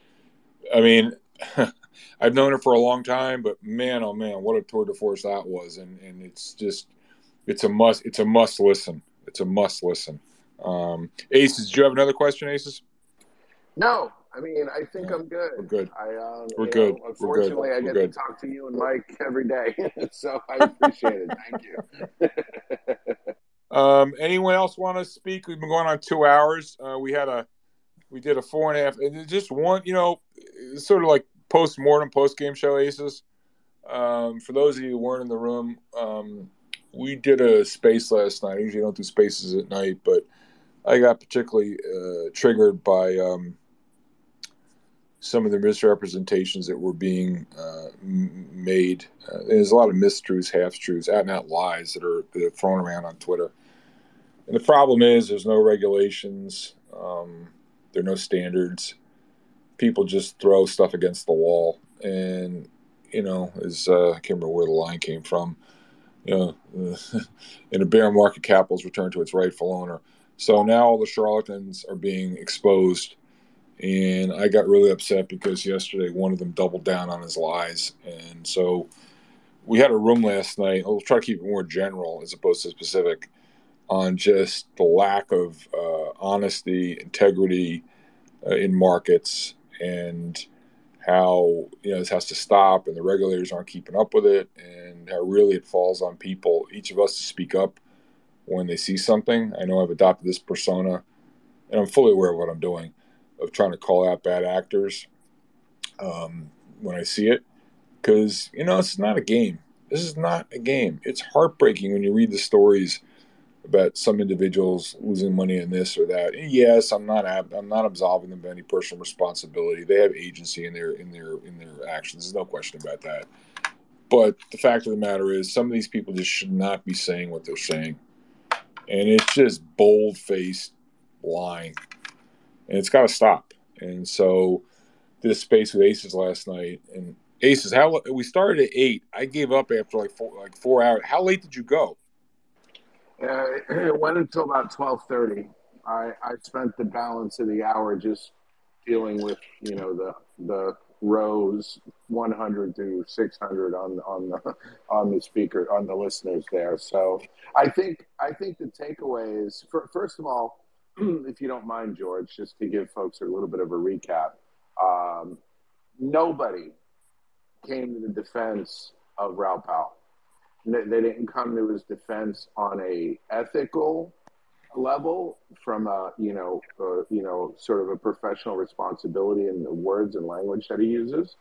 I mean, I've known her for a long time, but man, oh man, what a tour de force that was, and and it's just it's a must. It's a must listen. It's a must listen. Um, Aces, do you have another question, Aces? No, I mean, I think I'm good. We're good. I, um, We're good. Know, unfortunately, We're good. I get good. to talk to you and Mike every day, so I appreciate it. Thank you. um, anyone else want to speak? We've been going on two hours. Uh, we had a, we did a four and a half, and just one, you know, sort of like post mortem, post game show aces. Um, for those of you who weren't in the room, um, we did a space last night. I usually don't do spaces at night, but I got particularly uh, triggered by um, some of the misrepresentations that were being uh, made. Uh, there's a lot of mistruths, half truths, out and out lies that are, that are thrown around on Twitter. And the problem is, there's no regulations, um, there are no standards. People just throw stuff against the wall, and you know, as uh, I can't remember where the line came from. You know, in a bear market, capital's returned to its rightful owner. So now all the charlatans are being exposed and I got really upset because yesterday one of them doubled down on his lies, and so we had a room last night. I'll try to keep it more general as opposed to specific on just the lack of uh, honesty, integrity, uh, in markets and how you know this has to stop and the regulators aren't keeping up with it and how really it falls on people each of us to speak up when they see something. I know i've adopted this persona and i'm fully aware of what i'm doing of trying to call out bad actors um, when i see it. Because you know it's not a game. This is not a game. It's heartbreaking when you read the stories about some individuals losing money in this or that. yes, I'm not I'm not absolving them of any personal responsibility. They have agency in their in their in their actions. There's no question about that. But the fact of the matter is, some of these people just should not be saying what they're saying, and it's just bold faced lying, and it's got to stop. And so, this space with Aces last night, and Aces, how we started at eight. I gave up after like four like four hours. How late did you go? Uh, it went until about twelve thirty. I, I spent the balance of the hour just dealing with you know the the rows 100 to 600 on on the on the speaker on the listeners there. So I think I think the takeaway is for, first of all, if you don't mind, George, just to give folks a little bit of a recap. Um, nobody came to the defense of Raoul Pal they didn't come to his defense on a ethical level from a you know you know sort of a professional responsibility in the words and language that he uses.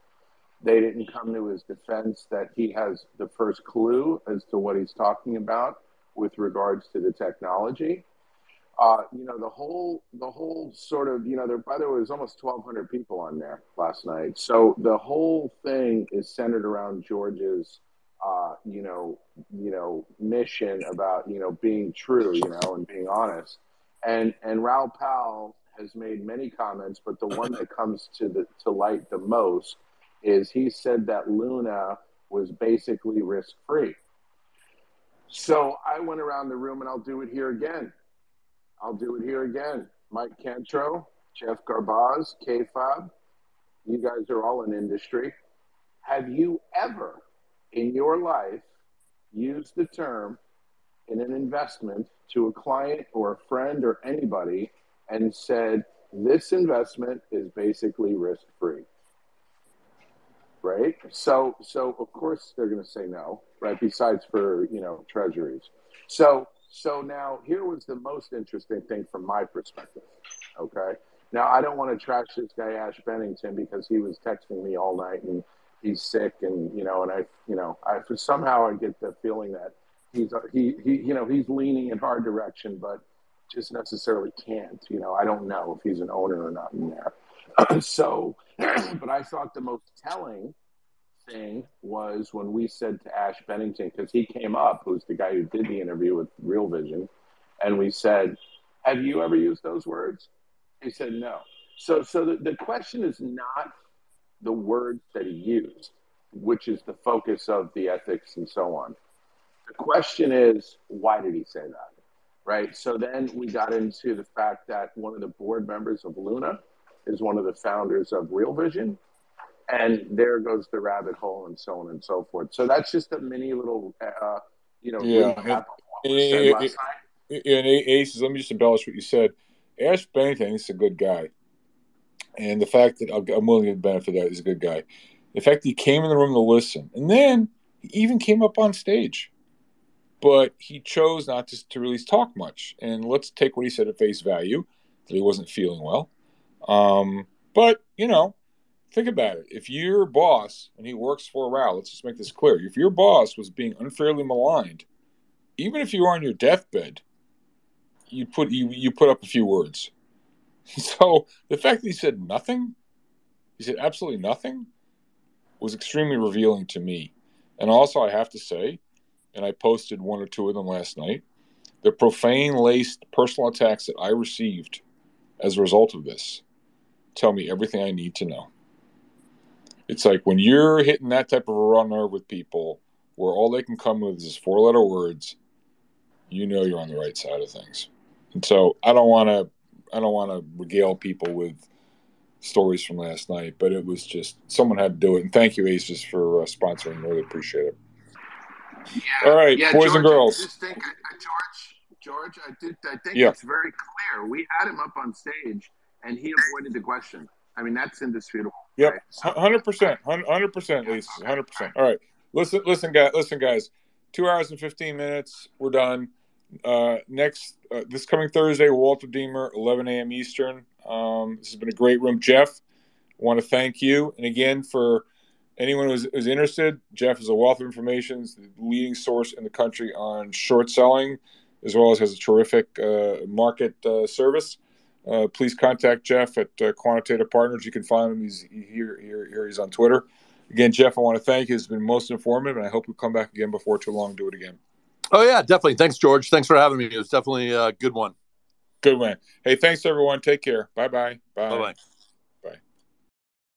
They didn't come to his defense that he has the first clue as to what he's talking about with regards to the technology. Uh, you know the whole the whole sort of you know there by the way was almost 1200 people on there last night. So the whole thing is centered around george's you know, you know, mission about you know being true, you know, and being honest. And and Raoul Pal has made many comments, but the one that comes to the to light the most is he said that Luna was basically risk free. So I went around the room, and I'll do it here again. I'll do it here again. Mike Kantro, Geoff Garbacz, KFAB, you guys are all in industry. Have you ever in your life use the term in an investment to a client or a friend or anybody and said, this investment is basically risk free. Right? So, so of course they're going to say no, right? Besides for, you know, treasuries. So, so now here was the most interesting thing from my perspective. Okay. Now I don't want to trash this guy Ash Bennington because he was texting me all night and he's sick and you know and i you know i somehow i get the feeling that he's he, he you know he's leaning in hard direction but just necessarily can't you know i don't know if he's an owner or not in there. So but i thought the most telling thing was when we said to ash bennington because he came up who's the guy who did the interview with real vision and we said have you ever used those words? He said no. So so the, the question is not the words that he used, which is the focus of the ethics and so on. The question is, why did he say that? Right. So then we got into the fact that one of the board members of Luna is one of the founders of Real Vision. And there goes the rabbit hole and so on and so forth. So that's just a mini little, uh, you know, yeah. And, and, and, and, Aces, let me just embellish what you said. Ash Bennington is a good guy. And the fact that I'm willing to benefit that he's a good guy. The fact that he came in the room to listen, and then he even came up on stage, but he chose not to, to really talk much. And let's take what he said at face value that he wasn't feeling well. Um, but you know, think about it. If your boss and he works for Raoul, let's just make this clear. If your boss was being unfairly maligned, even if you were on your deathbed, you put you you put up a few words. So the fact that he said nothing, he said absolutely nothing, was extremely revealing to me. And also, I have to say, and I posted one or two of them last night, the profane laced personal attacks that I received as a result of this tell me everything I need to know. It's like when you're hitting that type of a runner with people where all they can come with is four letter words, you know you're on the right side of things. And so I don't want to I don't want to regale people with stories from last night, but it was just someone had to do it. And thank you, Aces, for uh, sponsoring. Really appreciate it. Yeah, All right, yeah, boys George, and girls. I just think, uh, George, George, I did. I think yeah. it's very clear. We had him up on stage, and he avoided the question. I mean, that's indisputable. Yep, hundred percent, hundred percent, Aces, hundred percent. All right, listen, listen, guys, listen, guys. Two hours and fifteen minutes. We're done. Uh, next, uh, this coming Thursday, Walter Deemer, eleven a.m. Eastern. Um, this has been a great room, Geoff. Want to thank you, and again for anyone who's, who's interested. Geoff is a wealth of information, He's the leading source in the country on short selling, as well as has a terrific uh, market uh, service. Uh, please contact Geoff at uh, Quantitative Partners. You can find him. He's here, here, here. He's on Twitter. Again, Geoff, I want to thank you. It's been most informative, and I hope we come back again before too long. Do it again. Oh yeah, definitely. Thanks, George. Thanks for having me. It was definitely a good one. Good one. Hey, thanks everyone. Take care. Bye bye. Bye Bye bye.